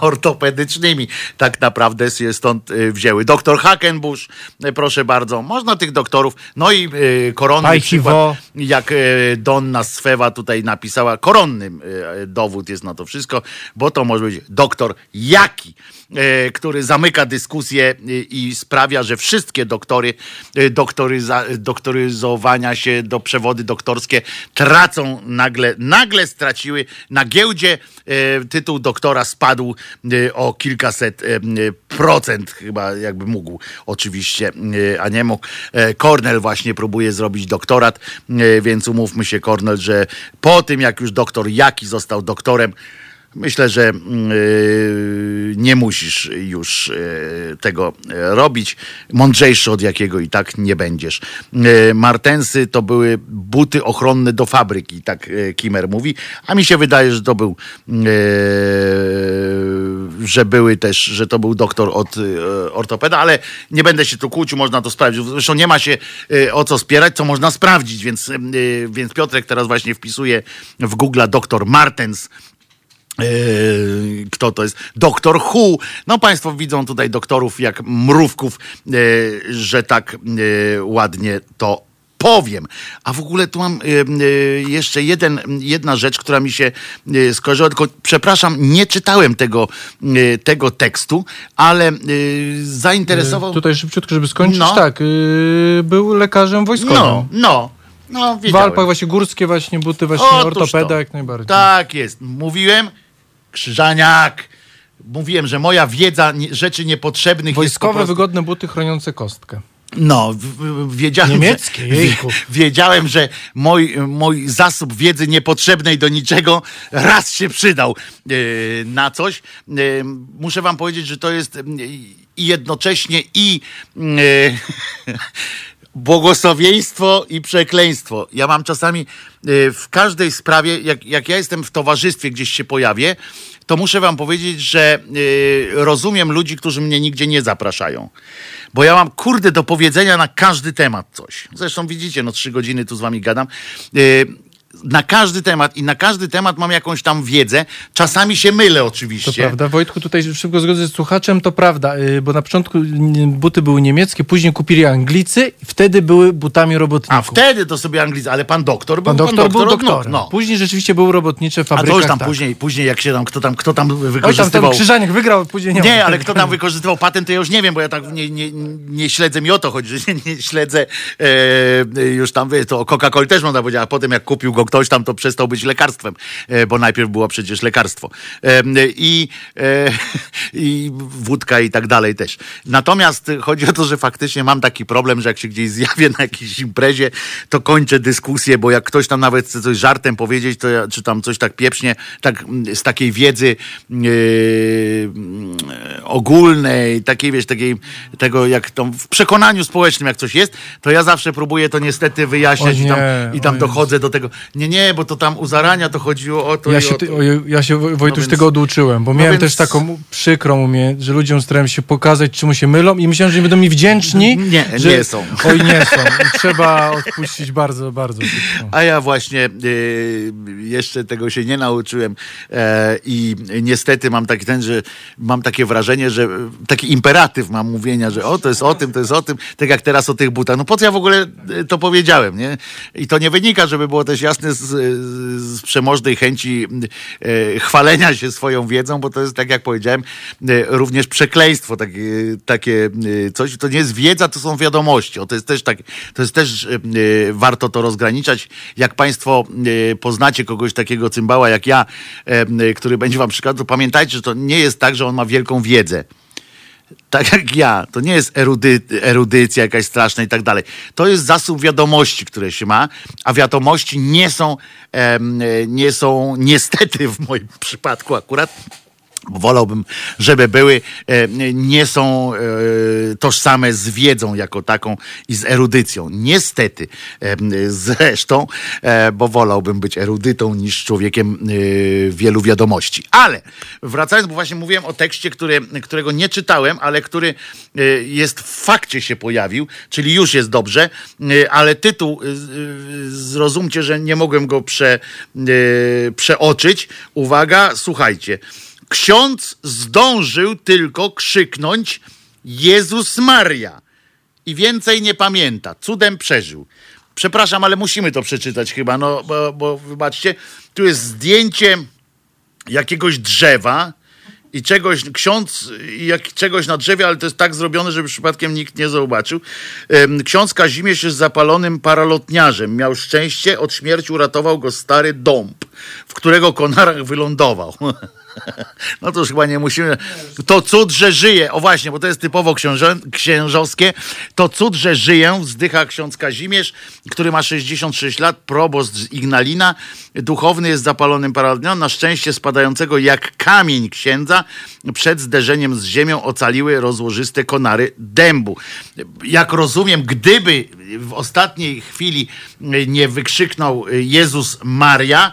ortopedycznymi. Tak naprawdę się stąd wzięły. Doktor Hackenbush, e, proszę bardzo. Można tych doktorów. No i koronny przykład, jak e, Donna Swewa tutaj napisała, koronnym dowód jest na to wszystko, bo to może być doktor Jaki, e, który zamyka dyskusję e, i sprawia, że wszystkie doktory, e, doktoryza, doktoryzowania się do przewody doktorskie tracą nagle, nagle straciły na giełdzie tytuł doktora spadł o kilkaset procent chyba jakby mógł oczywiście, a nie mógł. Cornell właśnie próbuje zrobić doktorat, więc umówmy się Cornell, że po tym jak już doktor Jaki został doktorem, Myślę, że mm, y, nie musisz już y, tego y, robić. Mądrzejszy od jakiego i tak nie będziesz. Martensy to były buty ochronne do fabryki, tak Kimer mówi. A mi się wydaje, że to był, że były też, że to był doktor od ortopeda, ale nie będę się tu kłócił, można to sprawdzić. Zresztą nie ma się o co spierać, co można sprawdzić, więc, więc Piotrek teraz właśnie wpisuje w Google doktor Martens. Yy, kto to jest? Doktor Hu. No Państwo widzą tutaj doktorów jak mrówków, yy, że tak yy, ładnie to powiem. A w ogóle tu mam jeszcze jeden, jedna rzecz, która mi się skojarzyła, tylko przepraszam, nie czytałem tego, tego tekstu, ale zainteresował... Tutaj szybciutko, żeby skończyć. No. Tak, był lekarzem wojskowym. No, no, no, W. Alpach właśnie górskie właśnie buty, właśnie Otóż ortopeda to. jak najbardziej. Tak jest. Mówiłem, Krzyżaniak, mówiłem, że moja wiedza rzeczy niepotrzebnych jest po Wojskowe, prostu... wygodne buty chroniące kostkę. No, wiedziałem, Niemieckie, że, wiedziałem, że mój, mój zasób wiedzy niepotrzebnej do niczego raz się przydał yy, na coś. Yy, muszę wam powiedzieć, że to jest yy, i jednocześnie i yy, [LAUGHS] błogosławieństwo i przekleństwo. Ja mam czasami yy, w każdej sprawie, jak, jak ja jestem w towarzystwie, gdzieś się pojawię, to muszę wam powiedzieć, że yy, rozumiem ludzi, którzy mnie nigdzie nie zapraszają. Bo ja mam kurde do powiedzenia na każdy temat coś. Zresztą widzicie, no trzy godziny tu z wami gadam. Na każdy temat i na każdy temat mam jakąś tam wiedzę. Czasami się mylę To oczywiście. prawda. Wojtku, tutaj szybko zgodzę z słuchaczem, to prawda, yy, bo na początku yy, buty były niemieckie, później kupili Anglicy i wtedy były butami robotników. A wtedy to sobie anglicy, ale pan doktor był Pan doktor był od nóg, doktorem. No. Później rzeczywiście były robotnicze A fabrykach. to już tam tak. później, później jak się tam, kto tam, kto tam Oj, tam ten wykorzystywał. Krzyżaniak wygrał, później nie Nie, ale kto tam wykorzystywał patent, to ja już nie wiem, bo ja tak nie, nie, nie śledzę mi o to chodzi, że [LAUGHS] nie, nie śledzę e, już tam, wie, to o Coca-Coli też można powiedzieć, a potem jak kupił go ktoś tam, to przestał być lekarstwem, e, bo najpierw było przecież lekarstwo. E, I, e, [LAUGHS] I wódka i tak dalej też. Natomiast chodzi o to, że faktycznie mam taki problem, że jak się gdzieś zjawię na jakiejś imprezie, to kończę dyskusję, bo jak ktoś tam nawet chce coś żartem powiedzieć, to ja, czy tam coś tak pieprznie, tak z takiej wiedzy yy, ogólnej, takiej, wiesz, takiej, tego jak tam w przekonaniu społecznym, jak coś jest, to ja zawsze próbuję to niestety wyjaśniać O i tam, nie, i tam dochodzę do tego. Nie, nie, bo to tam u zarania to chodziło o to Ja się, o to. oj, ja się Woj- Wojtuś więc- tego oduczyłem, bo no miałem więc- też taką przykrą umiejętność, że ludziom starałem się pokazać, czemu się mylą i myślałem, że nie będą mi wdzięczni. Nie, że, nie są. [LAUGHS] Oj, nie są. I trzeba odpuścić bardzo, bardzo. A ja właśnie y, jeszcze tego się nie nauczyłem e, i niestety mam taki ten, że mam takie wrażenie, że taki imperatyw mam mówienia, że o, to jest o tym, to jest o tym, tak jak teraz o tych butach. No po co ja w ogóle y, to powiedziałem, nie? I to nie wynika, żeby było też jasne z, z przemożnej chęci y, chwalenia się swoją wiedzą, bo to jest, tak jak powiedziałem, y, również przekleństwo, takie, takie y, coś. To nie jest wiedza, to są wiadomości. O, to jest też tak, to jest też warto to rozgraniczać. Jak Państwo poznacie kogoś takiego cymbała jak ja, który będzie Wam przykładał, to pamiętajcie, że to nie jest tak, że on ma wielką wiedzę. Tak jak ja. To nie jest erudy, erudycja jakaś straszna i tak dalej. To jest zasób wiadomości, które się ma, a wiadomości nie są, em, e, nie są niestety w moim [LAUGHS] przypadku akurat wolałbym, żeby były, e, nie są e, tożsame z wiedzą jako taką i z erudycją. Niestety, e, zresztą, bo wolałbym być erudytą niż człowiekiem wielu wiadomości. Ale wracając, bo właśnie mówiłem o tekście, który, którego nie czytałem, ale który jest w fakcie się pojawił, czyli już jest dobrze, ale tytuł, zrozumcie, że nie mogłem go prze, przeoczyć. Uwaga, słuchajcie. Ksiądz zdążył tylko krzyknąć Jezus Maria i więcej nie pamięta. Cudem przeżył. Przepraszam, ale musimy to przeczytać chyba, no bo, bo wybaczcie, tu jest zdjęcie jakiegoś drzewa i czegoś, ksiądz jak, czegoś na drzewie, ale to jest tak zrobione, żeby przypadkiem nikt nie zobaczył. Ksiądz Kazimierz jest zapalonym paralotniarzem. Miał szczęście, od śmierci uratował go stary dąb, w którego konarach wylądował. [LAUGHS] [LAUGHS] No to już chyba nie musimy. To cud, że żyje. O właśnie, bo to jest typowo książę, księżowskie. To cud, że żyję, wzdycha ksiądz Kazimierz, który ma 66 lat, proboszcz z Ignalina. Duchowny jest zapalonym paralotniarzem. Na szczęście spadającego jak kamień księdza przed zderzeniem z ziemią ocaliły rozłożyste konary dębu. Jak rozumiem, gdyby w ostatniej chwili nie wykrzyknął Jezus Maria,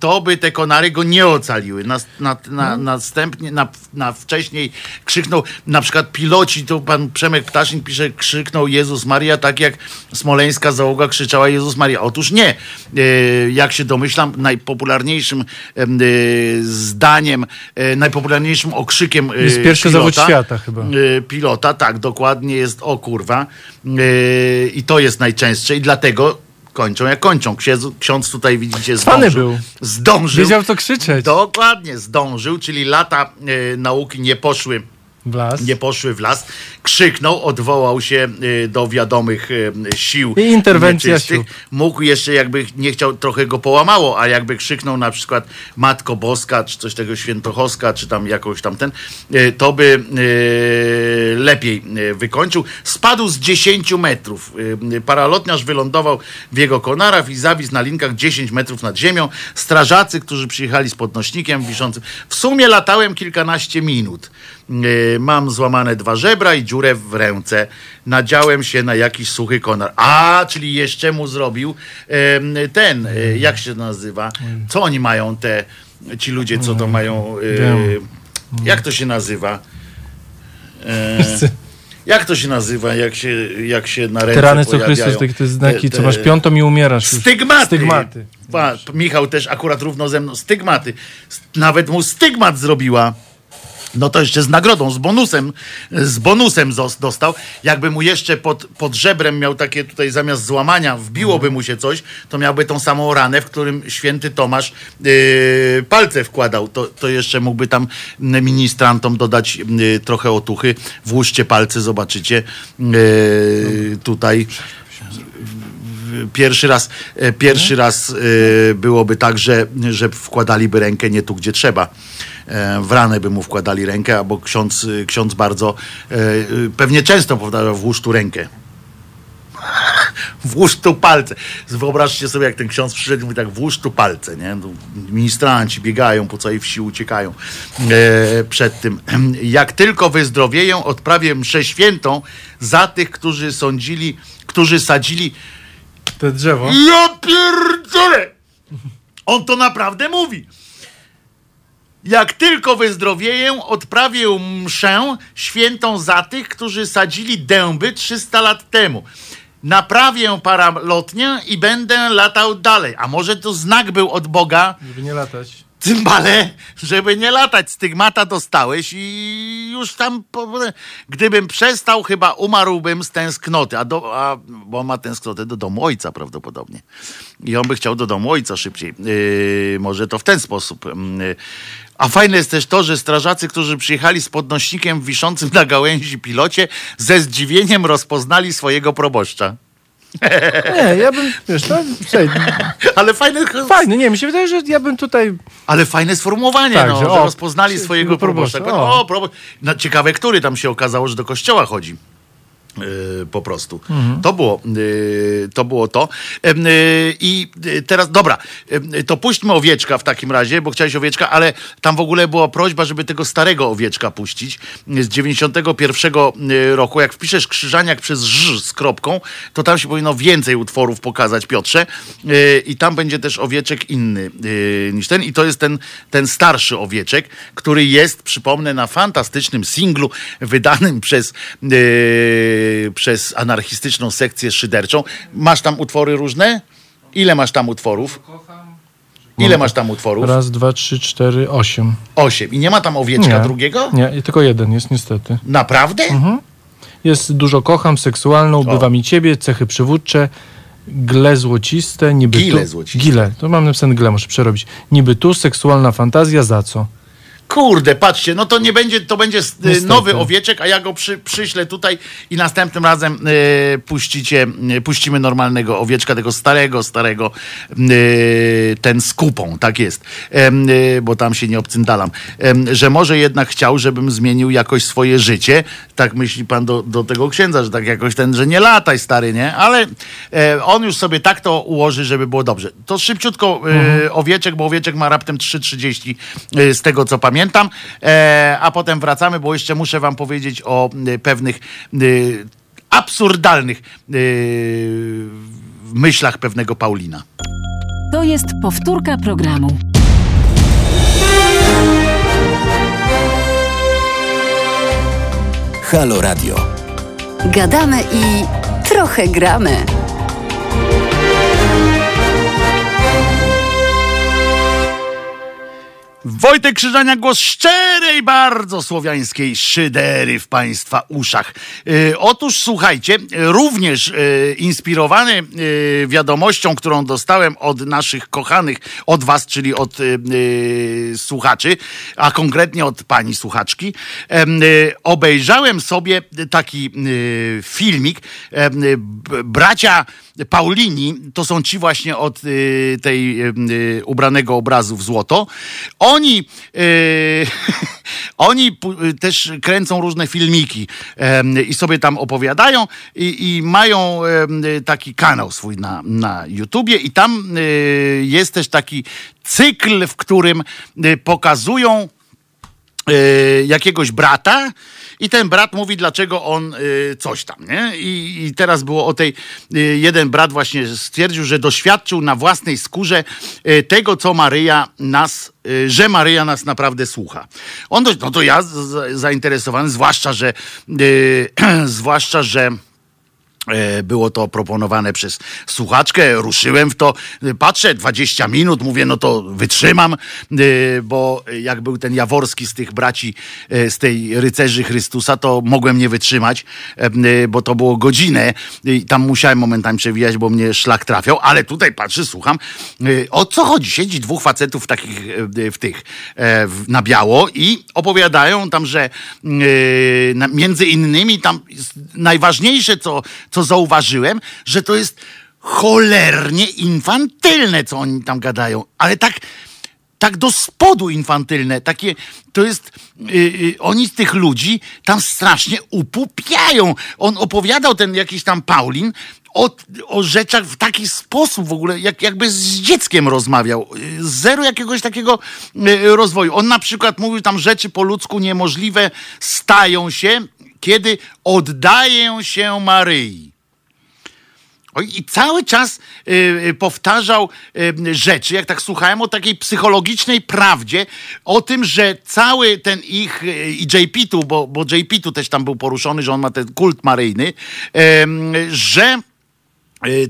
to by te konary go nie ocaliły. Na, na, na, Następnie, na, na wcześniej krzyknął, na przykład piloci, tu pan Przemek Ptaszyn pisze, krzyknął Jezus Maria, tak jak smoleńska załoga krzyczała Jezus Maria. Otóż nie. Y, Jak się domyślam, najpopularniejszym y, zdaniem, y, najpopularniejszym okrzykiem y, Jest pierwszy zawód świata chyba. y, pilota, tak, dokładnie jest o kurwa. Y, I to jest najczęstsze i dlatego kończą jak kończą. Księdz, ksiądz tutaj widzicie zdążył. był. Zdążył. Wiedział co krzyczeć. Dokładnie, zdążył, czyli lata y, nauki nie poszły. Nie poszły w las. Krzyknął, odwołał się y, do wiadomych y, sił. I interwencja sił. Mógł jeszcze, jakby nie chciał, trochę go połamało, a jakby krzyknął na przykład Matko Boska, czy coś tego Świętochowska, czy tam jakoś tam ten, y, to by lepiej wykończył. Spadł z 10 metrów. Paralotniarz wylądował w jego konarach i zawisł na linkach 10 metrów nad ziemią. Strażacy, którzy przyjechali z podnośnikiem wiszącym. W sumie latałem kilkanaście minut. Mam złamane dwa żebra i dziurę w ręce. Nadziałem się na jakiś suchy konar. A, czyli jeszcze mu zrobił ten, y, jak się nazywa? Co oni mają te, ci ludzie, co to mają, Wiem. jak to się nazywa? E, jak to się nazywa, jak się, jak się na ręce Te rany co? Chrystus, takie te znaki, Te- co masz te- piątą i umierasz. Stygmaty. Stygmaty. Pa, Michał też akurat równo ze mną. Stygmaty. Nawet mu stygmat zrobiła. No to jeszcze z nagrodą, z bonusem, z bonusem dostał. Jakby mu jeszcze pod, pod żebrem miał takie tutaj zamiast złamania, wbiłoby mu się coś, to miałby tą samą ranę, w którym święty Tomasz yy, palce wkładał. To, to jeszcze mógłby tam ministrantom dodać yy, trochę otuchy. Włóżcie palce, zobaczycie. Yy, tutaj pierwszy raz, e, pierwszy raz e, byłoby tak, że, że wkładaliby rękę nie tu, gdzie trzeba. E, W ranę by mu wkładali rękę, albo ksiądz, ksiądz bardzo pewnie często powtarzał włóż tu rękę. [LAUGHS] Włóż tu palce. Wyobraźcie sobie, jak ten ksiądz przyszedł i mówi tak, włóż tu palce, nie? No, Ministranci biegają po całej wsi, uciekają e, przed tym. [CLEARS THROAT] Jak tylko wyzdrowieją, odprawię mszę świętą za tych, którzy sądzili, którzy sadzili Te drzewo. ja pierdolę! On to naprawdę mówi. Jak tylko wyzdrowieję, odprawię mszę świętą za tych, którzy sadzili dęby 300 lat temu. Naprawię paralotnię i będę latał dalej. A może to znak był od Boga, Żeby nie latać. Cymbale, żeby nie latać. Stygmata dostałeś i już tam, gdybym przestał, chyba umarłbym z tęsknoty, a, do, a bo on ma tęsknotę do domu ojca prawdopodobnie. I on by chciał do domu ojca szybciej. Yy, może to w ten sposób. Yy. A fajne jest też to, że strażacy, którzy przyjechali z podnośnikiem wiszącym na gałęzi pilocie, ze zdziwieniem rozpoznali swojego proboszcza. [LAUGHS] Nie, ja bym, wiesz, to, słuchaj, Ale fajne, fajne, nie, mi się wydaje, że ja bym tutaj, Ale fajne sformułowanie, Tak, no, że że, o, rozpoznali swojego proboszcza, proboszcza. o. O, probo... no, ciekawe, który tam się okazało, że do kościoła chodzi. Yy, po prostu. Mhm. To, było, to było to. I yy, teraz, dobra, to puśćmy owieczka w takim razie, bo chciałeś owieczka, ale tam w ogóle była prośba, żeby tego starego owieczka puścić z 91 yy, roku. Jak wpiszesz krzyżaniak przez ż z kropką, to tam się powinno więcej utworów pokazać, Piotrze. I tam będzie też owieczek inny niż ten. I to jest ten, ten starszy owieczek, który jest, przypomnę, na fantastycznym singlu wydanym przez, przez anarchistyczną sekcję szyderczą. Masz tam utwory różne? Ile masz tam utworów? Ile masz tam utworów? raz, dwa, trzy, cztery, osiem. Osiem. I nie ma tam owieczka Nie. drugiego? Nie, tylko jeden jest niestety. Naprawdę? Jest dużo kocham, seksualną, bywa mi ciebie, cechy przywódcze, gle złociste, niby Gile tu... złociste. Gile, to mam napisane gle, muszę przerobić. Niby tu, seksualna fantazja, za co? Kurde, patrzcie, no to nie będzie, to będzie y, Niestety. nowy owieczek, a ja go przy, przyślę tutaj i następnym razem y, puścicie, y, puścimy normalnego owieczka, tego starego, starego, y, ten z kupą, tak jest, y, bo tam się nie obcyndalam, że może jednak chciał, żebym zmienił jakoś swoje życie, tak myśli pan do, do tego księdza, że tak jakoś ten, że nie lataj stary, nie, ale e, on już sobie tak to ułoży, żeby było dobrze. To szybciutko y, owieczek, bo owieczek ma raptem 3.30 y, z tego co pamiętam, e, a potem wracamy, bo jeszcze muszę wam powiedzieć o y, pewnych y, absurdalnych myślach pewnego Paulina. To jest powtórka programu. Halo Radio. Gadamy i trochę gramy. Wojtek Krzyżania, głos szczerej, bardzo słowiańskiej szydery w Państwa uszach. E, otóż słuchajcie, również e, inspirowany e, wiadomością, którą dostałem od naszych kochanych, od Was, czyli od słuchaczy, a konkretnie od pani słuchaczki, em, obejrzałem sobie taki filmik. bracia Paulini, to są ci właśnie od y, tej y, y, ubranego obrazu w złoto. Oni, y, [LAUGHS] oni y, też kręcą różne filmiki em, i sobie tam opowiadają i, i mają em, y, taki kanał swój na, na YouTubie i tam y, jest też taki cykl, w którym pokazują jakiegoś brata i ten brat mówi, dlaczego on y, coś tam, nie? I, I teraz było o tej, y, jeden brat właśnie stwierdził, że doświadczył na własnej skórze y, tego, co Maryja nas, że Maryja nas naprawdę słucha. On, no to ja zainteresowany, zwłaszcza, że, y, [CLEARS THROAT] zwłaszcza, że Było to proponowane przez słuchaczkę, ruszyłem w to, E, patrzę, 20 minut, mówię, no to wytrzymam, e, bo jak był ten Jaworski z tych braci, e, z tej rycerzy Chrystusa, to mogłem nie wytrzymać, e, bo to było godzinę i tam musiałem momentami przewijać, bo mnie szlak trafiał, ale tutaj patrzę, słucham, e, o co chodzi? Siedzi dwóch facetów takich e, w tych, e, na biało i opowiadają tam, że e, między innymi tam najważniejsze, co, co zauważyłem, że to jest cholernie infantylne, co oni tam gadają, ale tak tak do spodu infantylne, takie, to jest, y, y, oni z tych ludzi tam strasznie upupiają. On opowiadał, ten jakiś tam Paulin, o, o rzeczach w taki sposób w ogóle, jak, jakby z dzieckiem rozmawiał. Y, Zero jakiegoś takiego y, rozwoju. On na przykład mówił tam rzeczy po ludzku niemożliwe stają się, kiedy oddaję się Maryi. I cały czas y, y, powtarzał y, rzeczy, jak tak słuchałem, o takiej psychologicznej prawdzie, o tym, że cały ten ich, i JP tu, bo, bo JP tu też tam był poruszony, że on ma ten kult maryjny, że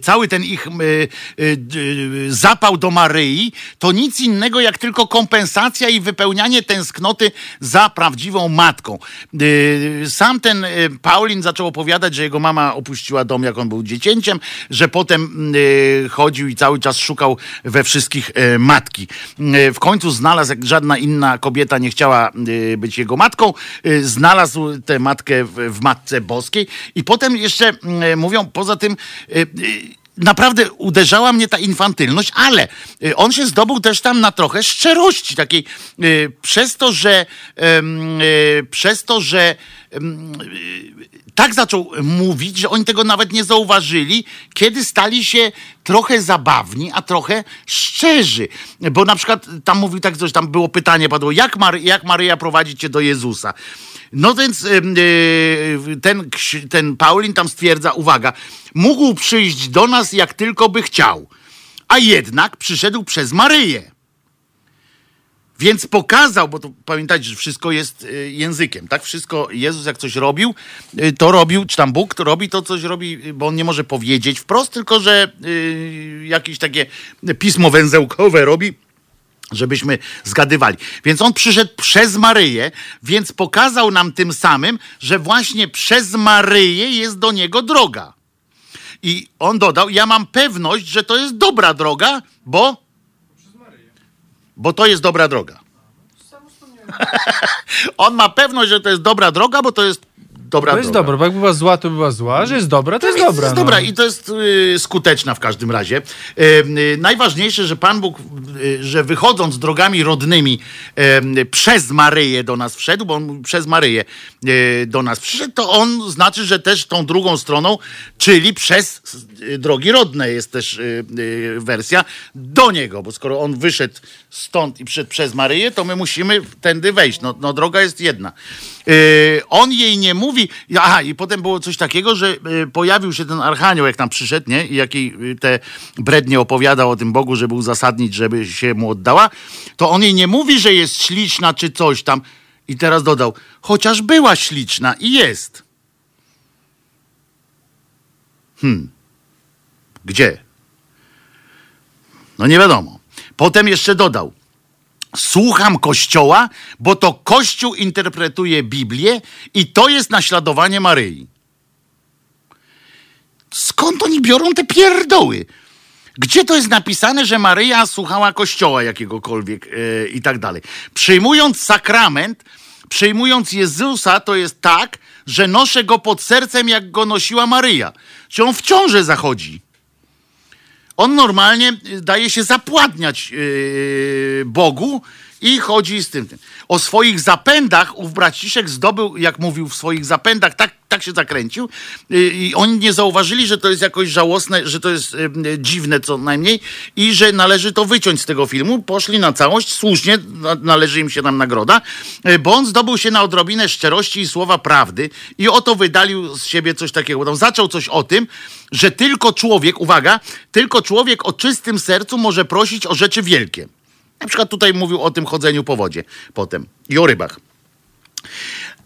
cały ten ich y, y, zapał do Maryi to nic innego jak tylko kompensacja i wypełnianie tęsknoty za prawdziwą matką. Sam ten Paulin zaczął opowiadać, że jego mama opuściła dom, jak on był dziecięciem, że potem chodził i cały czas szukał we wszystkich matki. W końcu znalazł, jak żadna inna kobieta nie chciała być jego matką, znalazł tę matkę w, Matce Boskiej i potem jeszcze mówią, poza tym naprawdę uderzała mnie ta infantylność, ale y, on się zdobył też tam na trochę szczerości takiej y, przez to, że y, przez to, że y, tak zaczął mówić, że oni tego nawet nie zauważyli, kiedy stali się trochę zabawni, a trochę szczerzy. Bo na przykład tam mówił tak coś, tam było pytanie, padło, jak, Mary, jak Maryja prowadzi cię do Jezusa? No więc y, ten, ten Paulin tam stwierdza, uwaga, mógł przyjść do nas jak tylko by chciał, a jednak przyszedł przez Maryję. Więc pokazał, bo to pamiętajcie, że wszystko jest y, językiem, tak? Wszystko, Jezus jak coś robił, y, to robił, czy tam Bóg to robi, to coś robi, bo on nie może powiedzieć wprost, tylko że jakieś takie pismo węzełkowe robi, żebyśmy zgadywali. Więc on przyszedł przez Maryję, więc pokazał nam tym samym, że właśnie przez Maryję jest do niego droga. I on dodał, ja mam pewność, że to jest dobra droga, bo bo to jest dobra droga. [LAUGHS] On ma pewność, że to jest dobra droga, bo to jest dobra To jest droga. dobra, bo jak była zła, to była zła, że jest dobra, to jest dobra. jest no. dobra i to jest y, skuteczna w każdym razie. Y, y, najważniejsze, że Pan Bóg, y, że wychodząc drogami rodnymi przez Maryję do nas wszedł, bo on przez Maryję y, do nas przyszedł, to on znaczy, że też tą drugą stroną, czyli przez y, drogi rodne jest też wersja do niego, bo skoro on wyszedł stąd i przyszedł przez Maryję, to my musimy tędy wejść. No, no droga jest jedna. On jej nie mówi. Aha, i potem było coś takiego, że y, pojawił się ten archanioł, jak tam przyszedł, nie? I jakiej y, te brednie opowiadał o tym Bogu, żeby uzasadnić, żeby się mu oddała. To on jej nie mówi, że jest śliczna czy coś tam. I teraz dodał, chociaż była śliczna i jest. Hmm. Gdzie? No nie wiadomo. Potem jeszcze dodał, słucham Kościoła, bo to Kościół interpretuje Biblię i to jest naśladowanie Maryi. Skąd oni biorą te pierdoły? Gdzie to jest napisane, że Maryja słuchała Kościoła jakiegokolwiek yy, i tak dalej? Przyjmując sakrament, przyjmując Jezusa, to jest tak, że noszę go pod sercem, jak go nosiła Maryja. Czy on w ciąży zachodzi? On normalnie daje się zapładniać yy, Bogu i chodzi z tym, tym. O swoich zapędach ów braciszek zdobył, jak mówił w swoich zapędach, tak, tak się zakręcił yy, i oni nie zauważyli, że to jest jakoś żałosne, że to jest yy, dziwne co najmniej i że należy to wyciąć z tego filmu. Poszli na całość, słusznie, na, należy im się tam nagroda, bo on zdobył się na odrobinę szczerości i słowa prawdy i oto wydalił z siebie coś takiego. Tam zaczął coś o tym, że tylko człowiek, uwaga, tylko człowiek o czystym sercu może prosić o rzeczy wielkie. Na przykład tutaj mówił o tym chodzeniu po wodzie potem i o rybach.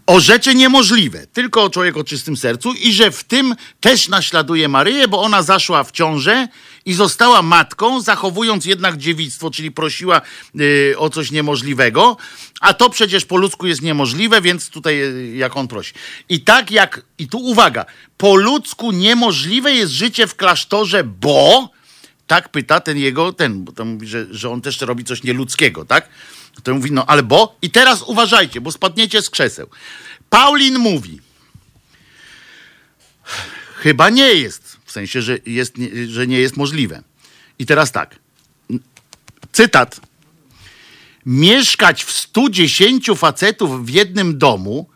O rzeczy niemożliwe, tylko o człowiek o czystym sercu i że w tym też naśladuje Maryję, bo ona zaszła w ciążę i została matką, zachowując jednak dziewictwo, czyli prosiła y, o coś niemożliwego, a to przecież po ludzku jest niemożliwe, więc tutaj y, jak on prosi. I tak jak, i tu uwaga, po ludzku niemożliwe jest życie w klasztorze, bo tak pyta ten jego, ten, bo mówi, że, że on też robi coś nieludzkiego, tak? To mówi, no ale bo? I teraz uważajcie, bo spadniecie z krzeseł. Paulin mówi, chyba nie jest, w sensie, że, jest, że nie jest możliwe. I teraz tak, cytat. Mieszkać w 110 facetów w jednym domu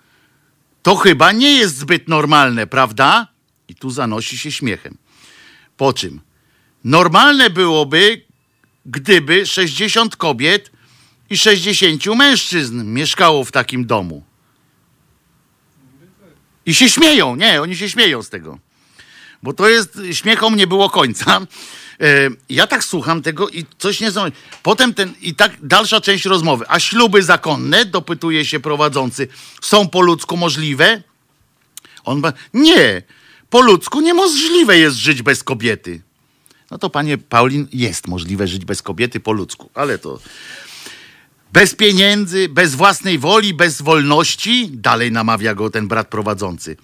to chyba nie jest zbyt normalne, prawda? I tu zanosi się śmiechem. Po czym? Normalne byłoby, gdyby 60 kobiet i 60 mężczyzn mieszkało w takim domu. I się śmieją, nie, oni się śmieją z tego. Bo to jest, śmiechom nie było końca. E, Ja tak słucham tego i coś nie znam. Potem ten, i tak dalsza część rozmowy. A śluby zakonne, dopytuje się prowadzący, są po ludzku możliwe? On ba- nie, po ludzku niemożliwe jest żyć bez kobiety. No to panie Paulin, jest możliwe żyć bez kobiety po ludzku, ale to bez pieniędzy, bez własnej woli, bez wolności, dalej namawia go ten brat prowadzący.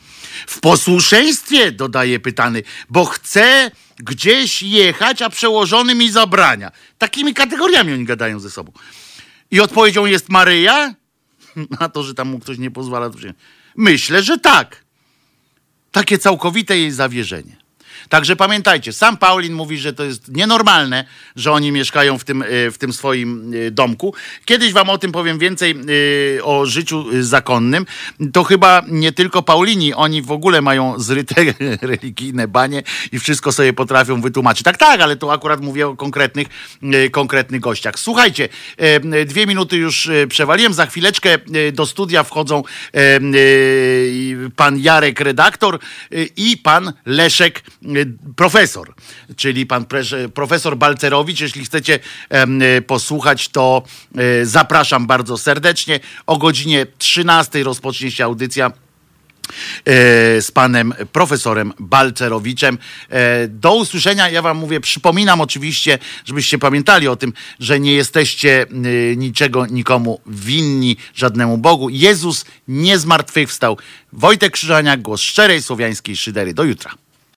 W posłuszeństwie, dodaje pytany, bo chce gdzieś jechać, a przełożony mi zabrania. Takimi kategoriami oni gadają ze sobą. I odpowiedzią jest Maryja? [LAUGHS] Na to, że tam mu ktoś nie pozwala. Myślę, że tak. Takie całkowite jej zawierzenie. Także pamiętajcie, sam Paulin mówi, że to jest nienormalne, że oni mieszkają w tym, e, w tym swoim e, domku. Kiedyś wam o tym powiem więcej e, o życiu zakonnym. To chyba nie tylko Paulini, oni w ogóle mają zryte [LAUGHS] religijne banie i wszystko sobie potrafią wytłumaczyć. Tak, tak, ale tu akurat mówię o konkretnych, konkretnych gościach. Słuchajcie, dwie minuty już przewaliłem, za chwileczkę do studia wchodzą pan Jarek, redaktor i pan Leszek, profesor, czyli pan preże- profesor Balcerowicz. Jeśli chcecie e, posłuchać, to e, zapraszam bardzo serdecznie. O godzinie 13 rozpocznie się audycja e, z panem profesorem Balcerowiczem. E, Do usłyszenia. Ja wam mówię, przypominam oczywiście, żebyście pamiętali o tym, że nie jesteście e, niczego nikomu winni, żadnemu Bogu. Jezus nie zmartwychwstał. Wojtek Krzyżaniak, głos szczerej słowiańskiej szydery. Do jutra.